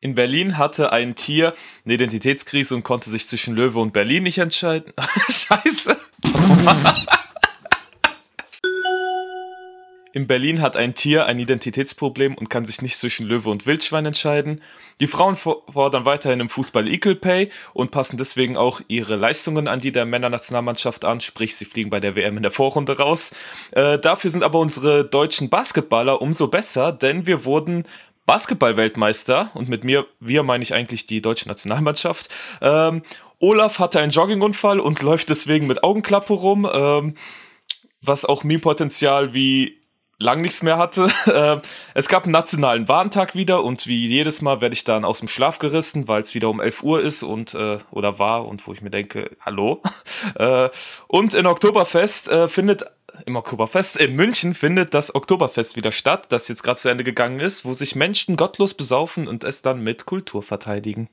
In Berlin hatte ein Tier eine Identitätskrise und konnte sich zwischen Löwe und Berlin nicht entscheiden. Scheiße. In Berlin hat ein Tier ein Identitätsproblem und kann sich nicht zwischen Löwe und Wildschwein entscheiden. Die Frauen fordern weiterhin im Fußball Equal Pay und passen deswegen auch ihre Leistungen an die der Männernationalmannschaft an, sprich sie fliegen bei der WM in der Vorrunde raus. Äh, dafür sind aber unsere deutschen Basketballer umso besser, denn wir wurden Basketball-Weltmeister und mit mir, wir meine ich eigentlich die deutsche Nationalmannschaft. Ähm, Olaf hatte einen Joggingunfall und läuft deswegen mit Augenklappe rum, ähm, was auch Meme-Potenzial wie lang nichts mehr hatte. Ähm, es gab einen nationalen Warntag wieder und wie jedes Mal werde ich dann aus dem Schlaf gerissen, weil es wieder um 11 Uhr ist und äh, oder war und wo ich mir denke, hallo. Äh, und in Oktoberfest äh, findet im Oktoberfest in München findet das Oktoberfest wieder statt, das jetzt gerade zu Ende gegangen ist, wo sich Menschen gottlos besaufen und es dann mit Kultur verteidigen.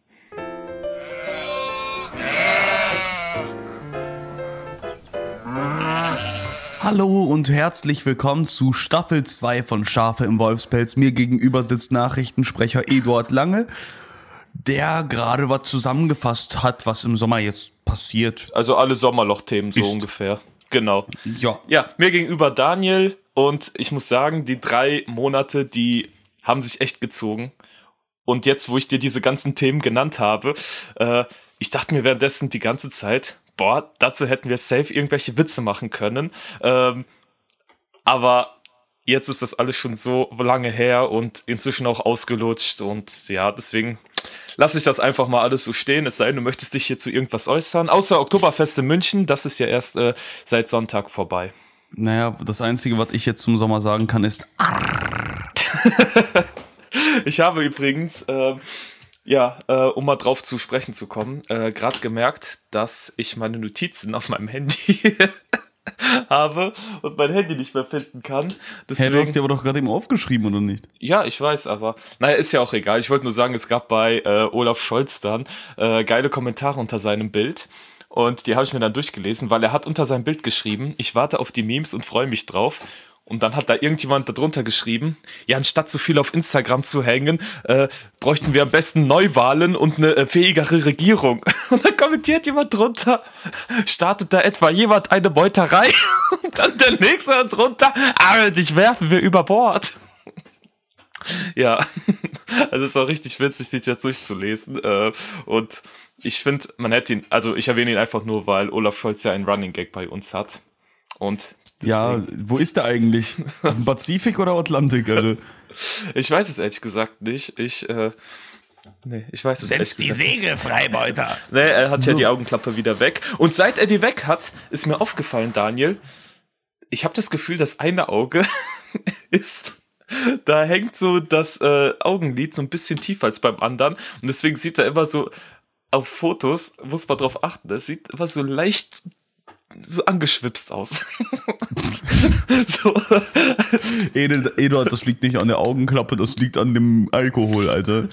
Hallo und herzlich willkommen zu Staffel 2 von Schafe im Wolfspelz. Mir gegenüber sitzt Nachrichtensprecher Eduard Lange, der gerade was zusammengefasst hat, was im Sommer jetzt passiert. Also alle Sommerloch-Themen so ungefähr. Genau. Ja. Ja, mir gegenüber Daniel und ich muss sagen, die drei Monate, die haben sich echt gezogen. Und jetzt, wo ich dir diese ganzen Themen genannt habe, äh, ich dachte mir währenddessen die ganze Zeit, boah, dazu hätten wir safe irgendwelche Witze machen können. Ähm, aber jetzt ist das alles schon so lange her und inzwischen auch ausgelutscht und ja, deswegen lasse ich das einfach mal alles so stehen. Es sei denn, du möchtest dich hier zu irgendwas äußern. Außer Oktoberfest in München, das ist ja erst äh, seit Sonntag vorbei. Naja, das Einzige, was ich jetzt zum Sommer sagen kann, ist Ich habe übrigens, äh, ja, äh, um mal drauf zu sprechen zu kommen, äh, gerade gemerkt, dass ich meine Notizen auf meinem Handy habe und mein Handy nicht mehr finden kann. Deswegen, hey, du hast die aber doch gerade eben aufgeschrieben, oder nicht? Ja, ich weiß, aber naja, ist ja auch egal. Ich wollte nur sagen, es gab bei äh, Olaf Scholz dann äh, geile Kommentare unter seinem Bild. Und die habe ich mir dann durchgelesen, weil er hat unter seinem Bild geschrieben, ich warte auf die Memes und freue mich drauf. Und dann hat da irgendjemand darunter geschrieben, ja, anstatt so viel auf Instagram zu hängen, äh, bräuchten wir am besten Neuwahlen und eine äh, fähigere Regierung. Und dann kommentiert jemand drunter, startet da etwa jemand eine Meuterei? Und dann der nächste drunter, ah, dich werfen wir über Bord. Ja, also es war richtig witzig, sich das durchzulesen. Äh, und ich finde, man hätte ihn, also ich erwähne ihn einfach nur, weil Olaf Scholz ja einen Running Gag bei uns hat. Und Deswegen. Ja, wo ist der eigentlich? Auf dem Pazifik oder Atlantik, Alter? Ich weiß es ehrlich gesagt nicht. Ich, äh, nee, ich weiß es Setz die Segel, Freibeuter! Nee, er hat so. ja die Augenklappe wieder weg. Und seit er die weg hat, ist mir aufgefallen, Daniel, ich habe das Gefühl, das eine Auge ist da hängt so das äh, Augenlid so ein bisschen tiefer als beim anderen und deswegen sieht er immer so auf Fotos, muss man drauf achten, das sieht immer so leicht so angeschwipst aus. so. Eduard, das liegt nicht an der Augenklappe, das liegt an dem Alkohol, Alter.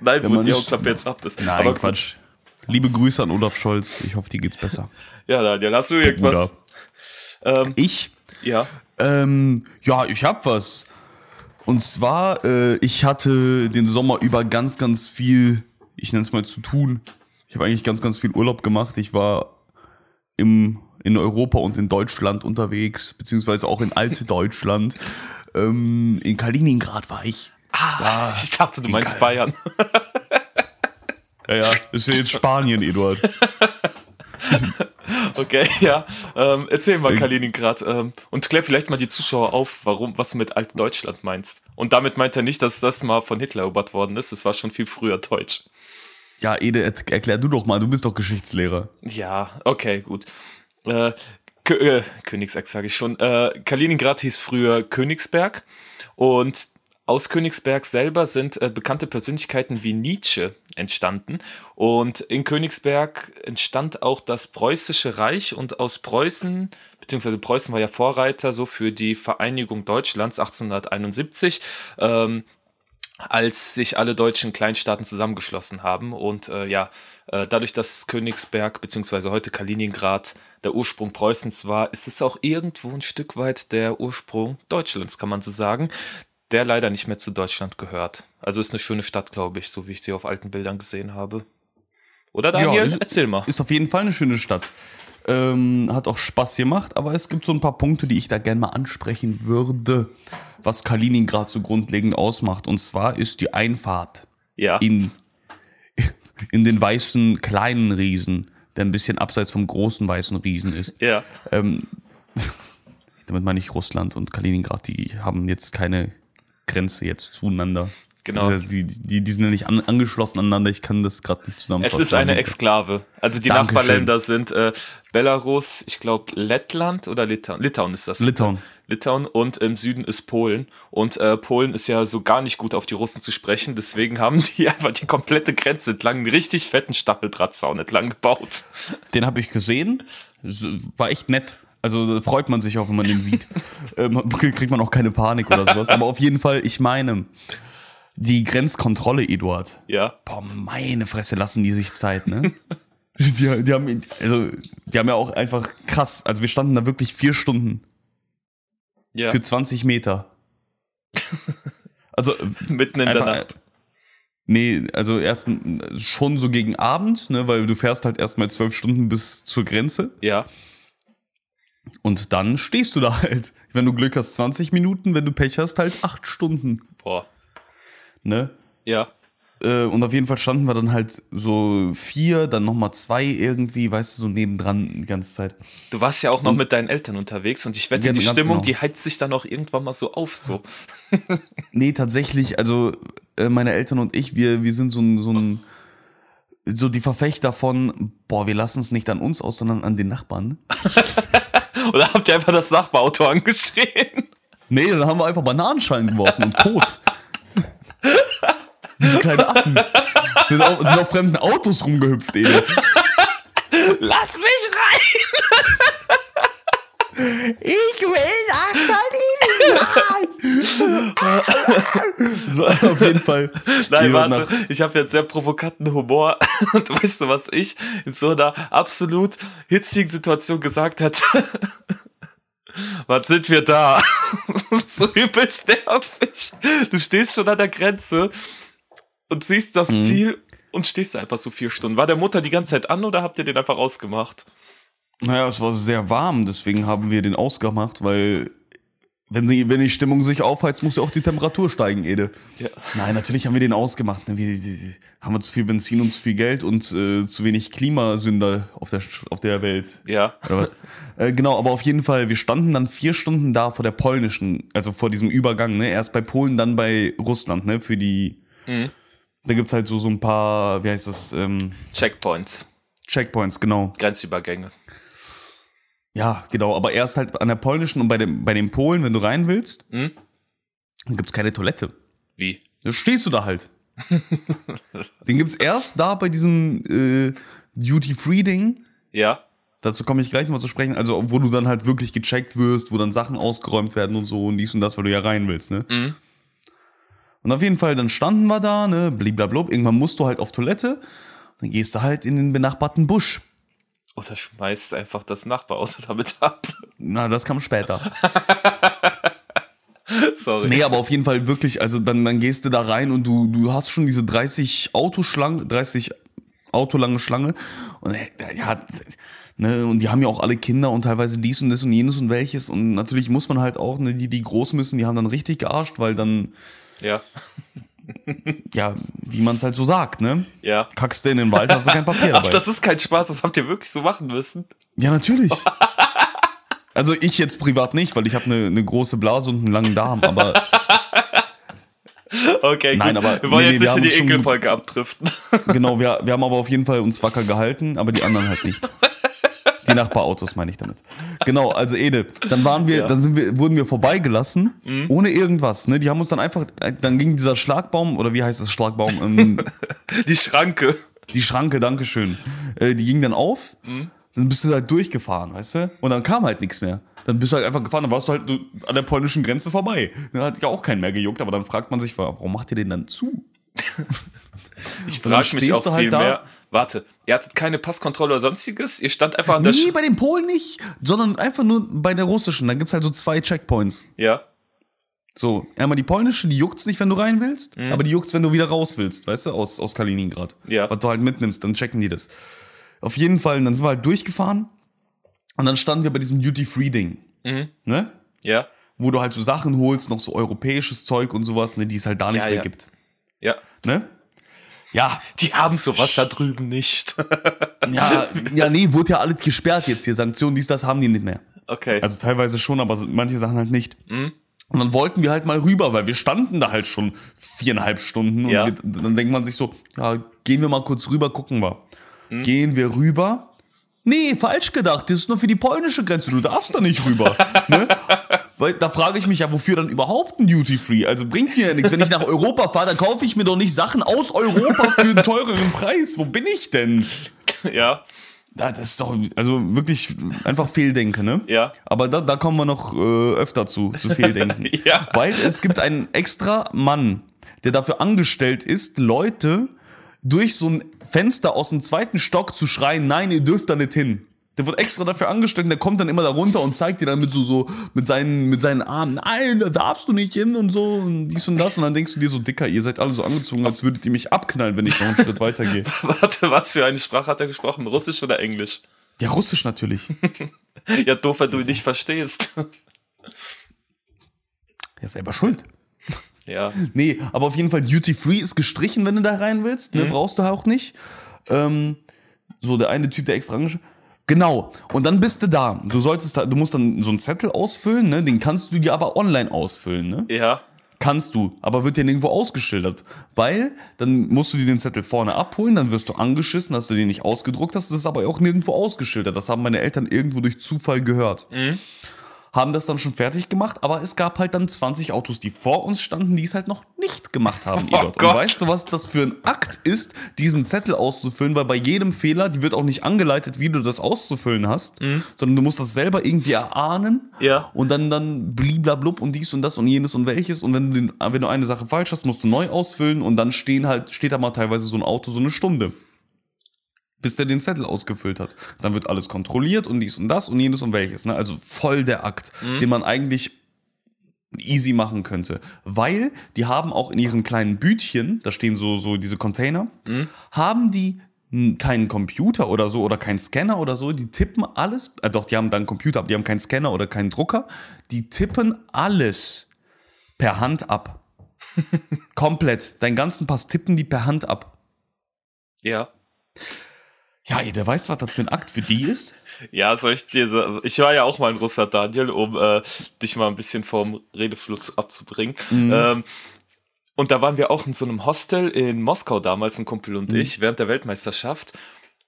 Nein, wo die Augenklappe jetzt ab ist. Nein, Aber Quatsch. Liebe Grüße an Olaf Scholz. Ich hoffe, dir geht's besser. Ja, Daniel, hast du irgendwas? Ähm, ich? Ja. Ähm, ja, ich hab was. Und zwar, äh, ich hatte den Sommer über ganz, ganz viel, ich nenne es mal zu tun. Ich habe eigentlich ganz, ganz viel Urlaub gemacht. Ich war im, in Europa und in Deutschland unterwegs, beziehungsweise auch in alte Deutschland. ähm, in Kaliningrad war ich. Ah, ja, ich dachte, du meinst Bayern. ja, ja, ist ja jetzt Spanien, Eduard. okay, ja. Ähm, erzähl mal Kaliningrad ähm, und klär vielleicht mal die Zuschauer auf, warum, was du mit Alt Deutschland meinst. Und damit meint er nicht, dass das mal von Hitler erobert worden ist. Es war schon viel früher deutsch. Ja, Ede, erklär du doch mal, du bist doch Geschichtslehrer. Ja, okay, gut. Äh, Kö äh, Königsberg sage ich schon. Äh, Kaliningrad hieß früher Königsberg und aus Königsberg selber sind äh, bekannte Persönlichkeiten wie Nietzsche entstanden. Und in Königsberg entstand auch das Preußische Reich und aus Preußen, beziehungsweise Preußen war ja Vorreiter so für die Vereinigung Deutschlands 1871. Ähm, als sich alle deutschen Kleinstaaten zusammengeschlossen haben. Und äh, ja, äh, dadurch, dass Königsberg bzw. heute Kaliningrad der Ursprung Preußens war, ist es auch irgendwo ein Stück weit der Ursprung Deutschlands, kann man so sagen. Der leider nicht mehr zu Deutschland gehört. Also ist eine schöne Stadt, glaube ich, so wie ich sie auf alten Bildern gesehen habe. Oder Daniel? ist, Erzähl mal. Ist auf jeden Fall eine schöne Stadt. Ähm, hat auch Spaß gemacht, aber es gibt so ein paar Punkte, die ich da gerne mal ansprechen würde, was Kaliningrad so grundlegend ausmacht. Und zwar ist die Einfahrt Ja. in, in den weißen kleinen Riesen, der ein bisschen abseits vom großen weißen Riesen ist. ja. Ähm, damit meine ich Russland und Kaliningrad, die haben jetzt keine Grenze jetzt zueinander. Genau. Also die, die, die sind ja nicht an, angeschlossen aneinander, ich kann das gerade nicht Es zusammenfassen. ist eine Exklave. Also die Dankeschön. Nachbarländer sind äh, Belarus, ich glaube Lettland oder Litauen. Litauen ist das. Litauen. Litauen und im Süden ist Polen. Und äh, Polen ist ja so gar nicht gut auf die Russen zu sprechen. Deswegen haben die einfach die komplette Grenze entlang einen richtig fetten Stacheldrahtzaun entlang gebaut. Den habe ich gesehen, war echt nett. Also da freut man sich auch, wenn man den sieht. ähm, kriegt man auch keine Panik oder sowas. Aber auf jeden Fall, ich meine, die Grenzkontrolle, Eduard. Ja. Boah, meine Fresse, lassen die sich Zeit, ne? Die, die, haben, also, die haben ja auch einfach krass, also wir standen da wirklich vier Stunden Ja. für 20 Meter. Also, Mitten in der einfach- Nacht. nee, also erst schon so gegen Abend, ne, weil du fährst halt erstmal zwölf Stunden bis zur Grenze Ja. Und dann stehst du da halt. Wenn du Glück hast, 20 Minuten, wenn du Pech hast, halt acht Stunden, Boah. ne? Ja. Äh, und auf jeden Fall standen wir dann halt so vier, dann nochmal zwei irgendwie, weißt du, so nebendran die ganze Zeit. Du warst ja auch noch mit deinen Eltern unterwegs und ich wette, Ja, die Stimmung, genau. die heizt sich dann auch irgendwann mal so auf. So. Nee, tatsächlich, also äh, meine Eltern und ich, wir, wir sind so ein, so ein, so die Verfechter von, boah, wir lassen es nicht an uns aus, sondern an den Nachbarn. Oder habt ihr einfach das Nachbarauto angeschrien? Nee, dann haben wir einfach Bananenschalen geworfen und Kot. Wie so kleine Affen. Sind auf, sind auf fremden Autos rumgehüpft, ey. Lass mich rein! Ich will nach Kaliningrad. so, auf jeden Fall. Nein, warte, ich habe jetzt sehr provokanten Humor. Und weißt du, was ich in so einer absolut hitzigen Situation gesagt hätte? Was sind wir da? So übelst nervig. Du stehst schon an der Grenze und siehst das Mhm. Ziel und stehst da einfach so vier Stunden. War der Mutter die ganze Zeit an oder habt ihr den einfach ausgemacht? Naja, es war sehr warm, deswegen haben wir den ausgemacht, weil wenn, sie, wenn die Stimmung sich aufheizt, muss ja auch die Temperatur steigen, Ede. Ja. Nein, natürlich haben wir den ausgemacht. ne? Wir, haben wir zu viel Benzin und zu viel Geld und äh, zu wenig Klimasünder auf der, auf der Welt. Ja. Äh, genau, aber auf jeden Fall, wir standen dann vier Stunden da vor der polnischen, also vor diesem Übergang, ne? Erst bei Polen, dann bei Russland, ne? Für die. Da gibt's halt so, so ein paar, wie heißt das, ähm, Checkpoints, Checkpoints, genau. Grenzübergänge. Ja, genau, aber erst halt an der polnischen und bei dem, bei den Polen, wenn du rein willst, Mhm. dann gibt's keine Toilette. Wie? Da stehst du da halt. Den gibt's erst da bei diesem äh, Duty-Free-Ding. Ja. Dazu komme ich gleich noch mal zu sprechen. Also, wo du dann halt wirklich gecheckt wirst, wo dann Sachen ausgeräumt werden und so und dies und das, weil du ja rein willst, ne? Mhm. Und auf jeden Fall, dann standen wir da, ne? Bliblablub. Irgendwann musst du halt auf Toilette. Dann gehst du halt in den benachbarten Busch. Oder schmeißt einfach das Nachbarauto damit ab. Na, das kam später. Sorry. Nee, aber auf jeden Fall wirklich, also dann, dann gehst du da rein und du, du hast schon diese 30 Autoschlange, 30 Autolange Schlange und äh, ja, ne, und die haben ja auch alle Kinder und teilweise dies und das und jenes und welches und natürlich muss man halt auch, ne, die, die groß müssen, die haben dann richtig gearscht, weil dann, Ja. Ja, wie man es halt so sagt, ne, Ja. kackst du in den Wald, hast du kein Papier Ach, dabei. das ist kein Spaß, das habt ihr wirklich so machen müssen. ja, natürlich. Also ich jetzt privat nicht, weil ich habe eine ne große Blase und einen langen Darm, aber Okay, Nein, gut. aber- wir wollen nee, jetzt nee, nicht in die Ekelfolge abdriften. Genau, wir, wir haben aber auf jeden Fall uns wacker gehalten, aber die anderen halt nicht. Die Nachbarautos meine ich damit. Genau, also Ede, dann waren wir, Ja. Mhm. dann sind wir, wurden wir vorbeigelassen, ohne irgendwas. Ne? Die haben uns dann einfach, dann ging dieser Schlagbaum, oder wie heißt das Schlagbaum? Ähm, Die Schranke. die Schranke, Dankeschön. Äh, die ging dann auf, Mhm. dann bist du halt durchgefahren, weißt du? Und dann kam halt nichts mehr. Dann bist du halt einfach gefahren, dann warst du halt an der polnischen Grenze vorbei. Dann hat ja auch keinen mehr gejuckt, aber dann fragt man sich, warum macht ihr den dann zu? Ich frage mich auch du halt viel da. mehr. Warte, ihr hattet keine Passkontrolle oder sonstiges? Ihr stand einfach an der Nee, Sch bei den Polen nicht, sondern einfach nur bei der russischen. Da gibt's halt so zwei Checkpoints. Ja. So, einmal die polnische, die juckt's nicht, wenn du rein willst, aber die juckt's, wenn du wieder raus willst, weißt du, aus, aus Kaliningrad. Ja. Was du halt mitnimmst, dann checken die das. Auf jeden Fall, und dann sind wir halt durchgefahren und dann standen wir bei diesem Duty-Free-Ding. Ne? Ja. Wo du halt so Sachen holst, noch so europäisches Zeug und sowas, ne, die es halt da nicht Ja, mehr ja. gibt. Ja. Ne? Ja, Die haben sowas da drüben nicht. ja, ja, nee, wurde ja alles gesperrt jetzt hier. Sanktionen, dies, das haben die nicht mehr. Okay. Also teilweise schon, aber manche Sachen halt nicht. Und dann wollten wir halt mal rüber, weil wir standen da halt schon viereinhalb Stunden. Ja. Und wir, dann denkt man sich so, ja, gehen wir mal kurz rüber, gucken wir. Gehen wir rüber. Nee, falsch gedacht, das ist nur für die polnische Grenze, du darfst da nicht rüber. ne? Weil da frage ich mich ja, wofür dann überhaupt ein Duty Free? Also bringt mir ja nichts. Wenn ich nach Europa fahre, dann kaufe ich mir doch nicht Sachen aus Europa für einen teureren Preis. Wo bin ich denn? ja. Das ist doch, also wirklich einfach Fehldenke, ne? Ja. Aber da, da kommen wir noch äh, öfter zu, zu Fehldenken. Ja. Weil es gibt einen extra Mann, der dafür angestellt ist, Leute durch so ein Fenster aus dem zweiten Stock zu schreien, nein, ihr dürft da nicht hin. Der wird extra dafür angestellt und der kommt dann immer da runter und zeigt dir dann mit so, so mit, seinen, mit seinen Armen, nein, da darfst du nicht hin und so und dies und das. Und dann denkst du dir so, Dicker, ihr seid alle so angezogen, als würdet ihr mich abknallen, wenn ich noch einen Schritt weiter gehe. Warte, was für eine Sprache hat er gesprochen? Russisch oder Englisch? Ja, Russisch natürlich. Ja, doof, wenn du ihn nicht verstehst. Ja, selber schuld. ja. Nee, aber auf jeden Fall Duty Free ist gestrichen, wenn du da rein willst. Ne, Brauchst du auch nicht. Ähm, so, der eine Typ, der extra angesch- Genau. Und dann bist du da. Du solltest da, du musst dann so einen Zettel ausfüllen, ne? Den kannst du dir aber online ausfüllen, ne? Ja. Kannst du, aber wird dir nirgendwo ausgeschildert. Weil dann musst du dir den Zettel vorne abholen, dann wirst du angeschissen, dass du den nicht ausgedruckt hast. Das ist aber auch nirgendwo ausgeschildert. Das haben meine Eltern irgendwo durch Zufall gehört. Haben das dann schon fertig gemacht, aber es gab halt dann 20 Autos, die vor uns standen, die es halt noch nicht gemacht haben, Oh Ebert. Und Gott. weißt du, was das für ein Akt ist, diesen Zettel auszufüllen? Weil bei jedem Fehler, die wird auch nicht angeleitet, wie du das auszufüllen hast, sondern du musst das selber irgendwie erahnen Mhm. Ja. und dann, dann bliblablub und dies und das und jenes und welches. Und wenn du, den, wenn du eine Sache falsch hast, musst du neu ausfüllen und dann stehen halt, steht da mal teilweise so ein Auto so eine Stunde. Bis der den Zettel ausgefüllt hat. Dann wird alles kontrolliert und dies und das und jenes und welches. Ne? Also voll der Akt, den man eigentlich easy machen könnte. Weil die haben auch in ihren kleinen Bütchen, da stehen so, so diese Container, haben die keinen Computer oder so oder keinen Scanner oder so, die tippen alles, äh doch, die haben dann einen Computer, aber die haben keinen Scanner oder keinen Drucker, die tippen alles per Hand ab. Komplett. Deinen ganzen Pass tippen die per Hand ab. Ja. Ja, ey, der weiß, was das für ein Akt für die ist. Ja, soll ich dir so, ich war ja auch mal in Russland, Daniel, um äh, dich mal ein bisschen vom Redefluss abzubringen. Ähm, und da waren wir auch in so einem Hostel in Moskau damals, ein Kumpel und ich, während der Weltmeisterschaft.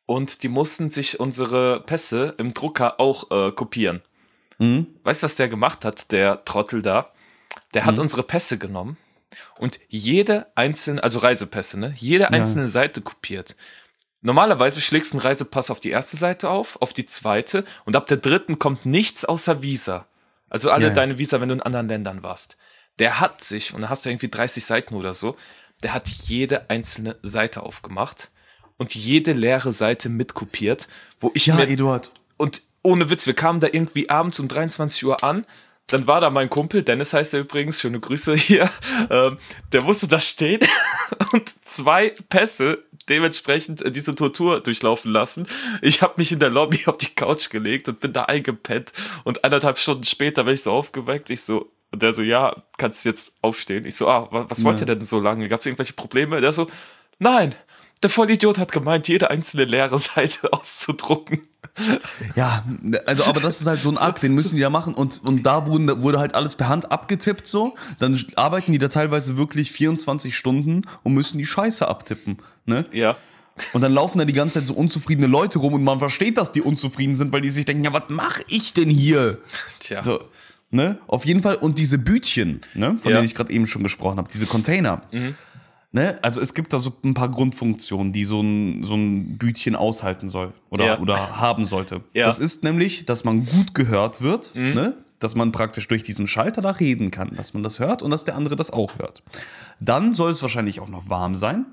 Und die mussten sich unsere Pässe im Drucker auch äh, kopieren. Weißt du, was der gemacht hat, der Trottel da? Der hat unsere Pässe genommen und jede einzelne, also Reisepässe, ne? Jede einzelne Seite kopiert. Normalerweise schlägst du einen Reisepass auf die erste Seite auf, auf die zweite und ab der dritten kommt nichts außer Visa. Also alle Ja, ja. deine Visa, wenn du in anderen Ländern warst. Der hat sich, und da hast du irgendwie 30 Seiten oder so, der hat jede einzelne Seite aufgemacht und jede leere Seite mitkopiert, wo ich mir Eduard. und ohne Witz, wir kamen da irgendwie abends um 23 Uhr an. Dann war da mein Kumpel, Dennis heißt er übrigens, schöne Grüße hier. Ähm, der musste da stehen und zwei Pässe dementsprechend äh, diese Tortur durchlaufen lassen. Ich habe mich in der Lobby auf die Couch gelegt und bin da eingepennt. Und eineinhalb Stunden später werde ich so aufgeweckt. Ich so, und der so, ja, kannst jetzt aufstehen. Ich so, ah, wa- was wollt ihr denn so lange? Gab es irgendwelche Probleme? Der so, nein, der Vollidiot hat gemeint, jede einzelne leere Seite auszudrucken. Ja, also aber das ist halt so ein Akt, den müssen die ja machen und, und da wurden, wurde halt alles per Hand abgetippt so. Dann arbeiten die da teilweise wirklich 24 Stunden und müssen die Scheiße abtippen. Ne? Ja. Und dann laufen da die ganze Zeit so unzufriedene Leute rum und man versteht, dass die unzufrieden sind, weil die sich denken, ja, was mache ich denn hier? Tja. So, ne? Auf jeden Fall, und diese Bütchen, ne, von Ja. denen ich gerade eben schon gesprochen habe, diese Container. Ne? Also es gibt da so ein paar Grundfunktionen, die so ein, so ein Bütchen aushalten soll oder, Ja. oder haben sollte. Ja. Das ist nämlich, dass man gut gehört wird, ne? dass man praktisch durch diesen Schalter da reden kann, dass man das hört und dass der andere das auch hört. Dann soll es wahrscheinlich auch noch warm sein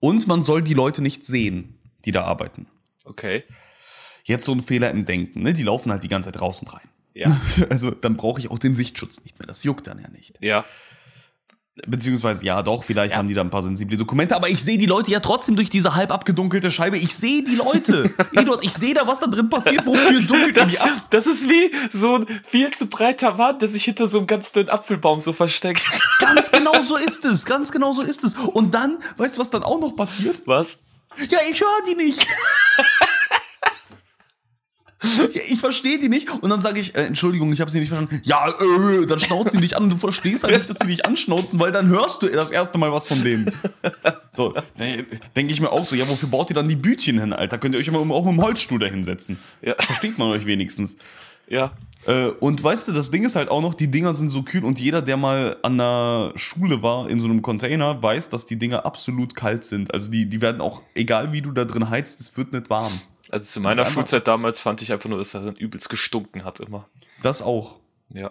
und man soll die Leute nicht sehen, die da arbeiten. Okay. Jetzt so ein Fehler im Denken, ne? Die laufen halt die ganze Zeit raus und rein. Ja. Also dann brauche ich auch den Sichtschutz nicht mehr. Das juckt dann ja nicht. Ja. Beziehungsweise, ja, doch, vielleicht Ja. haben die da ein paar sensible Dokumente, aber ich sehe die Leute ja trotzdem durch diese halb abgedunkelte Scheibe. Ich sehe die Leute. Eduard, ich sehe da, was da drin passiert. Wofür dunkeln Das, die ab? das ist wie so ein viel zu breiter Mann, der sich hinter so einem ganz dünnen Apfelbaum so versteckt. Ganz genau so ist es. Ganz genau so ist es. Und dann, weißt du, was dann auch noch passiert? Was? Ja, ich höre die nicht. Ja, ich verstehe die nicht und dann sage ich, äh, Entschuldigung, ich habe sie nicht verstanden. Ja, äh, dann schnauzt sie dich an und du verstehst halt nicht, dass sie dich anschnauzen, weil dann hörst du das erste Mal was von denen. So, denke ich mir auch so, ja, wofür baut ihr dann die Bütchen hin, Alter? Könnt ihr euch immer auch mit dem Holzstuhl da hinsetzen? Ja. Versteht man euch wenigstens. Ja. Äh, und weißt du, das Ding ist halt auch noch, die Dinger sind so kühl und jeder, der mal an der Schule war in so einem Container, weiß, dass die Dinger absolut kalt sind. Also die, die werden auch, egal wie du da drin heizt, es wird nicht warm. Also zu meiner Schulzeit damals fand ich einfach nur, dass darin übelst gestunken hat immer. Das auch. Ja.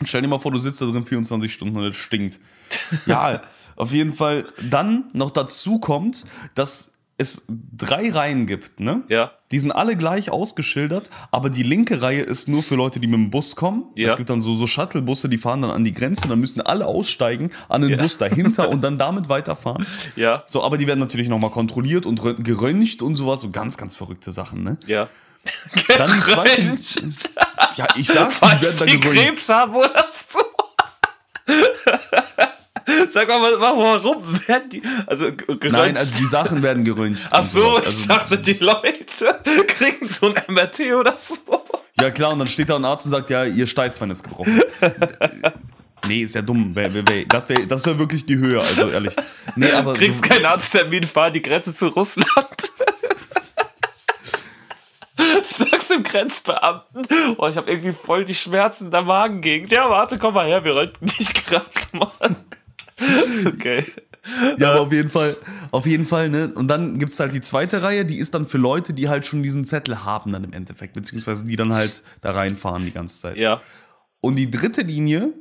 Und stell dir mal vor, du sitzt da drin 24 Stunden und es stinkt. Ja, auf jeden Fall. Dann noch dazu kommt, dass es drei Reihen gibt, ne? Ja. Die sind alle gleich ausgeschildert, aber die linke Reihe ist nur für Leute, die mit dem Bus kommen. Ja. Es gibt dann so, so Shuttle-Busse, die fahren dann an die Grenze, dann müssen alle aussteigen, an den Ja. Bus dahinter und dann damit weiterfahren. Ja. So, aber die werden natürlich nochmal kontrolliert und rö- geröntgt und sowas, so ganz, ganz verrückte Sachen, ne? Ja. Dann die zweiten. Ja, ich sag, die werden dann geröntgt. Krebs haben oder so. Sag mal, wa- warum werden die. Also ge- geröntgt. Nein, also die Sachen werden geröntgt. Ach so, sowas. ich Also- dachte, die Leute kriegen so ein MRT oder so. Ja klar, und dann steht da ein Arzt und sagt, ja, ihr Steißbein ist gebrochen. nee, ist ja dumm. Das wäre das wär wirklich die Höhe, also ehrlich. Nee, aber Kriegst so, keinen Arzttermin, fahr die Grenze zu Russland. Sagst dem Grenzbeamten, oh, ich habe irgendwie voll die Schmerzen in der Magengegend. Ja, warte, komm mal her, wir röntgen dich gerade mal. Okay. ja, aber auf jeden Fall, auf jeden Fall, ne? Und dann gibt's halt die zweite Reihe, die ist dann für Leute, die halt schon diesen Zettel haben dann im Endeffekt, beziehungsweise die dann halt da reinfahren die ganze Zeit. Ja. Und die dritte Linie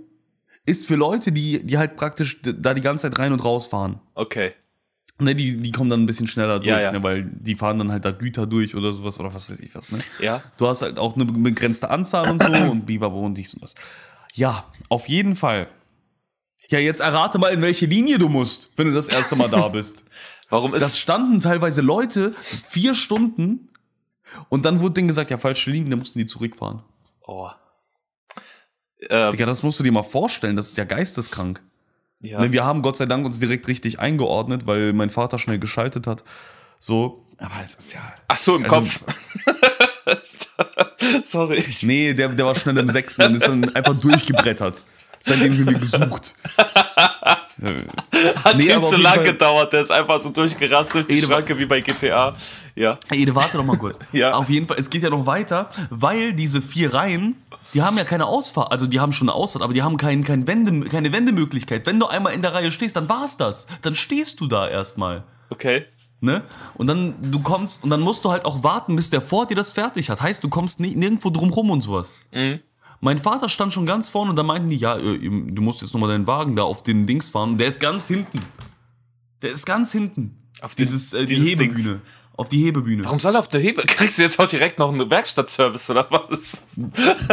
ist für Leute, die, die halt praktisch da die ganze Zeit rein und raus fahren. Okay. Ne, die, die kommen dann ein bisschen schneller durch, Ja, ja. Ne, weil die fahren dann halt da Güter durch oder sowas oder was weiß ich was, ne? Ja. Du hast halt auch eine begrenzte Anzahl und so und Bibabo und dies und das. Ja, auf jeden Fall. Ja, jetzt errate mal, in welche Linie du musst, wenn du das erste Mal da bist. Warum ist. Das standen teilweise Leute vier Stunden und dann wurde denen gesagt, ja, falsche Linie, dann mussten die zurückfahren. oh. Ähm, Digga, das musst du dir mal vorstellen, das ist ja geisteskrank. ja. Ne, Wir haben Gott sei Dank uns direkt richtig eingeordnet, weil mein Vater schnell geschaltet hat. So, aber es ist ja. Ach so, im Also- Kopf. Sorry. Nee, der, der war schnell im Sechsten und ist dann einfach durchgebrettert. Seitdem sind wir gesucht. Hat Nee, auf zu lang Fall- gedauert, der ist einfach so durchgerast durch die Ede- Schranke wie bei GTA. Ja. Ede, warte doch mal kurz. Ja. Auf jeden Fall, es geht ja noch weiter, weil diese vier Reihen, die haben ja keine Ausfahrt, also die haben schon eine Ausfahrt, aber die haben kein, kein Wende, keine Wendemöglichkeit. Wenn du einmal in der Reihe stehst, dann war's das. Dann stehst du da erstmal. Okay. Ne? Und dann du kommst und dann musst du halt auch warten, bis der vor dir das fertig hat. Heißt, du kommst nie, nirgendwo drum rum und sowas. Mein Vater stand schon ganz vorne und da meinten die, ja, äh, du musst jetzt nochmal deinen Wagen da auf den Dings fahren. Der ist ganz hinten. Der ist ganz hinten. Auf den- dieses, äh, die dieses Hebebühne. Dings. Auf die Hebebühne. Warum soll er auf der Hebe? Kriegst du jetzt auch direkt noch einen Werkstattservice oder was?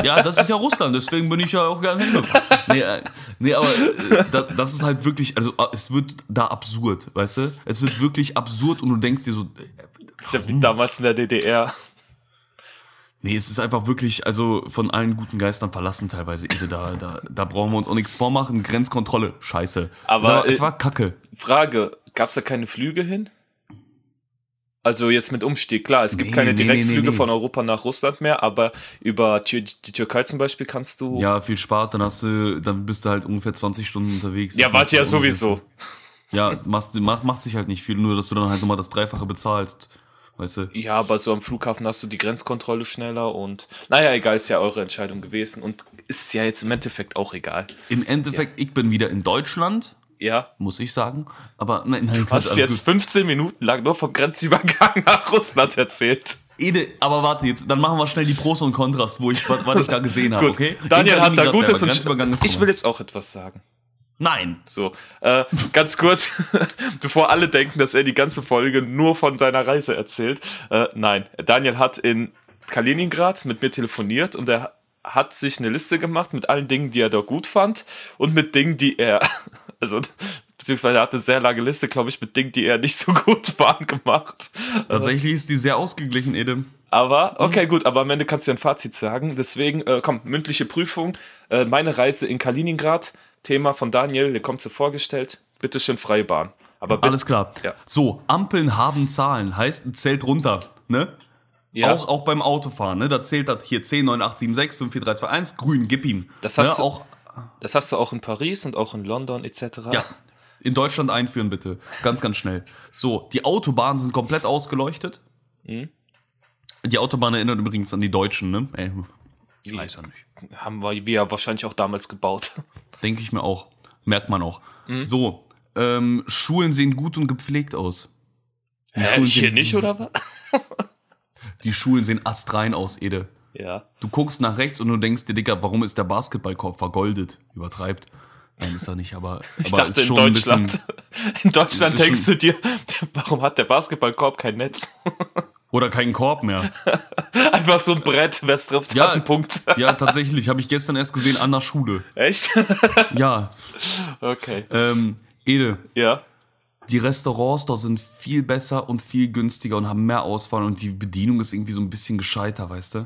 Ja, das ist ja Russland, deswegen bin ich ja auch gerne hingefahren. Nee, äh, nee aber äh, das, das ist halt wirklich, also es wird da absurd, weißt du? Es wird wirklich absurd und du denkst dir so, äh, Das ist ja wie damals in der DDR. Nee, es ist einfach wirklich, also von allen guten Geistern verlassen teilweise. Da, da, da brauchen wir uns auch nichts vormachen. Grenzkontrolle, scheiße. Aber, es war, es äh, war kacke. Frage, gab es da keine Flüge hin? Also jetzt mit Umstieg, klar, es gibt Nee, keine nee, Direktflüge nee, nee. von Europa nach Russland mehr, aber über Tür die Türkei zum Beispiel kannst du. Ja, viel Spaß, dann hast du, dann bist du halt ungefähr 20 Stunden unterwegs. Ja, warte ja sowieso. Ja, machst, macht, macht sich halt nicht viel, nur dass du dann halt nochmal das Dreifache bezahlst. Weißt du? Ja, aber so am Flughafen hast du die Grenzkontrolle schneller und naja, egal, ist ja eure Entscheidung gewesen und ist ja jetzt im Endeffekt auch egal. Im Endeffekt, ich bin wieder in Deutschland, Ja. muss ich sagen. Aber nein, nein, Du hast jetzt 15 Minuten lang nur vom Grenzübergang nach Russland erzählt. Ede, aber warte jetzt, dann machen wir schnell die Pros und Kontras, wo ich, was, was ich da gesehen habe, Gut, okay? Daniel hat da Gutes und ich will jetzt auch etwas sagen. Nein. So, äh, ganz kurz, bevor alle denken, dass er die ganze Folge nur von seiner Reise erzählt. Äh, nein, Daniel hat in Kaliningrad mit mir telefoniert und er hat sich eine Liste gemacht mit allen Dingen, die er da gut fand und mit Dingen, die er, also beziehungsweise er hat eine sehr lange Liste, glaube ich, mit Dingen, die er nicht so gut waren, gemacht. Tatsächlich ist die sehr ausgeglichen, Edem. Aber, okay, gut, aber am Ende kannst du ja ein Fazit sagen. Deswegen, äh, komm, mündliche Prüfung. Äh, meine Reise in Kaliningrad, Thema von Daniel, der kommt so vorgestellt. Bitte schön freie Bahn. Aber Alles klar. Ja. So, Ampeln haben Zahlen, heißt, zählt runter, ne? Ja. Auch, auch beim Autofahren, ne? Da zählt das hier 10, 9, 8, 7, 6, 5, 4, 3, 2, 1, grün, gib ihm. Das hast ne? du- auch Das hast du auch in Paris und auch in London etc. Ja. In Deutschland einführen, bitte. Ganz, ganz schnell. So, die Autobahnen sind komplett ausgeleuchtet. Mhm. Die Autobahn erinnert übrigens an die Deutschen, ne? Ey, ich weiß ja nicht. Haben wir, wir ja wahrscheinlich auch damals gebaut. Denke ich mir auch. Merkt man auch. Mhm. So, ähm, Schulen sehen gut und gepflegt aus. Die Hä, Schulen hier sehen, nicht, oder was? Die Schulen sehen astrein aus, Ede. Ja. Du guckst nach rechts und du denkst dir, Digga, warum ist der Basketballkorb vergoldet? Übertreibt. Nein, ist er nicht, aber, Ich aber dachte in Deutschland. bisschen. In Deutschland denkst du dir, warum hat der Basketballkorb kein Netz? Oder kein Korb mehr. Einfach so ein Brett, wer es trifft, Ja. hat einen Punkt. Ja, tatsächlich, habe ich gestern erst gesehen an der Schule. Echt? Ja, Okay. ähm, Ede, Ja. die Restaurants dort sind viel besser und viel günstiger und haben mehr Auswahl und die Bedienung ist irgendwie so ein bisschen gescheiter, weißt du? Äh,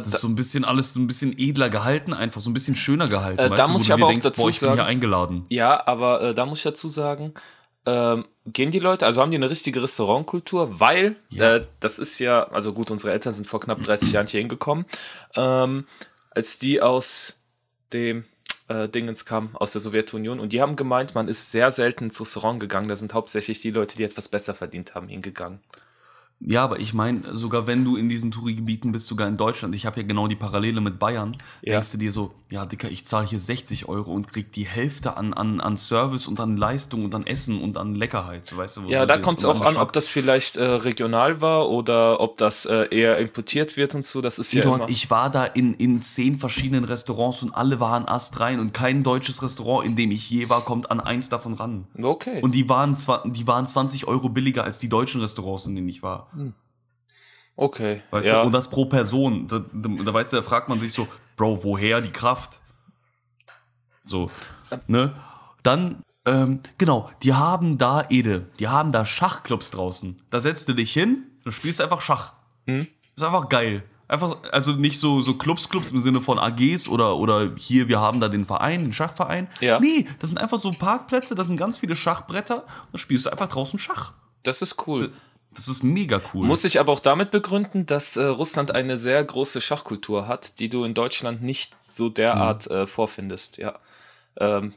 Das ist so ein bisschen alles so ein bisschen edler gehalten, einfach so ein bisschen schöner gehalten. Äh, weißt da du, muss wo ich du aber auch denkst, dazu boah, ich bin hier sagen- eingeladen. Ja, aber äh, da muss ich dazu sagen, ähm, gehen die Leute, also haben die eine richtige Restaurantkultur, weil Ja. äh, das ist ja, also gut, unsere Eltern sind vor knapp 30 Jahren hier hingekommen, ähm, als die aus dem äh, Dingens kamen, aus der Sowjetunion und die haben gemeint, man ist sehr selten ins Restaurant gegangen, da sind hauptsächlich die Leute, die etwas besser verdient haben, hingegangen. Ja, aber ich meine, sogar wenn du in diesen Touri-Gebieten bist, sogar in Deutschland, ich habe ja genau die Parallele mit Bayern, Ja. denkst du dir so, ja, Dicker, ich zahle hier 60 Euro und krieg die Hälfte an, an, an Service und an Leistung und an Essen und an Leckerheit, so, weißt du? wo Ja, du da kommt es auch an, ob das vielleicht äh, regional war oder ob das äh, eher importiert wird und so, das ist ja Eduard, immer... ich war da in, in zehn verschiedenen Restaurants und alle waren astrein und kein deutsches Restaurant, in dem ich je war, kommt an eins davon ran. okay. Und die waren, zwar, die waren 20 Euro billiger als die deutschen Restaurants, in denen ich war. Okay. Weißt ja. du, und das pro Person. Da, da, da weißt du, da fragt man sich so, Bro, woher die Kraft? So, ne? Dann, ähm, genau, die haben da, Ede, die haben da Schachclubs draußen. Da setzt du dich hin, du spielst einfach Schach. Hm? Ist einfach geil. Einfach, also nicht so, so Clubs, Clubs im Sinne von AGs oder, oder hier, wir haben da den Verein, den Schachverein. Ja. Nee, das sind einfach so Parkplätze, da sind ganz viele Schachbretter und da spielst du einfach draußen Schach. Das ist cool. Das ist mega cool. Muss ich aber auch damit begründen, dass äh, Russland eine sehr große Schachkultur hat, die du in Deutschland nicht so derart Mhm. äh, vorfindest. Ja. Ähm,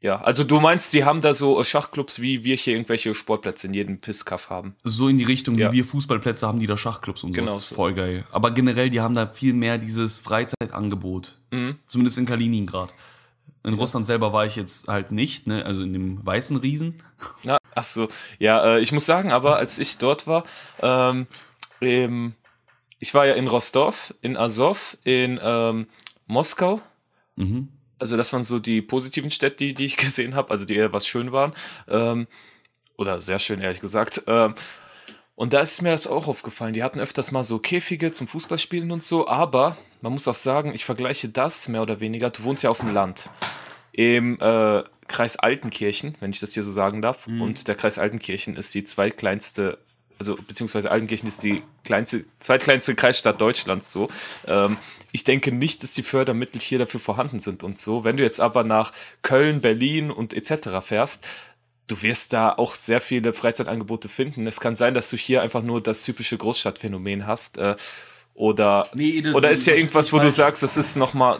ja, also du meinst, die haben da so äh, Schachclubs, wie wir hier irgendwelche Sportplätze in jedem Pisskaff haben. so in die Richtung, Ja. wie wir Fußballplätze haben, die da Schachclubs und so. Genau das ist voll geil. Aber generell, die haben da viel mehr dieses Freizeitangebot. Mhm. Zumindest in Kaliningrad. In Russland selber war ich jetzt halt nicht, ne? Also in dem weißen Riesen. Ja, ach so. Ja, äh, ich muss sagen, aber als ich dort war, ähm, ähm, ich war ja in Rostov, in Azov, in ähm, Moskau. Mhm. Also das waren so die positiven Städte, die, die ich gesehen habe, also die eher was schön waren. Ähm, oder sehr schön, ehrlich gesagt. Und da ist mir das auch aufgefallen. Die hatten öfters mal so Käfige zum Fußballspielen und so, aber man muss auch sagen, ich vergleiche das mehr oder weniger. Du wohnst ja auf dem Land. Im äh, Kreis Altenkirchen, wenn ich das hier so sagen darf. Und der Kreis Altenkirchen ist die zweitkleinste, also beziehungsweise Altenkirchen ist die kleinste, zweitkleinste Kreisstadt Deutschlands so. Ähm, ich denke nicht, dass die Fördermittel hier dafür vorhanden sind und so. Wenn du jetzt aber nach Köln, Berlin und etc. fährst, du wirst da auch sehr viele Freizeitangebote finden. Es kann sein, dass du hier einfach nur das typische Großstadtphänomen hast. Äh, oder Nee, du- oder ist ja irgendwas, wo du sagst, das ist nochmal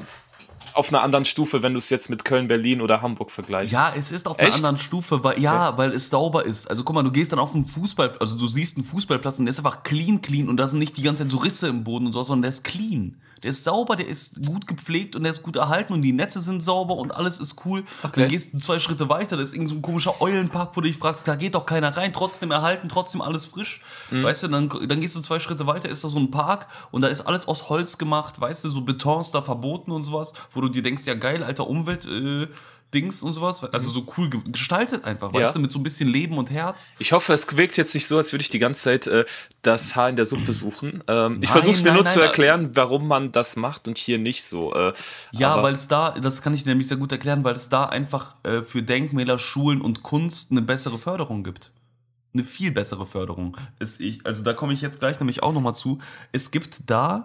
auf einer anderen Stufe, wenn du es jetzt mit Köln, Berlin oder Hamburg vergleichst. Ja, es ist auf einer Echt? anderen Stufe, weil, ja, weil es sauber ist. Also guck mal, du gehst dann auf einen Fußball, also du siehst einen Fußballplatz und der ist einfach clean, clean und da sind nicht die ganze Zeit so Risse im Boden und so, sondern der ist clean. Der ist sauber, der ist gut gepflegt und der ist gut erhalten und die Netze sind sauber und alles ist cool. Und dann gehst du zwei Schritte weiter, da ist irgend so ein komischer Eulenpark, wo du dich fragst, da geht doch keiner rein, trotzdem erhalten, trotzdem alles frisch. Weißt du, dann, dann gehst du zwei Schritte weiter, ist da so ein Park und da ist alles aus Holz gemacht, weißt du, so Betons da verboten und sowas, wo du dir denkst, ja geil, alter Umwelt, äh, Dings und sowas. Also so cool ge- gestaltet einfach, Ja. weißt du, mit so ein bisschen Leben und Herz. Ich hoffe, es wirkt jetzt nicht so, als würde ich die ganze Zeit äh, das Haar in der Suppe suchen. Ähm, ich versuche mir nein, nur nein, zu erklären, warum man das macht und hier nicht so. Äh, Ja, weil es da, das kann ich dir nämlich sehr gut erklären, weil es da einfach äh, für Denkmäler, Schulen und Kunst eine bessere Förderung gibt. Eine viel bessere Förderung. Es, ich, also da komme ich jetzt gleich nämlich auch nochmal zu. Es gibt da,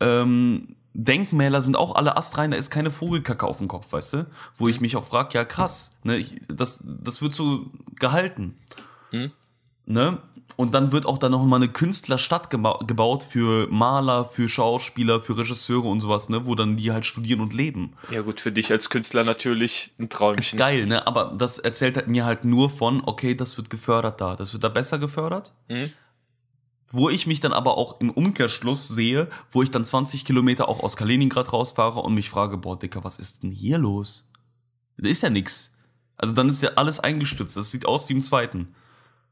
ähm, Denkmäler sind auch alle astrein, da ist keine Vogelkacke auf dem Kopf, weißt du? Wo ich mich auch frage, ja krass, ne, ich, das, das wird so gehalten. Ne? Und dann wird auch da noch mal eine Künstlerstadt geba gebaut für Maler, für Schauspieler, für Regisseure und sowas, ne, wo dann die halt studieren und leben. ja gut, für dich als Künstler natürlich ein Ist Träumchen. geil, ne? Aber das erzählt halt mir halt nur von, okay, das wird gefördert da. Das wird da besser gefördert. Mhm. Wo ich mich dann aber auch im Umkehrschluss sehe, wo ich dann 20 Kilometer auch aus Kaliningrad rausfahre und mich frage, boah, Dicker, was ist denn hier los? Da ist ja nix. Also dann ist ja alles eingestützt. Das sieht aus wie im zweiten.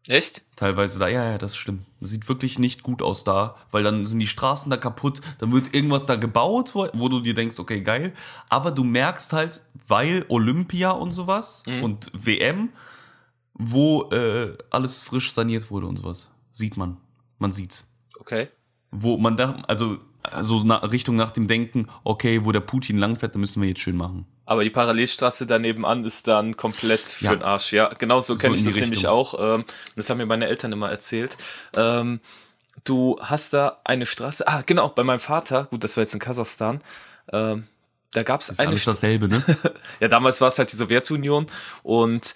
Echt? Teilweise da, ja, ja, das stimmt. Das sieht wirklich nicht gut aus da, weil dann sind die Straßen da kaputt, dann wird irgendwas da gebaut, wo, wo du dir denkst, okay, geil. Aber du merkst halt, weil Olympia und sowas und WM, wo äh, alles frisch saniert wurde und sowas. Sieht man. Man sieht's. Okay. Wo man da, also, also Richtung nach dem Denken, okay, wo der Putin langfährt, dann müssen wir jetzt schön machen. Aber die Parallelstraße daneben an ist dann komplett für Ja. den Arsch. Ja, genau so kenne in ich das nämlich Richtung. auch. Ähm, das haben mir meine Eltern immer erzählt. Ähm, du hast da eine Straße. Ah, genau, bei meinem Vater. Gut, das war jetzt in Kasachstan. Ähm, da gab es Ist eine alles dasselbe, ne? Ja, damals war es halt die Sowjetunion und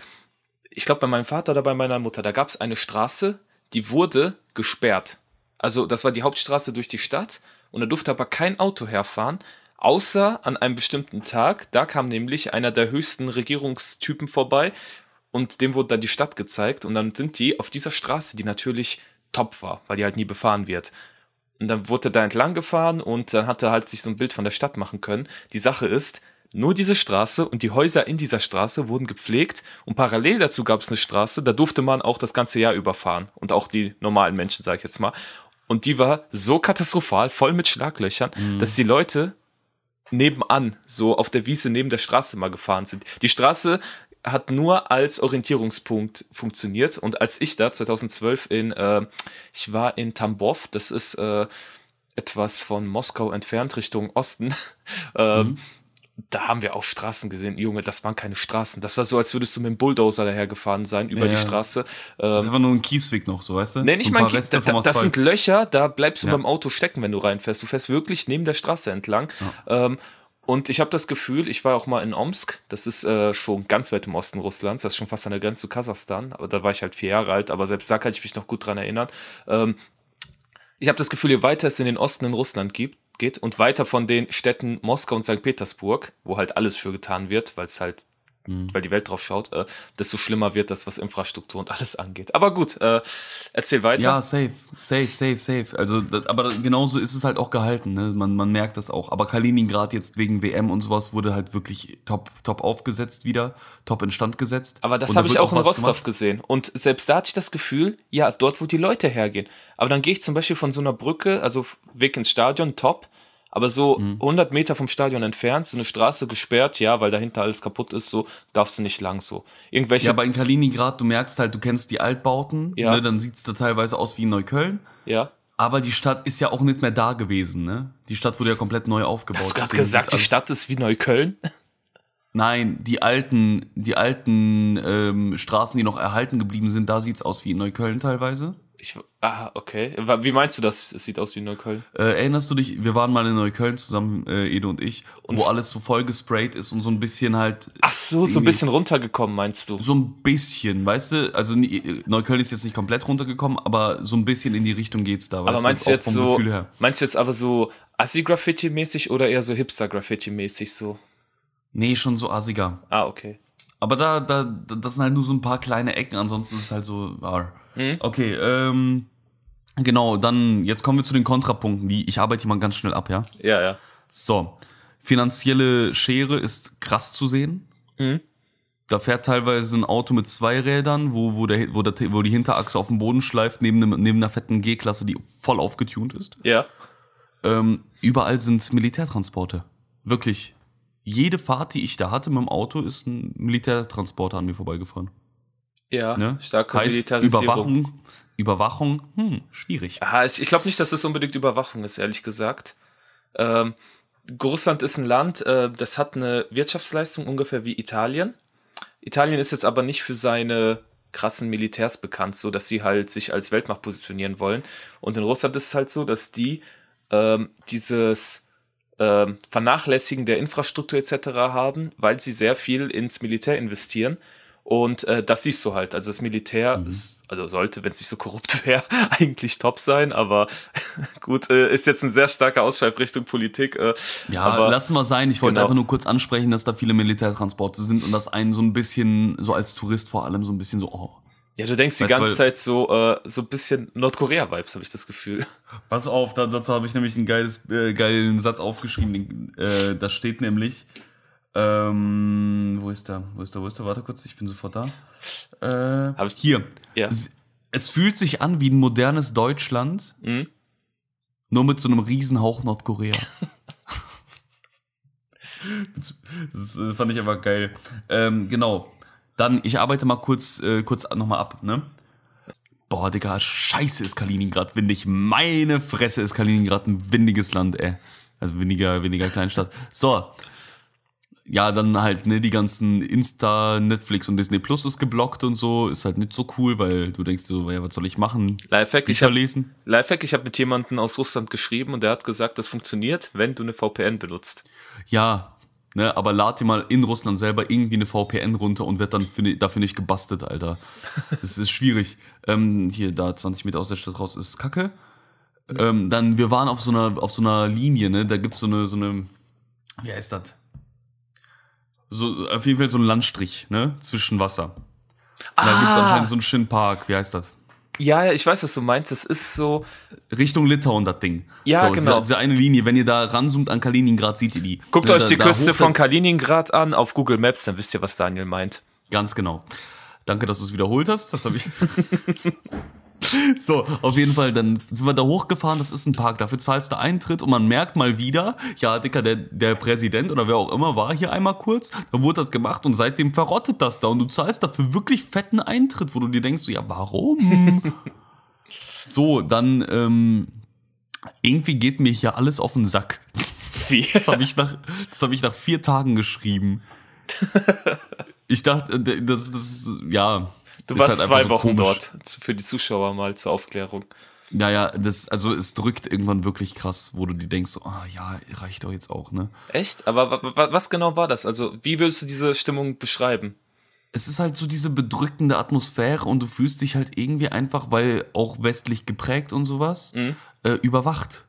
ich glaube bei meinem Vater oder bei meiner Mutter, da gab es eine Straße, die wurde gesperrt. Also das war die Hauptstraße durch die Stadt und da durfte aber kein Auto herfahren, außer an einem bestimmten Tag. Da kam nämlich einer der höchsten Regierungstypen vorbei und dem wurde dann die Stadt gezeigt und dann sind die auf dieser Straße, die natürlich top war, weil die halt nie befahren wird. Und dann wurde er da entlang gefahren und dann hat er halt sich so ein Bild von der Stadt machen können. Die Sache ist, nur diese Straße und die Häuser in dieser Straße wurden gepflegt und parallel dazu gab es eine Straße, da durfte man auch das ganze Jahr überfahren und auch die normalen Menschen, sag ich jetzt mal. Und die war so katastrophal, voll mit Schlaglöchern, dass die Leute nebenan, so auf der Wiese neben der Straße mal gefahren sind. Die Straße hat nur als Orientierungspunkt funktioniert und als ich da 2012 in, äh, ich war in Tambov, das ist äh, etwas von Moskau entfernt Richtung Osten, ähm, da haben wir auch Straßen gesehen. Junge, das waren keine Straßen. Das war so, als würdest du mit dem Bulldozer dahergefahren sein über Ja. die Straße. Das ist einfach nur ein Kiesweg noch, so, weißt du? Nee, nicht Ein mal paar Kies, da, das sind Löcher, da bleibst du Ja. beim Auto stecken, wenn du reinfährst. Du fährst wirklich neben der Straße entlang. Ähm, und ich habe das Gefühl, ich war auch mal in Omsk, das ist äh, schon ganz weit im Osten Russlands, das ist schon fast an der Grenze zu Kasachstan, aber da war ich halt vier Jahre alt, aber selbst da kann ich mich noch gut dran erinnern. Ähm, ich habe das Gefühl, je weiter es in den Osten in Russland gibt, geht und weiter von den Städten Moskau und St. Petersburg, wo halt alles für getan wird, weil es halt, Mhm. weil die Welt drauf schaut, äh, desto schlimmer wird das, was Infrastruktur und alles angeht. Aber gut, äh, erzähl weiter. Ja, safe, safe, safe, safe. Also, das, aber genauso ist es halt auch gehalten. Ne? Man, man merkt das auch. Aber Kaliningrad jetzt wegen WM und sowas wurde halt wirklich top, top aufgesetzt wieder, top instand gesetzt. Aber das habe ich wird auch in Rostov gemacht. gesehen. Und selbst da hatte ich das Gefühl, ja, dort, wo die Leute hergehen. Aber dann gehe ich zum Beispiel von so einer Brücke, also Weg ins Stadion, top. Aber so Mhm. 100 Meter vom Stadion entfernt, so eine Straße gesperrt, ja, weil dahinter alles kaputt ist, so darfst du nicht lang so. Irgendwelche, Ja, aber in Kaliningrad, du merkst halt, du kennst die Altbauten, Ja. ne? dann sieht's da teilweise aus wie in Neukölln. ja. Aber die Stadt ist ja auch nicht mehr da gewesen, ne? Die Stadt wurde ja komplett neu aufgebaut. Hast du gerade gesagt, die Stadt ist wie Neukölln? Nein, die alten, die alten ähm, Straßen, die noch erhalten geblieben sind, da sieht's aus wie in Neukölln teilweise. Ich, ah, okay. Wie meinst du das? Es sieht aus wie Neukölln. Äh, erinnerst du dich, wir waren mal in Neukölln zusammen, äh, Ede und ich, wo alles so voll gesprayt ist und so ein bisschen halt. Ach so, so ein bisschen runtergekommen, meinst du? So ein bisschen, weißt du? Also nie- Neukölln ist jetzt nicht komplett runtergekommen, aber so ein bisschen in die Richtung geht's da, weißt Aber meinst du jetzt so, meinst du jetzt aber so Assi-Graffiti-mäßig oder eher so Hipster-Graffiti-mäßig so? Nee, schon so assiger. Ah, okay. Aber da, da, da- das sind halt nur so ein paar kleine Ecken, ansonsten ist es halt so. ah. Mhm. Okay, ähm. Genau, dann, jetzt kommen wir zu den Kontrapunkten. Die, ich arbeite die mal ganz schnell ab, ja? Ja, ja. So. Finanzielle Schere ist krass zu sehen. Mhm. Da fährt teilweise ein Auto mit zwei Rädern, wo, wo, der, wo, der, wo die Hinterachse auf dem Boden schleift, neben, einem, neben einer fetten G-Klasse, die voll aufgetunt ist. Ja. Ähm, überall sind Militärtransporte. Wirklich. jede Fahrt, die ich da hatte mit dem Auto, ist ein Militärtransporter an mir vorbeigefahren. Ja, Ne? starke heißt, Militarisierung. Überwachung, Überwachung, hm, schwierig. Ah, ich ich glaube nicht, dass es unbedingt Überwachung ist, ehrlich gesagt. Ähm, Russland ist ein Land, äh, das hat eine Wirtschaftsleistung ungefähr wie Italien. Italien ist jetzt aber nicht für seine krassen Militärs bekannt, so dass sie halt sich als Weltmacht positionieren wollen. Und in Russland ist es halt so, dass die ähm, dieses ähm, Vernachlässigen der Infrastruktur etc. haben, weil sie sehr viel ins Militär investieren. Und äh, das siehst du halt. Also das Militär, ist, also sollte, wenn es nicht so korrupt wäre, eigentlich top sein, aber gut, äh, ist jetzt ein sehr starker Ausschweif Richtung Politik. Äh, Ja, aber lass mal sein. Ich wollte genau. einfach nur kurz ansprechen, dass da viele Militärtransporte sind und dass einen so ein bisschen, so als Tourist vor allem, so ein bisschen so, oh. ja, du denkst die Weißt ganze Zeit so, äh, so ein bisschen Nordkorea-Vibes, habe ich das Gefühl. Pass auf, da, dazu habe ich nämlich einen geiles, äh, geilen Satz aufgeschrieben. Den, äh, da steht nämlich, ähm, wo ist der? Wo ist der? Wo ist der? Warte kurz, ich bin sofort da. Äh, Hab ich- hier. Ja. Es, fühlt sich an wie ein modernes Deutschland, Mhm. nur mit so einem Riesenhauch Nordkorea. das fand ich aber geil. Ähm, genau. Dann, ich arbeite mal kurz, äh, kurz nochmal ab, ne? Boah, Digga, scheiße ist Kaliningrad windig. Meine Fresse ist Kaliningrad ein windiges Land, ey. Also weniger, weniger Kleinstadt. So. Ja, dann halt, ne, die ganzen Insta, Netflix und Disney Plus ist geblockt und so. Ist halt nicht so cool, weil du denkst so, ja, was soll ich machen? Lifehack, ich Bücher habe lesen? Lifehack, ich habe mit jemandem aus Russland geschrieben und der hat gesagt, das funktioniert, wenn du eine VPN benutzt. Ja, ne, aber lad dir mal in Russland selber irgendwie eine VPN runter und wird dann für, dafür nicht gebastelt, Alter. Es ist schwierig. Ähm, hier, da 20 Meter aus der Stadt raus ist Kacke. Ähm, dann, wir waren auf so einer, auf so einer Linie, ne, da gibt's so eine, so eine, wie heißt das? So, auf jeden Fall so ein Landstrich, ne, zwischen Wasser. Und Da gibt's anscheinend so einen schönen Park, wie heißt das? Ja, ja, ich weiß, was du meinst. Das ist so, Richtung Litauen, das Ding. Ja, so, genau. Diese, diese eine Linie, wenn ihr da ranzoomt an Kaliningrad, seht ihr die. guckt Ne, euch da- die da Küste von Kaliningrad an auf Google Maps, dann wisst ihr, was Daniel meint. Ganz genau. Danke, dass du es wiederholt hast. Das habe ich. so, auf jeden Fall, dann sind wir da hochgefahren. Das ist ein Park. Dafür zahlst du Eintritt und man merkt mal wieder, ja, Dicker, der, der Präsident oder wer auch immer war hier einmal kurz. Dann wurde das gemacht und seitdem verrottet das da und du zahlst dafür wirklich fetten Eintritt, wo du dir denkst, so, ja, warum? so, dann, ähm, irgendwie geht mir hier alles auf den Sack. Wie? Das habe ich, nach- das hab ich nach vier Tagen geschrieben. Ich dachte, das, das ist, ja. Du warst halt zwei so Wochen komisch. dort, für die Zuschauer mal zur Aufklärung. Naja, das, also es drückt irgendwann wirklich krass, wo du dir denkst, so, ah ja, reicht doch jetzt auch, ne? Echt? Aber wa- wa- was genau war das? Also, wie würdest du diese Stimmung beschreiben? Es ist halt so diese bedrückende Atmosphäre und du fühlst dich halt irgendwie einfach, weil auch westlich geprägt und sowas, äh, überwacht.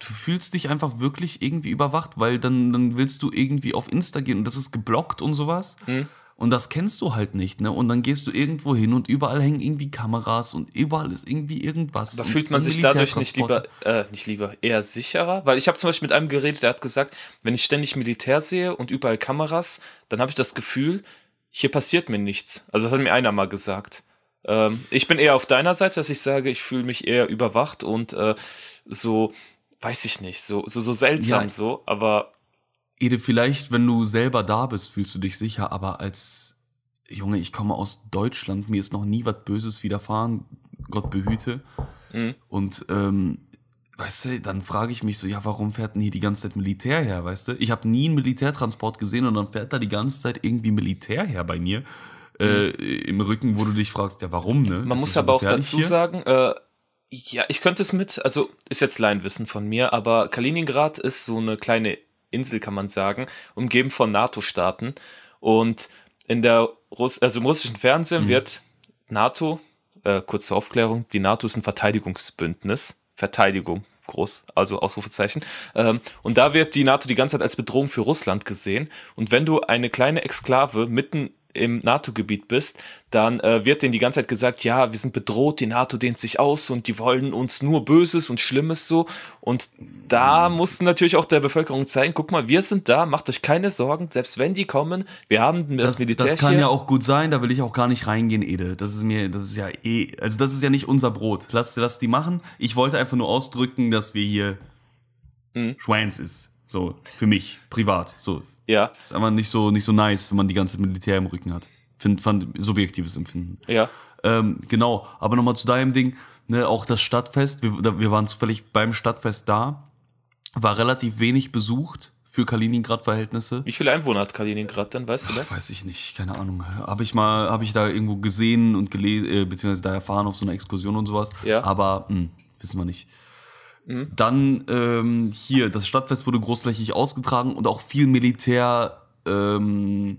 Du fühlst dich einfach wirklich irgendwie überwacht, weil dann, dann willst du irgendwie auf Insta gehen und das ist geblockt und sowas. Und das kennst du halt nicht, ne? Und dann gehst du irgendwo hin und überall hängen irgendwie Kameras und überall ist irgendwie irgendwas. Da fühlt man sich dadurch nicht lieber, äh, nicht lieber, eher sicherer? Weil ich habe zum Beispiel mit einem geredet, der hat gesagt, wenn ich ständig Militär sehe und überall Kameras, dann habe ich das Gefühl, hier passiert mir nichts. Also das hat mir einer mal gesagt. Ähm, ich bin eher auf deiner Seite, dass ich sage, ich fühle mich eher überwacht und äh, so, weiß ich nicht, so, so, so seltsam Ja. so, aber Ede, vielleicht, wenn du selber da bist, fühlst du dich sicher, aber als Junge, ich komme aus Deutschland, mir ist noch nie was Böses widerfahren, Gott behüte. Und ähm, weißt du, dann frage ich mich so, ja, warum fährt denn hier die ganze Zeit Militär her, weißt du? Ich habe nie einen Militärtransport gesehen und dann fährt da die ganze Zeit irgendwie Militär her bei mir. Äh, Im Rücken, wo du dich fragst, ja, warum, ne? Man Ist muss aber auch dazu hier? sagen, äh, ja, ich könnte es mit, also ist jetzt Laienwissen von mir, aber Kaliningrad ist so eine kleine Insel, kann man sagen, umgeben von NATO-Staaten. Und in der Russ also im russischen Fernsehen Mhm. wird NATO, äh, kurze Aufklärung, die NATO ist ein Verteidigungsbündnis. Verteidigung, groß, also Ausrufezeichen. Ähm, und da wird die NATO die ganze Zeit als Bedrohung für Russland gesehen. Und wenn du eine kleine Exklave mitten im NATO-Gebiet bist, dann äh, wird denen die ganze Zeit gesagt, ja, wir sind bedroht, die NATO dehnt sich aus und die wollen uns nur Böses und Schlimmes so. Und da mussten natürlich auch der Bevölkerung zeigen, guck mal, wir sind da, macht euch keine Sorgen, selbst wenn die kommen, wir haben das, Das, Militär das kann hier. ja auch gut sein, da will ich auch gar nicht reingehen, Ede. Das ist mir, das ist ja eh, also das ist ja nicht unser Brot. Lass, lass die machen. Ich wollte einfach nur ausdrücken, dass wir hier Mhm. Schweins ist. So, für mich, privat. So. Ja, Ist einfach nicht so, nicht so nice, wenn man die ganze Zeit Militär im Rücken hat. Find, fand subjektives Empfinden. ja. Ähm, genau, aber nochmal zu deinem Ding, ne, auch das Stadtfest, wir, wir waren zufällig beim Stadtfest da, war relativ wenig besucht für Kaliningrad-Verhältnisse. Wie viele Einwohner hat Kaliningrad denn, weißt du das? Weiß ich nicht, keine Ahnung. Habe ich mal, habe ich da irgendwo gesehen und gelesen, äh, beziehungsweise da erfahren auf so einer Exkursion und sowas. Ja. Aber mh, wissen wir nicht. Dann ähm, hier, das Stadtfest wurde großflächig ausgetragen und auch viel Militär, ähm,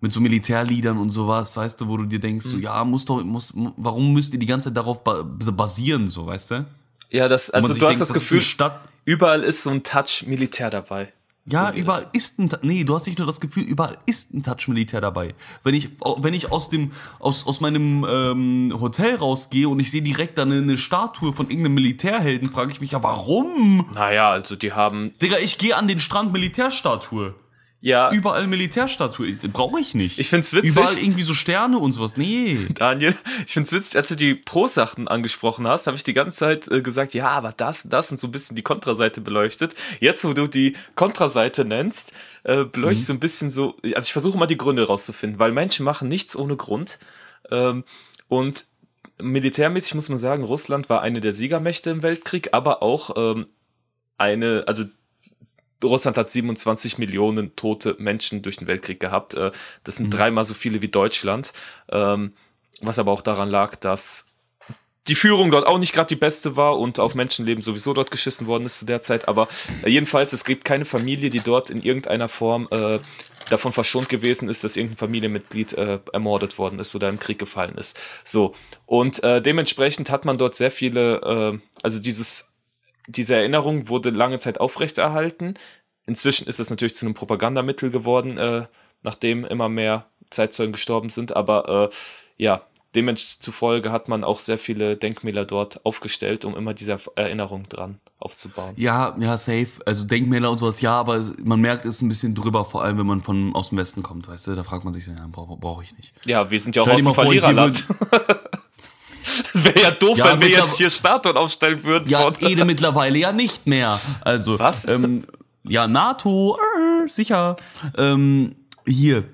mit so Militärliedern und sowas, weißt du, wo du dir denkst, so, ja, muss doch, muss, mu- warum müsst ihr die ganze Zeit darauf ba basieren, so, weißt du? Ja, das, also du hast denkt, das Gefühl, Stadt, überall ist so ein Touch Militär dabei. Ja, überall ist ein, nee, du hast nicht nur das Gefühl, überall ist ein Touch Militär dabei. Wenn ich, wenn ich aus dem, aus, aus meinem ähm, Hotel rausgehe und ich sehe direkt dann eine Statue von irgendeinem Militärhelden, frage ich mich ja, warum? Naja, also die haben, Digga, ich gehe an den Strand Militärstatue. Ja, Überall Militärstatue. Brauche ich nicht. Ich find's witzig. Überall irgendwie so Sterne und sowas. Nee. Daniel, ich find's witzig, als du die Pro-Sachen angesprochen hast, habe ich die ganze Zeit äh, gesagt, ja, aber das und das und so ein bisschen die Kontraseite beleuchtet. Jetzt, wo du die Kontraseite nennst, äh, beleuchtest du ein bisschen so, also ich versuche mal die Gründe rauszufinden, weil Menschen machen nichts ohne Grund. Ähm, und militärmäßig muss man sagen, Russland war eine der Siegermächte im Weltkrieg, aber auch ähm, eine, also Russland hat 27 Millionen tote Menschen durch den Weltkrieg gehabt. Äh, Das sind dreimal so viele wie Deutschland. Ähm, Was aber auch daran lag, dass die Führung dort auch nicht gerade die beste war und auf Menschenleben sowieso dort geschissen worden ist zu der Zeit. Aber äh, jedenfalls, es gibt keine Familie, die dort in irgendeiner Form äh, davon verschont gewesen ist, dass irgendein Familienmitglied äh, ermordet worden ist oder im Krieg gefallen ist. So. Und äh, dementsprechend hat man dort sehr viele, also dieses, diese Erinnerung wurde lange Zeit aufrechterhalten. Inzwischen ist es natürlich zu einem Propagandamittel geworden, äh, nachdem immer mehr Zeitzeugen gestorben sind. Aber äh, ja, demzufolge hat man auch sehr viele Denkmäler dort aufgestellt, um immer diese Erinnerung dran aufzubauen. Ja, ja, safe. Also Denkmäler und sowas, ja, aber man merkt es ist ein bisschen drüber, vor allem wenn man von aus dem Westen kommt, weißt du? Da fragt man sich so, ja, brauche brauch ich nicht. Ja, wir sind ja auch Stell aus dem vor, Verliererland. Es wäre ja doof, Ja, wenn wir jetzt hier Statuen aufstellen würden. Ja, von- Ede mittlerweile ja nicht mehr. Also, Was? Ähm, ja, NATO, äh, sicher. Ähm, hier,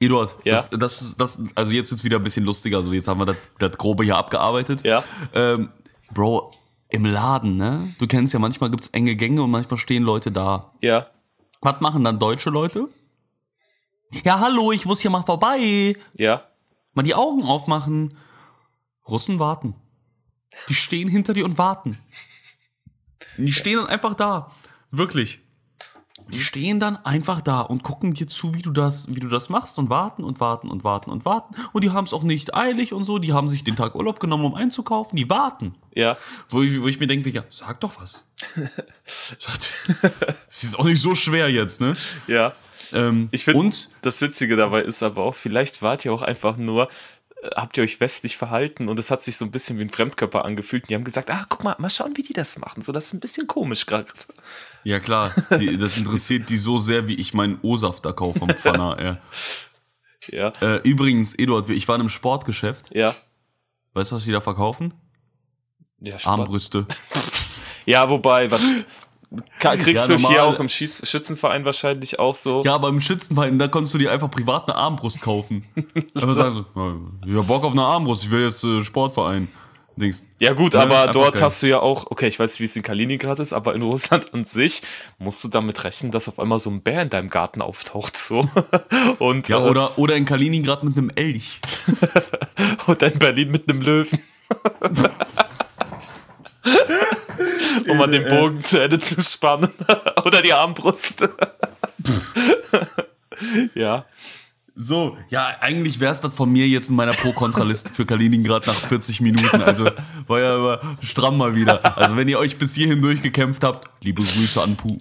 Eduard, Ja? das, das, das, also jetzt wird's wieder ein bisschen lustiger. Also jetzt haben wir das, das Grobe hier abgearbeitet. Ja. Ähm, Bro, im Laden, ne? Du kennst ja, manchmal gibt's enge Gänge und manchmal stehen Leute da. ja. Was machen dann deutsche Leute? Ja, hallo, ich muss hier mal vorbei. Ja. Mal die Augen aufmachen. Russen warten. Die stehen hinter dir und warten. Die stehen dann einfach da. Wirklich. Die stehen dann einfach da und gucken dir zu, wie du das, wie du das machst und warten und warten und warten und warten. Und die haben es auch nicht eilig und so. Die haben sich den Tag Urlaub genommen, um einzukaufen. Die warten. Ja. Wo ich, wo ich mir denke, ja, sag doch was. Es ist auch nicht so schwer jetzt, ne? Ja. Ähm, Ich finde, und das Witzige dabei ist aber auch, vielleicht wart ihr auch einfach nur, habt ihr euch westlich verhalten und es hat sich so ein bisschen wie ein Fremdkörper angefühlt. Und die haben gesagt, ah, guck mal, mal schauen, wie die das machen. So, das ist ein bisschen komisch gerade. Ja klar, die, das interessiert die so sehr, wie ich meinen O-Saft da kaufe vom Pfanner. ja. Ja. Äh, übrigens, Eduard, ich war in einem Sportgeschäft. Ja. Weißt du, was die da verkaufen? Ja. Armbrüste. ja wobei, was kriegst Ja, du hier auch im Schieß Schützenverein wahrscheinlich auch so. Ja, aber im Schützenverein, da konntest du dir einfach privat eine Armbrust kaufen. Sagen so, ja, ich hab Bock auf eine Armbrust, ich will jetzt äh, Sportverein. Denkst, Ja gut, Ne, aber dort geil. hast du ja auch, okay, ich weiß nicht, wie es in Kaliningrad ist, aber in Russland an sich musst du damit rechnen, dass auf einmal so ein Bär in deinem Garten auftaucht so. Und, ja, äh, oder, oder in Kaliningrad mit einem Elch. oder in Berlin mit einem Löwen. um an den Bogen zu Ende zu spannen. oder die Armbrust. ja. So, ja, eigentlich wär's das von mir jetzt mit meiner Pro-Kontra-Liste für Kaliningrad nach 40 Minuten. Also war ja aber stramm mal wieder. Also wenn ihr euch bis hierhin durchgekämpft habt, liebe Grüße an Pu.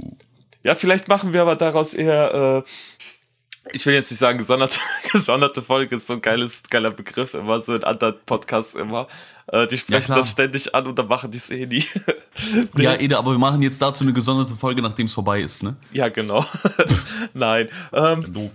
Ja, vielleicht machen wir aber daraus eher, äh, ich will jetzt nicht sagen, gesonderte, gesonderte Folge ist so ein geiles, geiler Begriff, immer so in anderen Podcasts immer. Äh, die sprechen klar. das ständig an und dann machen die es eh nie. Ja, Ede, aber wir machen jetzt dazu eine gesonderte Folge, nachdem es vorbei ist, ne? ja, genau. Nein. Ähm, Du.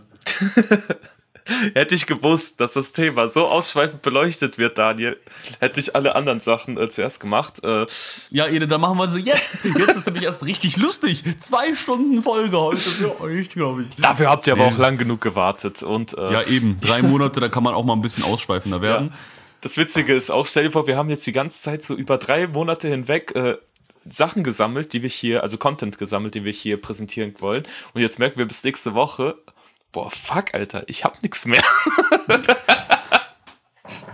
Hätte ich gewusst, dass das Thema so ausschweifend beleuchtet wird, Daniel, hätte ich alle anderen Sachen äh, zuerst gemacht. Äh, ja, Ede, dann machen wir sie jetzt. Jetzt ist nämlich erst richtig lustig. Zwei Stunden Folge heute für euch, glaube ich. Dafür habt ihr aber auch lang genug gewartet. Und, äh, ja, eben. Drei Monate, da kann man auch mal ein bisschen ausschweifender werden. Ja. Das Witzige ist auch, stell dir vor, wir haben jetzt die ganze Zeit so über drei Monate hinweg äh, Sachen gesammelt, die wir hier, also Content gesammelt, den wir hier präsentieren wollen. Und jetzt merken wir bis nächste Woche, boah, fuck, Alter, ich hab nix mehr.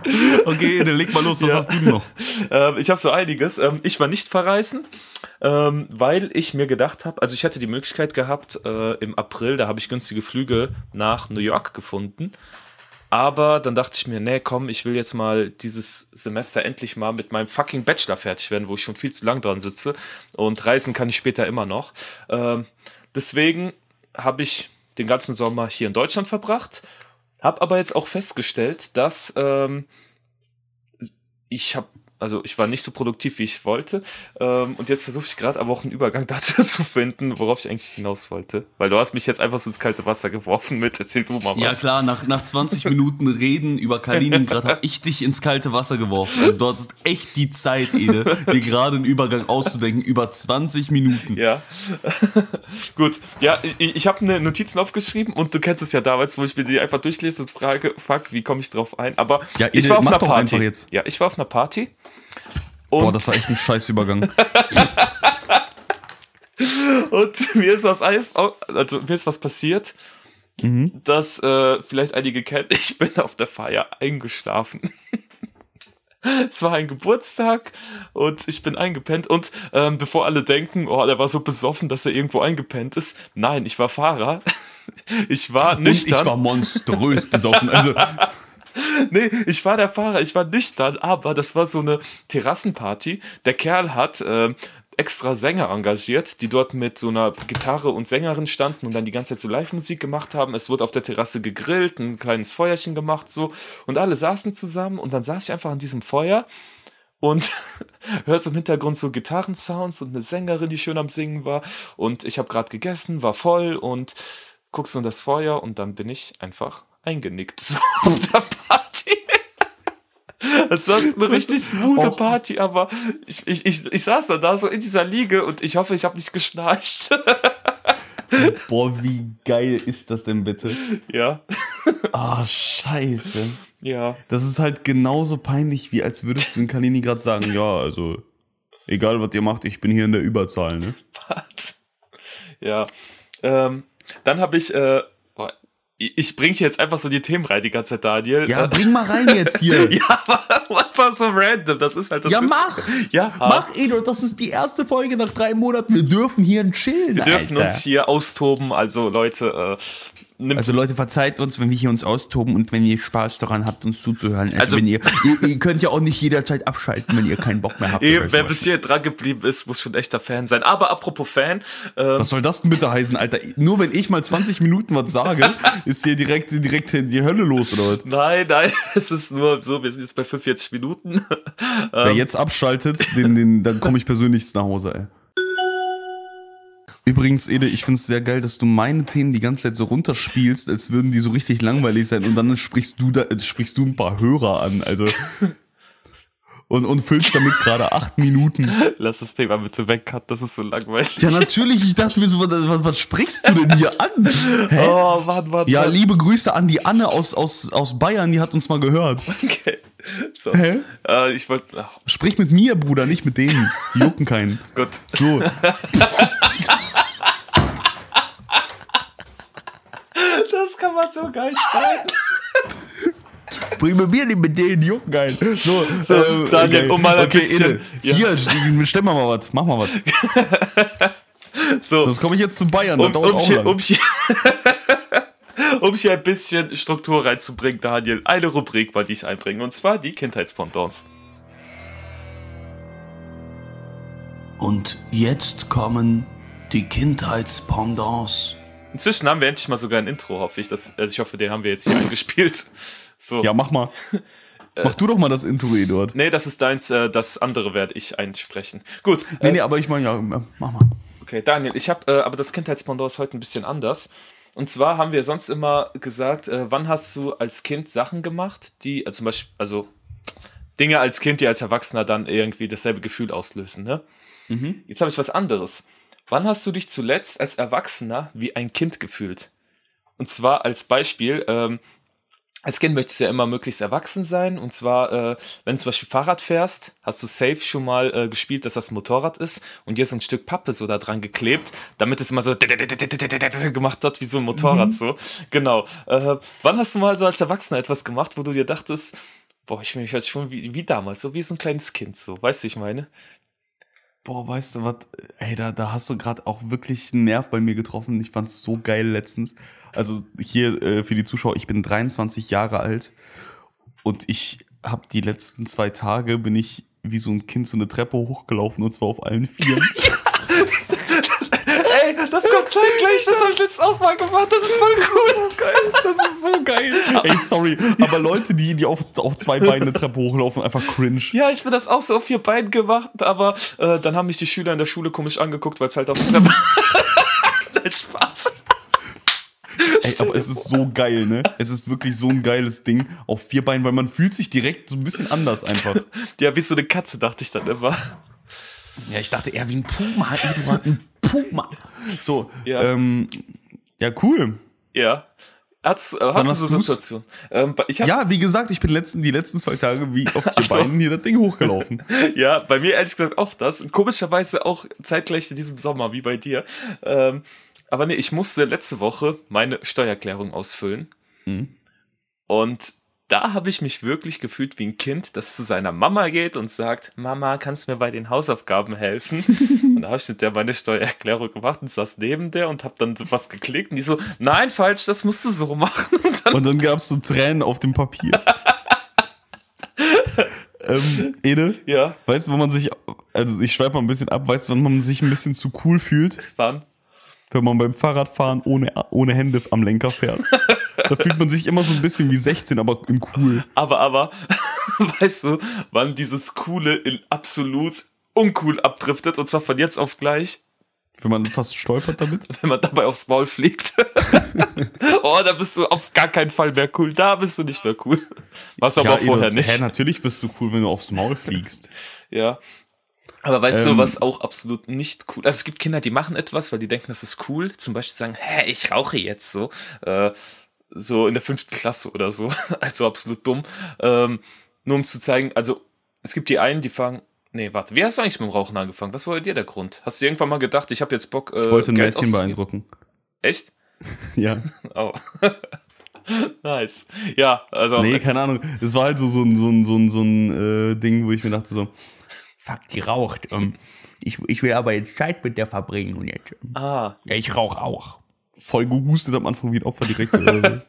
okay, dann leg mal los, was ja. hast du noch? Ähm, ich habe so einiges. Ähm, ich war nicht verreisen, ähm, weil ich mir gedacht habe, also ich hatte die Möglichkeit gehabt, äh, im April, da habe ich günstige Flüge nach New York gefunden. Aber dann dachte ich mir, nee, komm, ich will jetzt mal dieses Semester endlich mal mit meinem fucking Bachelor fertig werden, wo ich schon viel zu lang dran sitze. Und reisen kann ich später immer noch. Ähm, deswegen habe ich den ganzen Sommer hier in Deutschland verbracht. Habe aber jetzt auch festgestellt, dass ähm, ich habe also ich war nicht so produktiv, wie ich wollte. Ähm, und jetzt versuche ich gerade aber auch einen Übergang dazu zu finden, worauf ich eigentlich hinaus wollte. Weil du hast mich jetzt einfach so ins kalte Wasser geworfen mit, erzähl du mal was. Ja klar, nach, nach 20 Minuten Reden über Kaliningrad habe ich dich ins kalte Wasser geworfen. Also du hattest echt die Zeit, Ede, dir gerade einen Übergang auszudenken. Über 20 Minuten. Ja. Gut. Ja, ich, ich habe eine Notizen aufgeschrieben und du kennst es ja damals, wo ich mir die einfach durchlese und frage, fuck, wie komme ich drauf ein? Aber ja, Ede, ich war auf einer Party. Jetzt. Ja, ich war auf einer Party und Boah, das war echt ein Scheißübergang. und mir ist was, also mir ist was passiert, mhm. das äh, vielleicht einige kennen. Ich bin auf der Feier eingeschlafen. es war ein Geburtstag und ich bin eingepennt. Und ähm, bevor alle denken, oh, der war so besoffen, dass er irgendwo eingepennt ist. Nein, ich war Fahrer. Ich war nüchtern. Und ich war monströs besoffen. Also nee, ich war der Fahrer, ich war nüchtern, aber das war so eine Terrassenparty. Der Kerl hat äh, extra Sänger engagiert, die dort mit so einer Gitarre und Sängerin standen und dann die ganze Zeit so Live-Musik gemacht haben. Es wurde auf der Terrasse gegrillt, ein kleines Feuerchen gemacht so und alle saßen zusammen und dann saß ich einfach an diesem Feuer und hörst im Hintergrund so Gitarrensounds und eine Sängerin, die schön am Singen war und ich habe gerade gegessen, war voll und guckst du in das Feuer und dann bin ich einfach eingenickt so auf der Party. Es war eine richtig smooth Party, aber ich, ich, ich, ich saß dann da so in dieser Liege und ich hoffe, ich habe nicht geschnarcht. Boah, wie geil ist das denn bitte? Ja. Ah, oh, scheiße. Ja. Das ist halt genauso peinlich, wie als würdest du in Kaliningrad sagen, ja, also, egal was ihr macht, ich bin hier in der Überzahl, ne? Was? Ja. Ähm, dann habe ich äh, ich bringe jetzt einfach so die Themen rein die ganze Zeit, Daniel. Ja, bring mal rein jetzt hier. ja, einfach so random. Das ist halt das. Ja, mach. Ja, mach, Edo. Das ist die erste Folge nach drei Monaten. Wir dürfen hier chillen. Wir dürfen Alter. uns hier austoben. Also, Leute, äh, also Leute, verzeiht uns, wenn wir hier uns austoben und wenn ihr Spaß daran habt, uns zuzuhören. Also, also wenn ihr, ihr, ihr, könnt ja auch nicht jederzeit abschalten, wenn ihr keinen Bock mehr habt. Ey, wer bis hier dran geblieben ist, muss schon echter Fan sein. Aber apropos Fan. Ähm, was soll das denn bitte heißen, Alter? Nur wenn ich mal 20 Minuten was sage, ist hier direkt, direkt die Hölle los, oder was? Nein, nein, es ist nur so, wir sind jetzt bei 45 Minuten. Wer ähm, jetzt abschaltet, den, den, dann komme ich persönlich nach Hause, ey. Übrigens, Ede, ich finde es sehr geil, dass du meine Themen die ganze Zeit so runterspielst, als würden die so richtig langweilig sein und dann sprichst du da, sprichst du ein paar Hörer an, also und, und füllst damit gerade acht Minuten. Lass das Thema bitte weg, das ist so langweilig. Ja, natürlich, ich dachte mir so, was, was sprichst du denn hier an? Hä? Oh, warte, warte. Ja, liebe Grüße an die Anne aus, aus, aus Bayern, die hat uns mal gehört. Okay. So. Hä? Äh, ich wollte. Sprich mit mir, Bruder, nicht mit denen. Die jucken keinen. Gut. So. Das kann man so geil schneiden. Bring mir mit denen, jucken geil. So, so äh, Daniel, okay. um mal ein okay, bisschen. Ja. Hier, stell mal was, mach mal was. so. Sonst komme ich jetzt zu Bayern, um, um, hier, um, hier, um hier ein bisschen Struktur reinzubringen, Daniel, eine Rubrik mal, die ich einbringe, und zwar die Kindheitspendants. Und jetzt kommen die Kindheitspendants. Inzwischen haben wir endlich mal sogar ein Intro, hoffe ich. Das, also ich hoffe, den haben wir jetzt hier eingespielt. So. Ja, mach mal. Mach du doch mal das Intro, Eduard. Nee, das ist deins, äh, das andere werde ich einsprechen. Gut. Nee, äh, nee, aber ich meine, ja, mach mal. Okay, Daniel, ich habe, äh, aber das Kindheitspendant ist heute ein bisschen anders. Und zwar haben wir sonst immer gesagt, äh, wann hast du als Kind Sachen gemacht, die, also zum Beispiel, also Dinge als Kind, die als Erwachsener dann irgendwie dasselbe Gefühl auslösen, ne? Mhm. Jetzt habe ich was anderes. Wann hast du dich zuletzt als Erwachsener wie ein Kind gefühlt? Und zwar als Beispiel, ähm, als Kind möchtest du ja immer möglichst erwachsen sein. Und zwar, äh, wenn du zum Beispiel Fahrrad fährst, hast du safe schon mal äh, gespielt, dass das ein Motorrad ist und dir so ein Stück Pappe so da dran geklebt, damit es immer so gemacht hat wie so ein Motorrad mhm. so. Genau. Äh, wann hast du mal so als Erwachsener etwas gemacht, wo du dir dachtest, boah, ich fühle mich schon wie, wie damals, so wie so ein kleines Kind, so, weißt du, ich meine? Boah, weißt du was, ey, da, da hast du gerade auch wirklich einen Nerv bei mir getroffen. Ich fand's so geil letztens. Also hier äh, für die Zuschauer, ich bin 23 Jahre alt und ich habe die letzten zwei Tage bin ich wie so ein Kind so eine Treppe hochgelaufen und zwar auf allen Vieren. Ey, das habe ich letztens auch mal gemacht. Das ist voll cool. Das ist so geil. Das ist so geil. Ey, sorry, aber Leute, die, die auf, auf zwei Beinen eine Treppe hochlaufen, einfach cringe. Ja, ich bin das auch so auf vier Beinen gemacht, aber äh, dann haben mich die Schüler in der Schule komisch angeguckt, weil es halt auf der Treppe. Nein, Spaß. Ey, aber es ist so geil, ne? Es ist wirklich so ein geiles Ding auf vier Beinen, weil man fühlt sich direkt so ein bisschen anders einfach. Ja, wie so eine Katze, dachte ich dann immer. Ja, ich dachte eher wie ein Puma, Eduard, ein Puma. So, ja, ähm, ja cool. Ja. Hat's, äh, hast du so eine Situation? Ähm, ja, wie gesagt, ich bin letzten, die letzten zwei Tage wie auf vier so. Beinen hier das Ding hochgelaufen. ja, bei mir ehrlich gesagt auch das. Komischerweise auch zeitgleich in diesem Sommer, wie bei dir. Ähm, aber nee, ich musste letzte Woche meine Steuererklärung ausfüllen. Mhm. Und da habe ich mich wirklich gefühlt wie ein Kind, das zu seiner Mama geht und sagt, Mama, kannst du mir bei den Hausaufgaben helfen? und da habe ich mit der meine Steuererklärung gemacht und saß neben der und habe dann so was geklickt und die so, nein, falsch, das musst du so machen. Und dann, und dann gab es so Tränen auf dem Papier. ähm, Ede? Ja. Weißt du, wo man sich, also ich schreibe mal ein bisschen ab, weißt du, wenn man sich ein bisschen zu cool fühlt? Wann? wenn man beim Fahrradfahren ohne, ohne Hände am Lenker fährt. da fühlt man sich immer so ein bisschen wie 16, aber in cool. Aber, aber, weißt du, wann dieses Coole in absolut uncool abdriftet, und zwar von jetzt auf gleich? Wenn man fast stolpert damit? Wenn man dabei aufs Maul fliegt. oh, da bist du auf gar keinen Fall mehr cool. Da bist du nicht mehr cool. Ja, aber vorher nicht. Hä, natürlich bist du cool, wenn du aufs Maul fliegst. ja. Aber weißt ähm, du, was auch absolut nicht cool Also es gibt Kinder, die machen etwas, weil die denken, das ist cool. Zum Beispiel sagen, hä, ich rauche jetzt so. Äh, so in der fünften Klasse oder so. Also absolut dumm. Ähm, nur um zu zeigen, also es gibt die einen, die fangen. Nee, warte, wie hast du eigentlich mit dem Rauchen angefangen? Was war bei dir der Grund? Hast du irgendwann mal gedacht, ich habe jetzt Bock. Äh, ich wollte ein Geld Mädchen beeindrucken. Echt? ja. Oh. nice. Ja, also. Nee, keine Ahnung. Es war halt so, so ein, so ein, so ein, so ein äh, Ding, wo ich mir dachte, so, fuck, die raucht. Ähm, ich, ich will aber jetzt Zeit mit der verbringen und jetzt. Ähm, ah. Ja, ich rauche auch. Voll gehustet am Anfang wie ein Opfer direkt.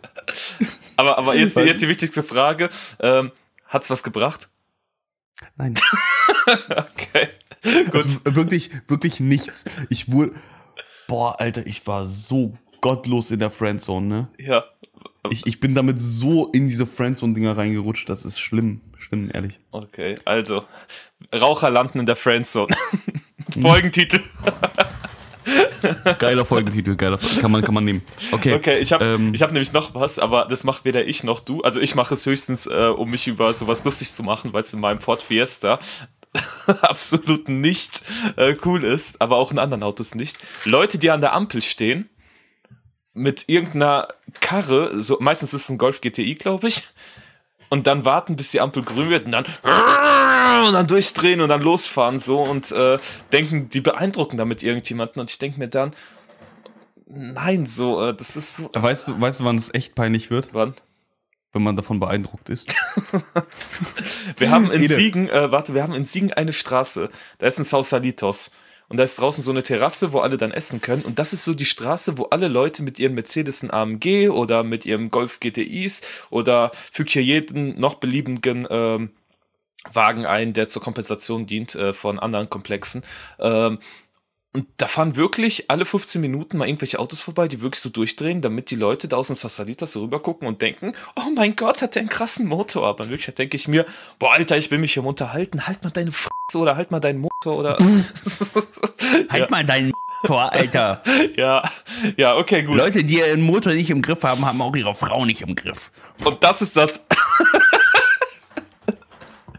Aber, aber jetzt, jetzt die wichtigste Frage. Ähm, hat's was gebracht? Nein. okay. Gut. Also, wirklich, wirklich nichts. Ich wurde. Boah, Alter, ich war so gottlos in der Friendzone, ne? Ja. Ich, ich bin damit so in diese Friendzone-Dinger reingerutscht, das ist schlimm. Schlimm, ehrlich. Okay, also, Raucher landen in der Friendzone. Folgentitel. Geiler Folgentitel, geiler kann man kann man nehmen. Okay. Okay, ich habe ähm, ich habe nämlich noch was, aber das macht weder ich noch du. Also ich mache es höchstens, äh, um mich über sowas lustig zu machen, weil es in meinem Ford Fiesta absolut nicht äh, cool ist, aber auch in anderen Autos nicht. Leute, die an der Ampel stehen mit irgendeiner Karre, so meistens ist es ein Golf GTI, glaube ich, und dann warten, bis die Ampel grün wird und dann und dann durchdrehen und dann losfahren so und äh, denken, die beeindrucken damit irgendjemanden und ich denke mir dann, nein, so, äh, das ist so. Weißt du, weißt du, wann es echt peinlich wird? Wann? Wenn man davon beeindruckt ist. wir haben in Siegen, äh, warte, wir haben in Siegen eine Straße, da ist ein Sausalitos. Und da ist draußen so eine Terrasse, wo alle dann essen können. Und das ist so die Straße, wo alle Leute mit ihren Mercedes AMG oder mit ihrem Golf GTIs oder füg hier jeden noch beliebigen ähm, Wagen ein, der zur Kompensation dient äh, von anderen Komplexen. Ähm, und da fahren wirklich alle 15 Minuten mal irgendwelche Autos vorbei, die wirklich so durchdrehen, damit die Leute da aus dem Sassalitas so rüber gucken und denken, oh mein Gott, hat der einen krassen Motor. Aber in Wirklichkeit denke ich mir, boah, Alter, ich will mich hier unterhalten, halt mal deine Fresse oder halt mal deinen Motor oder. halt ja. mal deinen Boah, Alter. Ja, ja, okay, gut. Leute, die ihren Motor nicht im Griff haben, haben auch ihre Frau nicht im Griff. Und das ist das.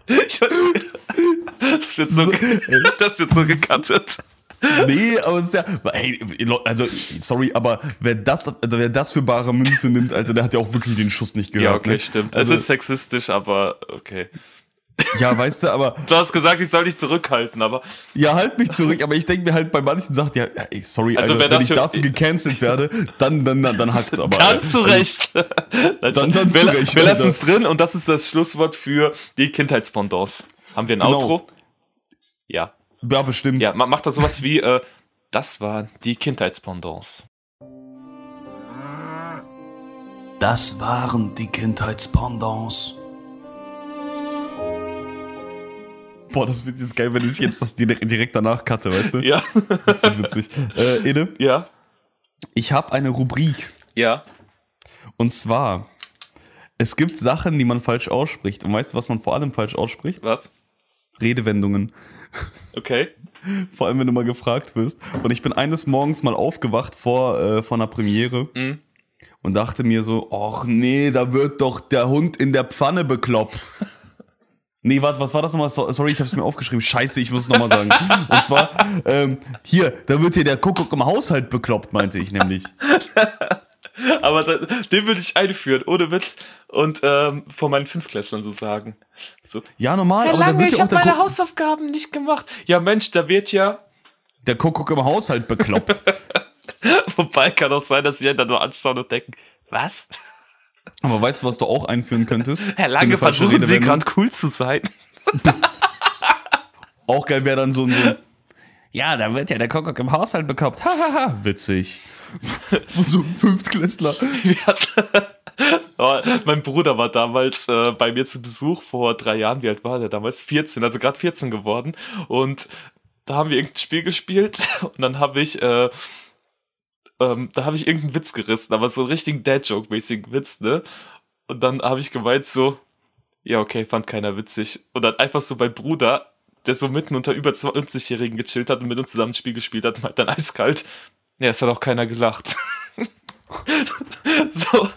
Ich- das ist jetzt so, das ist jetzt so gecuttet. Nee, aber es ist ja. Hey, also, sorry, aber wer das, wer das für bare Münze nimmt, Alter, der hat ja auch wirklich den Schuss nicht gehört. Ja, okay, ne? stimmt. Also, es ist sexistisch, aber okay. ja, weißt du, aber Du hast gesagt, ich soll dich zurückhalten, aber ja, halt mich zurück. Aber ich denke mir halt bei manchen Sachen, ja, ey, sorry, Also, Alter, wenn ich für- dafür gecancelt werde, dann, dann, dann, dann hackt's aber. dann Alter. zu Recht. Dann- dann wir, zu Recht, wir lassen Alter. es drin und das ist das Schlusswort für die Kindheitspendants. Haben wir ein Genau. Outro? Ja. Ja, bestimmt. Ja, ma- macht da sowas wie, äh, das waren die Kindheitspendants. Das waren die Kindheitspendants. Boah, das wird jetzt geil, wenn ich jetzt das direkt, direkt danach cutte, weißt du? Ja. Das wird witzig. Äh, Ede, ja. ich habe eine Rubrik. Ja. Und zwar, es gibt Sachen, die man falsch ausspricht. Und weißt du, was man vor allem falsch ausspricht? Was? Redewendungen. Okay. Vor allem, wenn du mal gefragt wirst. Und ich bin eines Morgens mal aufgewacht vor, äh, vor einer Premiere und dachte mir so, ach nee, da wird doch der Hund in der Pfanne bekloppt. Nee, warte, was war das nochmal? So- Sorry, ich hab's mir aufgeschrieben. Scheiße, ich muss es nochmal sagen. Und zwar, ähm, hier, da wird hier der Kuckuck im Haushalt bekloppt, meinte ich nämlich. Aber den würde ich einführen, ohne Witz. Und ähm, vor meinen Fünfklässlern so sagen. So, Ja, normal, Herr aber Lange, wird ich ja habe meine Hausaufgaben nicht gemacht. Ja, Mensch, da wird ja. der Kuckuck im Haushalt bekloppt. Wobei kann auch sein, dass sie dann nur anschauen und denken, was? aber weißt du, was du auch einführen könntest? Herr Lange, versuchen Sie gerade cool zu sein. Auch geil wäre dann so ein so, Ja, da wird ja der Kuckuck im Haushalt bekloppt. Hahaha, witzig. Und so ein Fünftklässler. Oh, mein Bruder war damals äh, bei mir zu Besuch vor drei Jahren. Wie alt war der damals? 14, also gerade 14 geworden. Und da haben wir irgendein Spiel gespielt und dann habe ich, äh, ähm, da habe ich irgendeinen Witz gerissen, aber so einen richtigen Dad-Joke-mäßigen Witz, ne? Und dann habe ich gemeint so, ja, okay, fand keiner witzig. Und dann einfach so mein Bruder, der so mitten unter über 20-Jährigen gechillt hat und mit uns zusammen ein Spiel gespielt hat, meint dann eiskalt, ja, es hat auch keiner gelacht. so,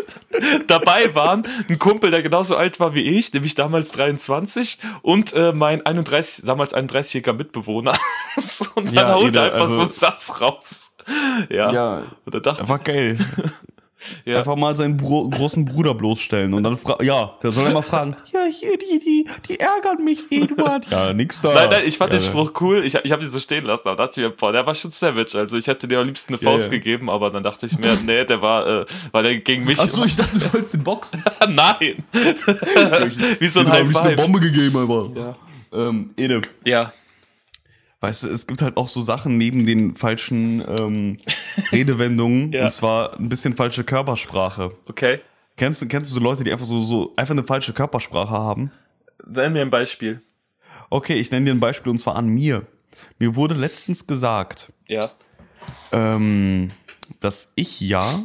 dabei waren ein Kumpel, der genauso alt war wie ich, nämlich damals 23 und äh, mein 31, damals 31-jähriger Mitbewohner. und dann Ja, haut er einfach also- so einen Satz raus. Ja. Ja, Und da dachte war geil. Ja. Einfach mal seinen Bro großen Bruder bloßstellen und dann fra ja, der soll immer fragen, ja, hier, die, die, die ärgern mich, Eduard. ja, nix da. Nein, nein, ich fand ja, den Spruch cool. Ich, ich habe ihn so stehen lassen, aber dachte ich mir, boah, der war schon savage. Also ich hätte dir am liebsten eine Faust ja. gegeben, aber dann dachte ich mir, nee, der war, äh, weil er gegen mich. Achso, ich dachte, du wolltest den boxen. Nein! Wie so ein hab High ich eine Five. Bombe gegeben, aber. Ja. Ähm, Ede, ja. Weißt du, es gibt halt auch so Sachen neben den falschen ähm, Redewendungen, Ja. und zwar ein bisschen falsche Körpersprache. Okay. Kennst du, kennst du so Leute, die einfach so, so einfach eine falsche Körpersprache haben? Nenn mir ein Beispiel. Okay, ich nenne dir ein Beispiel und zwar an mir. Mir wurde letztens gesagt, Ja. ähm, dass ich ja,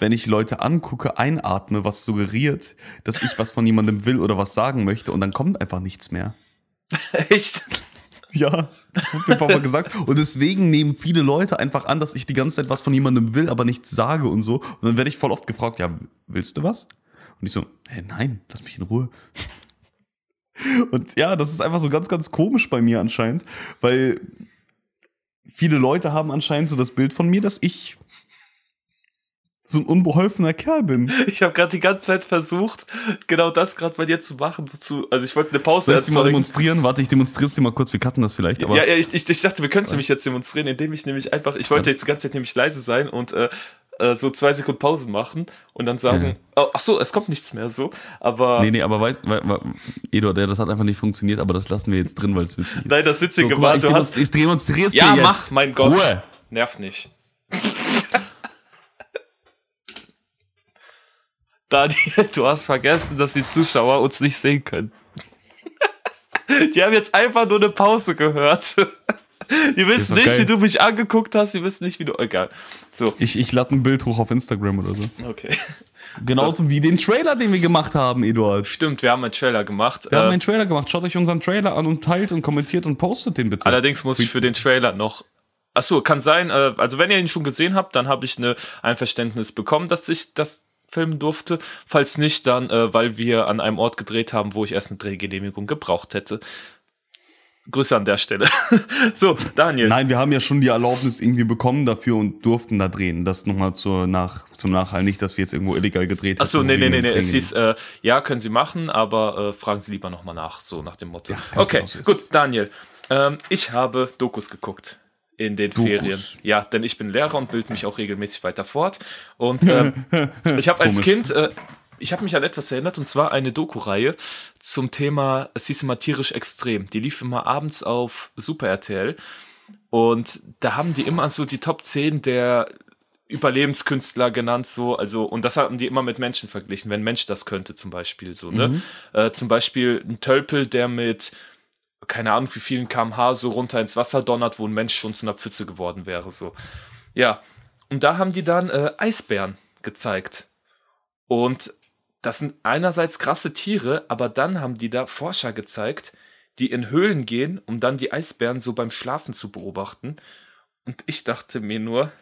wenn ich Leute angucke, einatme, was suggeriert, dass ich was von jemandem will oder was sagen möchte und dann kommt einfach nichts mehr. Echt? Ja, das wurde mir ein paar Mal gesagt. Und deswegen nehmen viele Leute einfach an, dass ich die ganze Zeit was von jemandem will, aber nichts sage und so. Und dann werde ich voll oft gefragt, ja, willst du was? Und ich so, hä, nein, lass mich in Ruhe. Und ja, das ist einfach so ganz, ganz komisch bei mir anscheinend, weil viele Leute haben anscheinend so das Bild von mir, dass ich so ein unbeholfener Kerl bin. Ich habe gerade die ganze Zeit versucht, genau das gerade bei dir zu machen. So zu, also ich wollte eine Pause Soll ich dir mal erzeugen. demonstrieren? Warte, ich demonstriere es dir mal kurz. Wir cutten das vielleicht. Aber Ja, ja ich, ich, ich dachte, wir können es nämlich jetzt demonstrieren, indem ich nämlich einfach, ich wollte jetzt die ganze Zeit nämlich leise sein und äh, äh, so zwei Sekunden Pausen machen und dann sagen, oh, ach so, es kommt nichts mehr so, aber Nee, nee, aber weißt wei- wei- Eduard, ja, das hat einfach nicht funktioniert, aber das lassen wir jetzt drin, weil es witzig ist. nein, das Witzige So, war, mal, ich, du hast, ich demonstriere es ja, dir jetzt. mach, mein Gott, Ruhe. nerv nicht. Daniel, du hast vergessen, dass die Zuschauer uns nicht sehen können. Die haben jetzt einfach nur eine Pause gehört. Die wissen nicht, geil. wie du mich angeguckt hast, die wissen nicht, wie du. Egal. So, Ich, ich lade ein Bild hoch auf Instagram oder so. okay. Genauso wie den Trailer, den wir gemacht haben, Eduard. Stimmt, wir haben einen Trailer gemacht. Wir haben Äh, einen Trailer gemacht. Schaut euch unseren Trailer an und teilt und kommentiert und postet den bitte. allerdings muss ich für den Trailer noch Ach so, kann sein. Äh, also wenn ihr ihn schon gesehen habt, dann habe ich eine Einverständnis bekommen, dass ich das filmen durfte. Falls nicht, dann äh, weil wir an einem Ort gedreht haben, wo ich erst eine Drehgenehmigung gebraucht hätte. Grüße an der Stelle. so, Daniel. Nein, wir haben ja schon die Erlaubnis irgendwie bekommen dafür und durften da drehen. Das nochmal zur Nach zum Nachhall. Nicht, dass wir jetzt irgendwo illegal gedreht haben. Achso, nee, nee, nee, nee. Es hieß, äh, ja, können Sie machen, aber äh, fragen Sie lieber nochmal nach, so nach dem Motto. Ja, okay, genau so gut, Daniel. Ähm, ich habe Dokus geguckt in den Dokus. Ferien. Ja, denn ich bin Lehrer und bilde mich auch regelmäßig weiter fort. Und ähm, ich habe als Kind, äh, ich habe mich an etwas erinnert, und zwar eine Doku-Reihe zum Thema, es hieß immer tierisch extrem. Die lief immer abends auf Super RTL. Und da haben die immer so die Top 10 der Überlebenskünstler genannt, so, also, und das haben die immer mit Menschen verglichen, wenn ein Mensch das könnte, zum Beispiel, so, ne? Mhm. Äh, zum Beispiel ein Tölpel, der mit keine Ahnung, wie vielen kmh so runter ins Wasser donnert, wo ein Mensch schon zu einer Pfütze geworden wäre. So. Ja. Und da haben die dann äh, Eisbären gezeigt. Und das sind einerseits krasse Tiere, aber dann haben die da Forscher gezeigt, die in Höhlen gehen, um dann die Eisbären so beim Schlafen zu beobachten. Und ich dachte mir nur,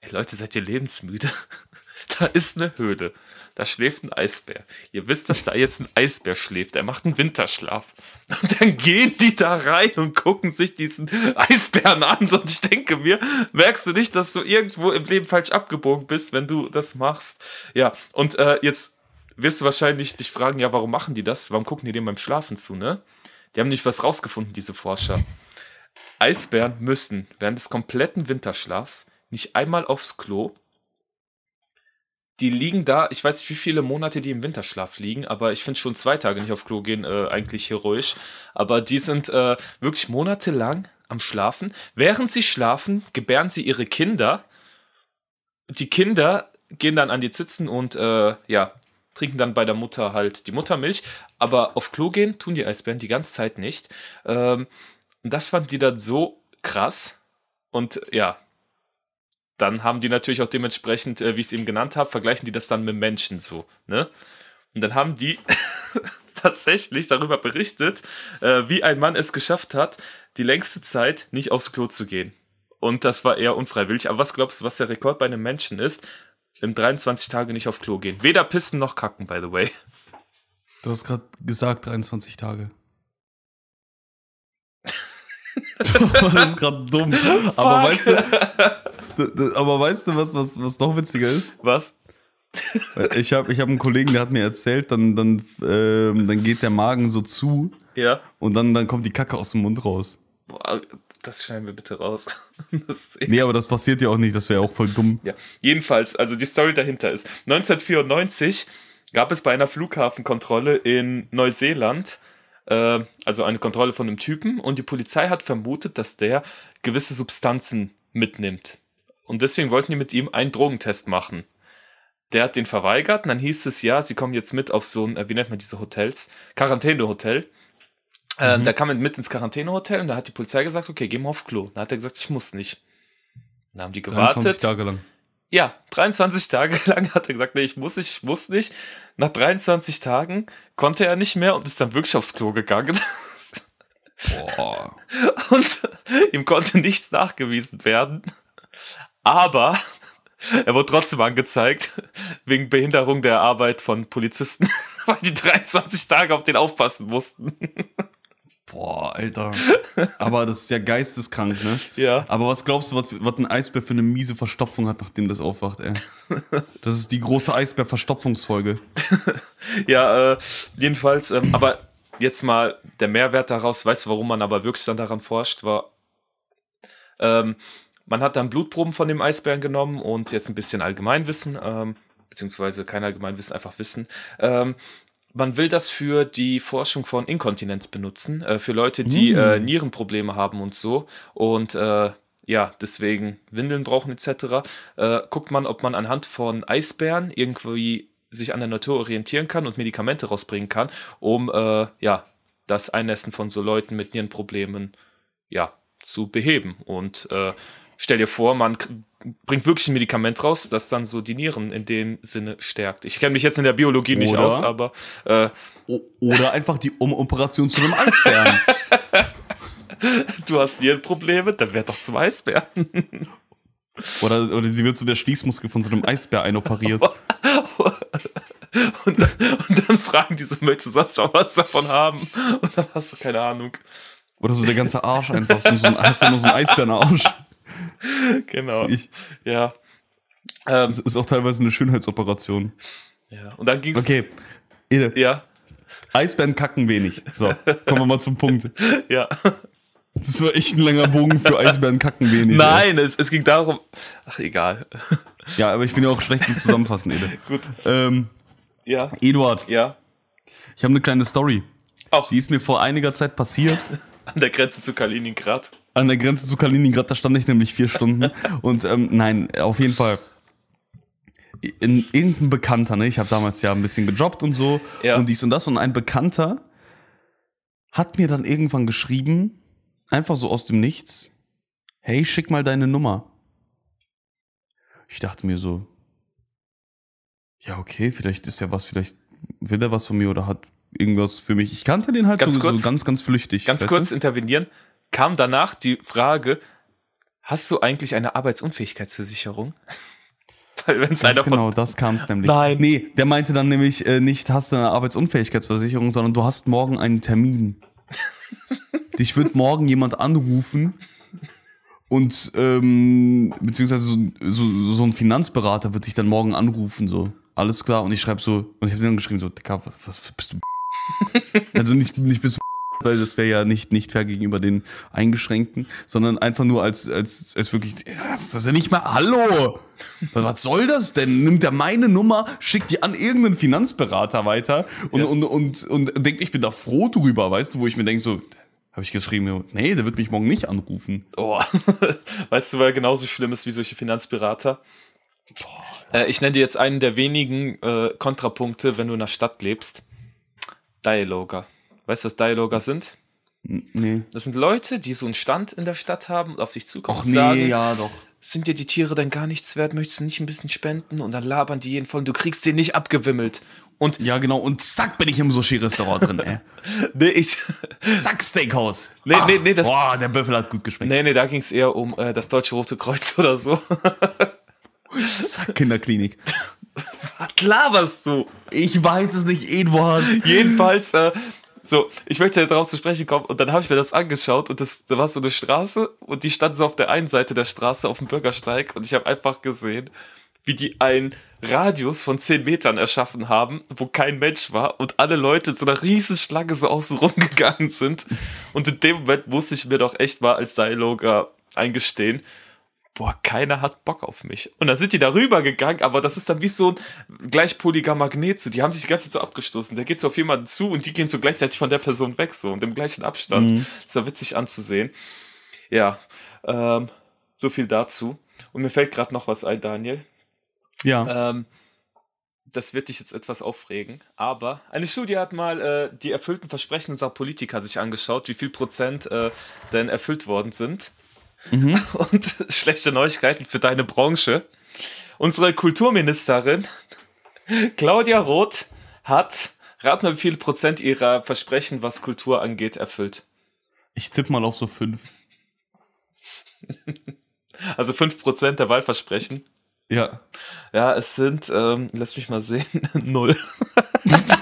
ey Leute, seid ihr lebensmüde? da ist eine Höhle. Da schläft ein Eisbär. Ihr wisst, dass da jetzt ein Eisbär schläft. Er macht einen Winterschlaf. Und dann gehen die da rein und gucken sich diesen Eisbären an. Und ich denke mir, merkst du nicht, dass du irgendwo im Leben falsch abgebogen bist, wenn du das machst? Ja, und äh, jetzt wirst du wahrscheinlich dich fragen, ja, warum machen die das? Warum gucken die dem beim Schlafen zu, ne? Die haben nicht was rausgefunden, diese Forscher. Eisbären müssen während des kompletten Winterschlafs nicht einmal aufs Klo die liegen da, ich weiß nicht, wie viele Monate die im Winterschlaf liegen, aber ich finde schon zwei Tage nicht auf Klo gehen äh, eigentlich heroisch. Aber die sind äh, wirklich monatelang am Schlafen. Während sie schlafen, gebären sie ihre Kinder. Die Kinder gehen dann an die Zitzen und äh, ja, trinken dann bei der Mutter halt die Muttermilch. Aber auf Klo gehen tun die Eisbären die ganze Zeit nicht. Ähm, und das fanden die dann so krass. Und ja, dann haben die natürlich auch dementsprechend, äh, wie ich es eben genannt habe, vergleichen die das dann mit Menschen so, ne? Und dann haben die tatsächlich darüber berichtet, äh, wie ein Mann es geschafft hat, die längste Zeit nicht aufs Klo zu gehen. Und das war eher unfreiwillig. Aber was glaubst du, was der Rekord bei einem Menschen ist? Im 23 Tage nicht auf Klo gehen. Weder pissen noch kacken, by the way. Du hast gerade gesagt 23 Tage. das ist gerade dumm. Aber weißt du, aber weißt du, was, was, was noch witziger ist? Was? Ich habe ich hab einen Kollegen, der hat mir erzählt, dann, dann, ähm, dann geht der Magen so zu. Ja. Und dann, dann kommt die Kacke aus dem Mund raus. Boah, das schneiden wir bitte raus. nee, aber das passiert ja auch nicht, das wäre auch voll dumm. Ja, jedenfalls, also die Story dahinter ist, 1994 gab es bei einer Flughafenkontrolle in Neuseeland, äh, also eine Kontrolle von einem Typen und die Polizei hat vermutet, dass der gewisse Substanzen mitnimmt. Und deswegen wollten die mit ihm einen Drogentest machen. Der hat den verweigert und dann hieß es, ja, sie kommen jetzt mit auf so ein, äh, wie nennt man diese Hotels? Quarantänehotel. Äh, mhm. da kam er mit ins Quarantänehotel und da hat die Polizei gesagt, okay, geh mal auf Klo. Dann hat er gesagt, ich muss nicht. Dann haben die gewartet. 23 Tage lang. Ja, 23 Tage lang hat er gesagt, nee, ich muss nicht, ich muss nicht. Nach 23 Tagen konnte er nicht mehr und ist dann wirklich aufs Klo gegangen. Boah. Und ihm konnte nichts nachgewiesen werden. Aber er wurde trotzdem angezeigt, wegen Behinderung der Arbeit von Polizisten, weil die 23 Tage auf den aufpassen mussten. Boah, Alter. Aber das ist ja geisteskrank, ne? Ja. Aber was glaubst du, was, was ein Eisbär für eine miese Verstopfung hat, nachdem das aufwacht, ey? Das ist die große Eisbär-Verstopfungsfolge. ja, äh, jedenfalls, ähm, aber jetzt mal der Mehrwert daraus, weißt du, warum man aber wirklich dann daran forscht, war, ähm, man hat dann Blutproben von dem Eisbären genommen und jetzt ein bisschen Allgemeinwissen, ähm, beziehungsweise kein Allgemeinwissen, einfach Wissen. Ähm, man will das für die Forschung von Inkontinenz benutzen, äh, für Leute, die mm. äh, Nierenprobleme haben und so. Und äh, ja, deswegen Windeln brauchen etc. Äh, guckt man, ob man anhand von Eisbären irgendwie sich an der Natur orientieren kann und Medikamente rausbringen kann, um äh, ja das Einnässen von so Leuten mit Nierenproblemen ja zu beheben. Und äh, stell dir vor, man bringt wirklich ein Medikament raus, das dann so die Nieren in dem Sinne stärkt. Ich kenne mich jetzt in der Biologie oder, nicht aus, aber äh, oder einfach die Umoperation zu einem Eisbären. du hast Nierenprobleme, dann wär doch zum Eisbären. Oder, oder die wird so der Schließmuskel von so einem Eisbär einoperiert. Und, und dann fragen die so, möchtest du sonst auch was davon haben? Und dann hast du keine Ahnung. Oder so der ganze Arsch einfach. So, so ein, hast du nur so einen Eisbärenarsch. Genau. Ich, Ja. Ähm, das ist auch teilweise eine Schönheitsoperation. ja. Und dann ging's. Okay. Ede, Ja, Eisbären kacken wenig. So, kommen wir mal zum Punkt. ja. Das war echt ein langer Bogen für Eisbären kacken wenig. Nein, es, es ging darum. Ach, egal. Ja, aber ich bin ja auch schlecht im Zusammenfassen, Ede. Gut. Ähm, Ja, Eduard, ja. ich habe eine kleine Story. Auch Die ist mir vor einiger Zeit passiert. an der Grenze zu Kaliningrad. An der Grenze zu Kaliningrad, da stand ich nämlich vier Stunden. Und ähm, nein, auf jeden Fall. In, irgendein Bekannter, ne? Ich habe damals ja ein bisschen gejobbt und so Ja. und dies und das. Und ein Bekannter hat mir dann irgendwann geschrieben, einfach so aus dem Nichts, hey, schick mal deine Nummer. Ich dachte mir so, ja, okay, vielleicht ist ja was, vielleicht will er was von mir oder hat irgendwas für mich. Ich kannte den halt Ganz so, kurz. so ganz, ganz flüchtig. Ganz kurz Du? intervenieren. Kam danach die Frage: Hast du eigentlich eine Arbeitsunfähigkeitsversicherung? Weil wenn es einer Ganz von genau, das kam es nämlich. Nein. Nee, der meinte dann nämlich äh, nicht, hast du eine Arbeitsunfähigkeitsversicherung, sondern du hast morgen einen Termin. Dich wird morgen jemand anrufen und ähm, beziehungsweise so, so, so ein Finanzberater wird dich dann morgen anrufen, so. Alles klar. Und ich schreibe so, und ich habe dann geschrieben, so, Dicker, was, was bist du? also nicht, nicht bist du weil das wäre ja nicht, nicht fair gegenüber den Eingeschränkten, sondern einfach nur als, als, als wirklich, ja, das ist ja nicht mehr, hallo! Was soll das denn? Nimmt er meine Nummer, schickt die an irgendeinen Finanzberater weiter und, Ja. und, und, und denkt, ich bin da froh drüber, weißt du, wo ich mir denke, so, habe ich geschrieben, nee, der wird mich morgen nicht anrufen. Oh. Weißt du, wer genauso schlimm ist wie solche Finanzberater? Äh, ich nenne dir jetzt einen der wenigen äh, Kontrapunkte, wenn du in der Stadt lebst. Dialoger. Weißt du, was Dialoger sind? Nee. Das sind Leute, die so einen Stand in der Stadt haben und auf dich zukommen Och und nee, sagen, ja doch. sind dir die Tiere denn gar nichts wert? Möchtest du nicht ein bisschen spenden? Und dann labern die jeden voll und du kriegst den nicht abgewimmelt. Und Ja, genau, und zack bin ich im Sushi-Restaurant drin, ey. nee, ich, Zack, Steakhouse. Nee, nee, nee, das- Boah, der Büffel hat gut geschmeckt. nee, nee, da ging es eher um äh, das Deutsche Rote Kreuz oder so. Zack, Kinderklinik. Was laberst du? Ich weiß es nicht, Eduard. Jedenfalls, äh, so, ich möchte darauf zu sprechen kommen und dann habe ich mir das angeschaut und das, da war so eine Straße und die stand so auf der einen Seite der Straße auf dem Bürgersteig und ich habe einfach gesehen, wie die einen Radius von 10 Metern erschaffen haben, wo kein Mensch war und alle Leute in so einer riesen Schlange so außen rumgegangen sind. Und in dem Moment musste ich mir doch echt mal als Dialoger eingestehen, boah, keiner hat Bock auf mich. Und dann sind die darüber gegangen, aber das ist dann wie so ein gleichpoliger Magnet. So, die haben sich die ganze Zeit so abgestoßen. Der geht so auf jemanden zu und die gehen so gleichzeitig von der Person weg, so und im gleichen Abstand. Das ist ja witzig anzusehen. Ja, ähm, so viel dazu. Und mir fällt gerade noch was ein, Daniel. Ja. Ähm, das wird dich jetzt etwas aufregen, aber eine Studie hat mal äh, die erfüllten Versprechen unserer Politiker sich angeschaut, wie viel Prozent äh, denn erfüllt worden sind. Und schlechte Neuigkeiten für deine Branche. Unsere Kulturministerin Claudia Roth hat, rat mal, wie viel Prozent ihrer Versprechen, was Kultur angeht, erfüllt. Ich tippe mal auf so fünf. Also 5% der Wahlversprechen. Ja. Ja, es sind, ähm, lass mich mal sehen, null.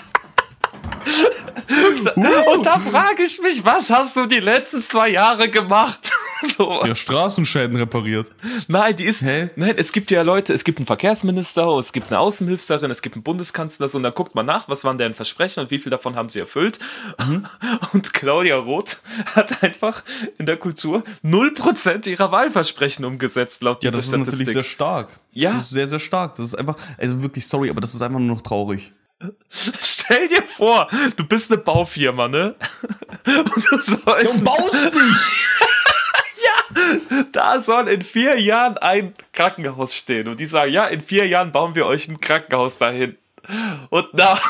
Und da frage ich mich, was hast du die letzten zwei Jahre gemacht? so. Ja, Straßenschäden repariert. Nein, die ist. Hä? Nein, es gibt ja Leute, es gibt einen Verkehrsminister, es gibt eine Außenministerin, es gibt einen Bundeskanzler, so, und dann guckt man nach, was waren deren Versprechen und wie viel davon haben sie erfüllt. Mhm. Und Claudia Roth hat einfach in der Kultur 0% ihrer Wahlversprechen umgesetzt, laut Ja, dieser das ist natürlich Statistik. sehr stark. Ja. Das ist sehr, sehr stark. Das ist einfach, also wirklich sorry, aber das ist einfach nur noch traurig. Stell dir vor, du bist eine Baufirma, ne? Und du sollst, baust nicht! da soll in vier Jahren ein Krankenhaus stehen. Und die sagen, ja, in vier Jahren bauen wir euch ein Krankenhaus dahin. Und nach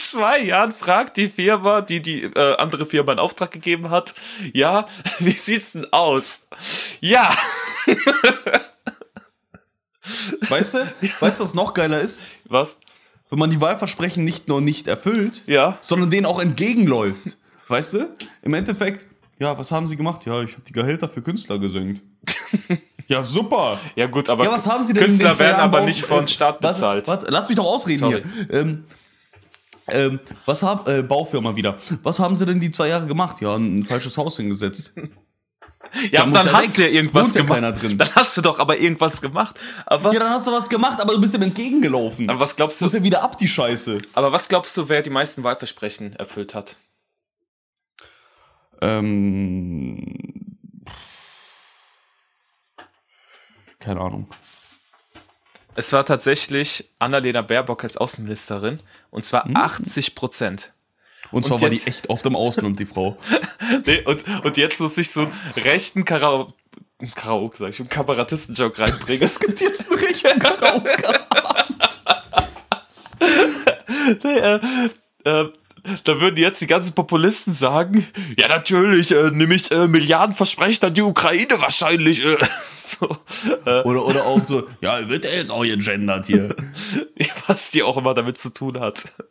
zwei Jahren fragt die Firma, die die äh, andere Firma in Auftrag gegeben hat, ja, wie sieht's denn aus? Ja, Weißt du? Weißt du, was noch geiler ist? was? Wenn man die Wahlversprechen nicht nur nicht erfüllt, Ja. sondern denen auch entgegenläuft. Weißt du? Im Endeffekt, Ja, was haben Sie gemacht? Ja, ich habe die Gehälter für Künstler gesenkt. ja, super. Ja, gut, aber Ja, was haben Sie denn Künstler werden aber nicht von äh, Staat bezahlt. Was, lass mich doch ausreden Sorry. hier. Ähm, ähm, was haben, äh, Baufirma wieder. Was haben Sie denn die zwei Jahre gemacht? Ja, ein falsches Haus hingesetzt. ja, aber muss dann hast du ja irgendwas ja gemacht. drin. Dann hast du doch aber irgendwas gemacht. Aber, Ja, dann hast du was gemacht, aber du bist dem entgegengelaufen. aber was glaubst Du musst du? ja wieder ab, die Scheiße. Aber was glaubst du, wer die meisten Wahlversprechen erfüllt hat? Ähm. Keine Ahnung. Es war tatsächlich Annalena Baerbock als Außenministerin und zwar 80 Prozent. Und zwar war die echt oft im Ausland, die Frau. Nee, und, und jetzt muss ich so einen rechten Karaoke, Karaoke sag ich schon, Kabarettisten-Joke reinbringen. Es gibt Jetzt einen richtigen Karaoke. Nee, äh, äh, da würden jetzt die ganzen Populisten sagen, ja natürlich, äh, nämlich äh, Milliardenversprechen an die Ukraine wahrscheinlich. Äh, so, äh, Oder, oder auch so, ja, wird er jetzt auch gegendert hier. was die auch immer damit zu tun hat.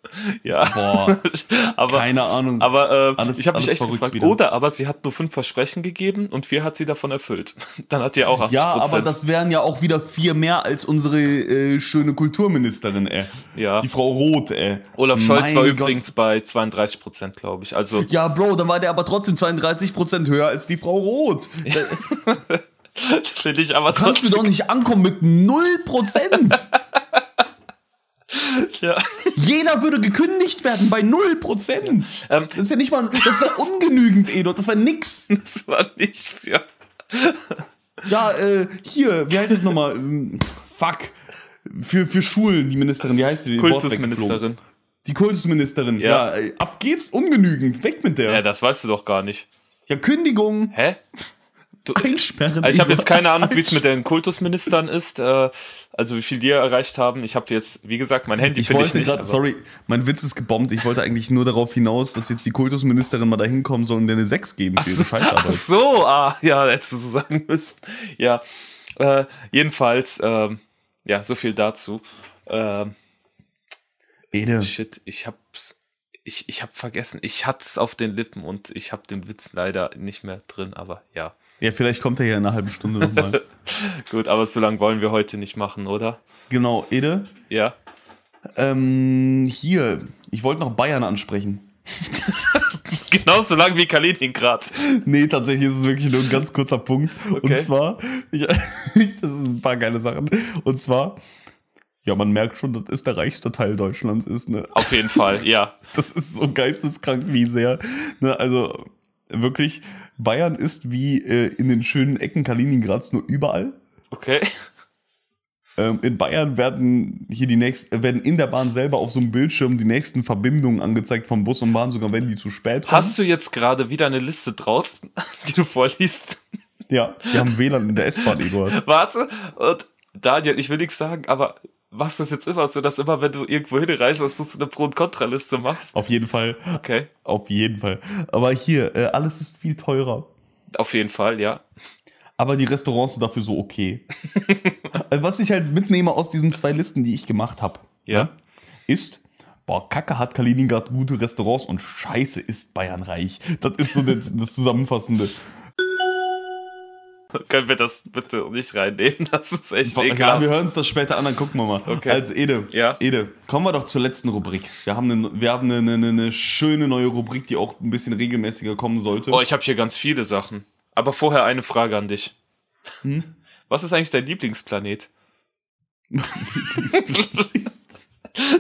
Ja. Boah, aber keine Ahnung. aber äh, Alles- ich habe mich echt gefragt, wieder. oder aber sie hat nur fünf Versprechen gegeben und vier hat sie davon erfüllt. Dann hat die auch 80 ja, aber das wären ja auch wieder vier mehr als unsere äh, schöne Kulturministerin, ey. Ja. Die Frau Roth, ey. Olaf Scholz Mein war Gott. übrigens bei 32 Prozent, glaube ich. Also Ja, Bro, dann war der aber trotzdem 32% höher als die Frau Roth. Da finde ich aber kannst du trotzdem. doch nicht ankommen mit 0%. Ja. Jeder würde gekündigt werden bei 0%. Ähm, das ist ja nicht mal, das wäre ungenügend, Edo, das wäre nix. Das war nichts, ja. Ja, äh, hier, wie heißt es nochmal? Ähm, Fuck. Für, für Schulen, die Ministerin, wie heißt die? Kultusministerin. Die Kultusministerin. Ja. Ja, äh, ab geht's, ungenügend, weg mit der. Ja, Ja, das weißt du doch gar nicht. Kündigung, Hä? einsperren. Also ich habe jetzt keine Ahnung, wie es mit den Kultusministern ist, äh, also wie viel die erreicht haben. Ich habe jetzt, wie gesagt, mein Handy Ich finde ich wollte nicht. gerade, aber- sorry, mein Witz ist gebombt. Ich wollte eigentlich nur darauf hinaus, dass jetzt die Kultusministerin mal dahin kommen soll und dir eine 6 geben für ihre Ach Scheißarbeit. so, ah, ja, hättest du so sagen müssen. Ja, äh, jedenfalls, ähm, ja, so viel dazu. Ähm, Ede, shit, ich hab's, ich, ich hab vergessen. Ich hatte es auf den Lippen und ich hab den Witz leider nicht mehr drin, aber ja. ja, vielleicht kommt er ja in einer halben Stunde nochmal. Gut, aber so lange wollen wir heute nicht machen, oder? genau, Ede, Ja. ähm, hier, ich wollte noch Bayern ansprechen. Genauso lang wie Kaliningrad. Nee, tatsächlich ist es wirklich nur ein ganz kurzer Punkt. Und Okay. zwar, ich, das sind ein paar geile Sachen. Und zwar, ja, man merkt schon, dass es der reichste Teil Deutschlands ist, ne? Auf jeden Fall, ja. Das ist so geisteskrank, wie sehr. Ne? Also wirklich, Bayern ist wie äh, in den schönen Ecken Kaliningrads nur überall. Okay. Ähm, in Bayern werden hier die nächsten, werden in der Bahn selber auf so einem Bildschirm die nächsten Verbindungen angezeigt vom Bus und Bahn, sogar wenn die zu spät kommen. Hast du jetzt gerade wieder eine Liste draußen, die du vorliest? Ja, die haben WLAN in der S-Bahn, Eduard. Warte, und Daniel, ich will nichts sagen, aber machst du das jetzt immer so, dass immer, wenn du irgendwo hinreist, dass du so eine Pro- und Kontraliste machst? Auf jeden Fall. Okay. Auf jeden Fall. Aber hier, äh, alles ist viel teurer. Auf jeden Fall, ja. Aber die Restaurants sind dafür so okay. also was ich halt mitnehme aus diesen zwei Listen, die ich gemacht habe, Ja. ist, boah, Kacke hat Kaliningrad gute Restaurants und Scheiße ist Bayern reich. Das ist so das, das Zusammenfassende. Können wir das bitte nicht reinnehmen? Das ist echt Ja, egal. wir hören uns das später an, dann gucken wir mal. Okay. Also Ede, Ja. Ede, kommen wir doch zur letzten Rubrik. Wir haben, eine, wir haben eine, eine, eine schöne neue Rubrik, die auch ein bisschen regelmäßiger kommen sollte. Boah, ich habe hier ganz viele Sachen. Aber vorher eine Frage an dich. Hm? Was ist eigentlich dein Lieblingsplanet?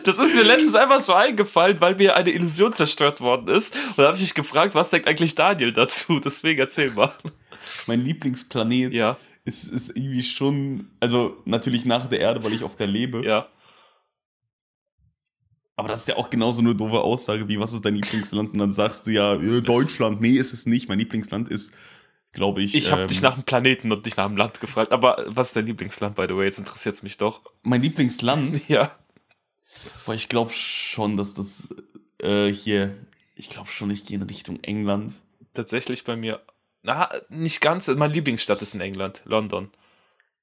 Das ist mir letztens einfach so eingefallen, weil mir eine Illusion zerstört worden ist. Und da habe ich mich gefragt, was denkt eigentlich Daniel dazu? Deswegen erzähl mal. Mein Lieblingsplanet Ja, ist, ist irgendwie schon, also natürlich nach der Erde, weil ich auf der lebe. ja. Aber das ist ja auch genauso eine doofe Aussage wie, was ist dein Lieblingsland? Und dann sagst du ja, äh, Deutschland. Nee, ist es nicht. Mein Lieblingsland ist, glaube ich. Ich habe ähm, dich nach dem Planeten und nicht nach dem Land gefragt. Aber was ist dein Lieblingsland, by the way? Jetzt interessiert es mich doch. Mein Lieblingsland? Ja. Boah, ich glaube schon, dass das äh, hier. Ich glaube schon, ich gehe in Richtung England. Tatsächlich bei mir. Na, nicht ganz. Meine Lieblingsstadt ist in England, London.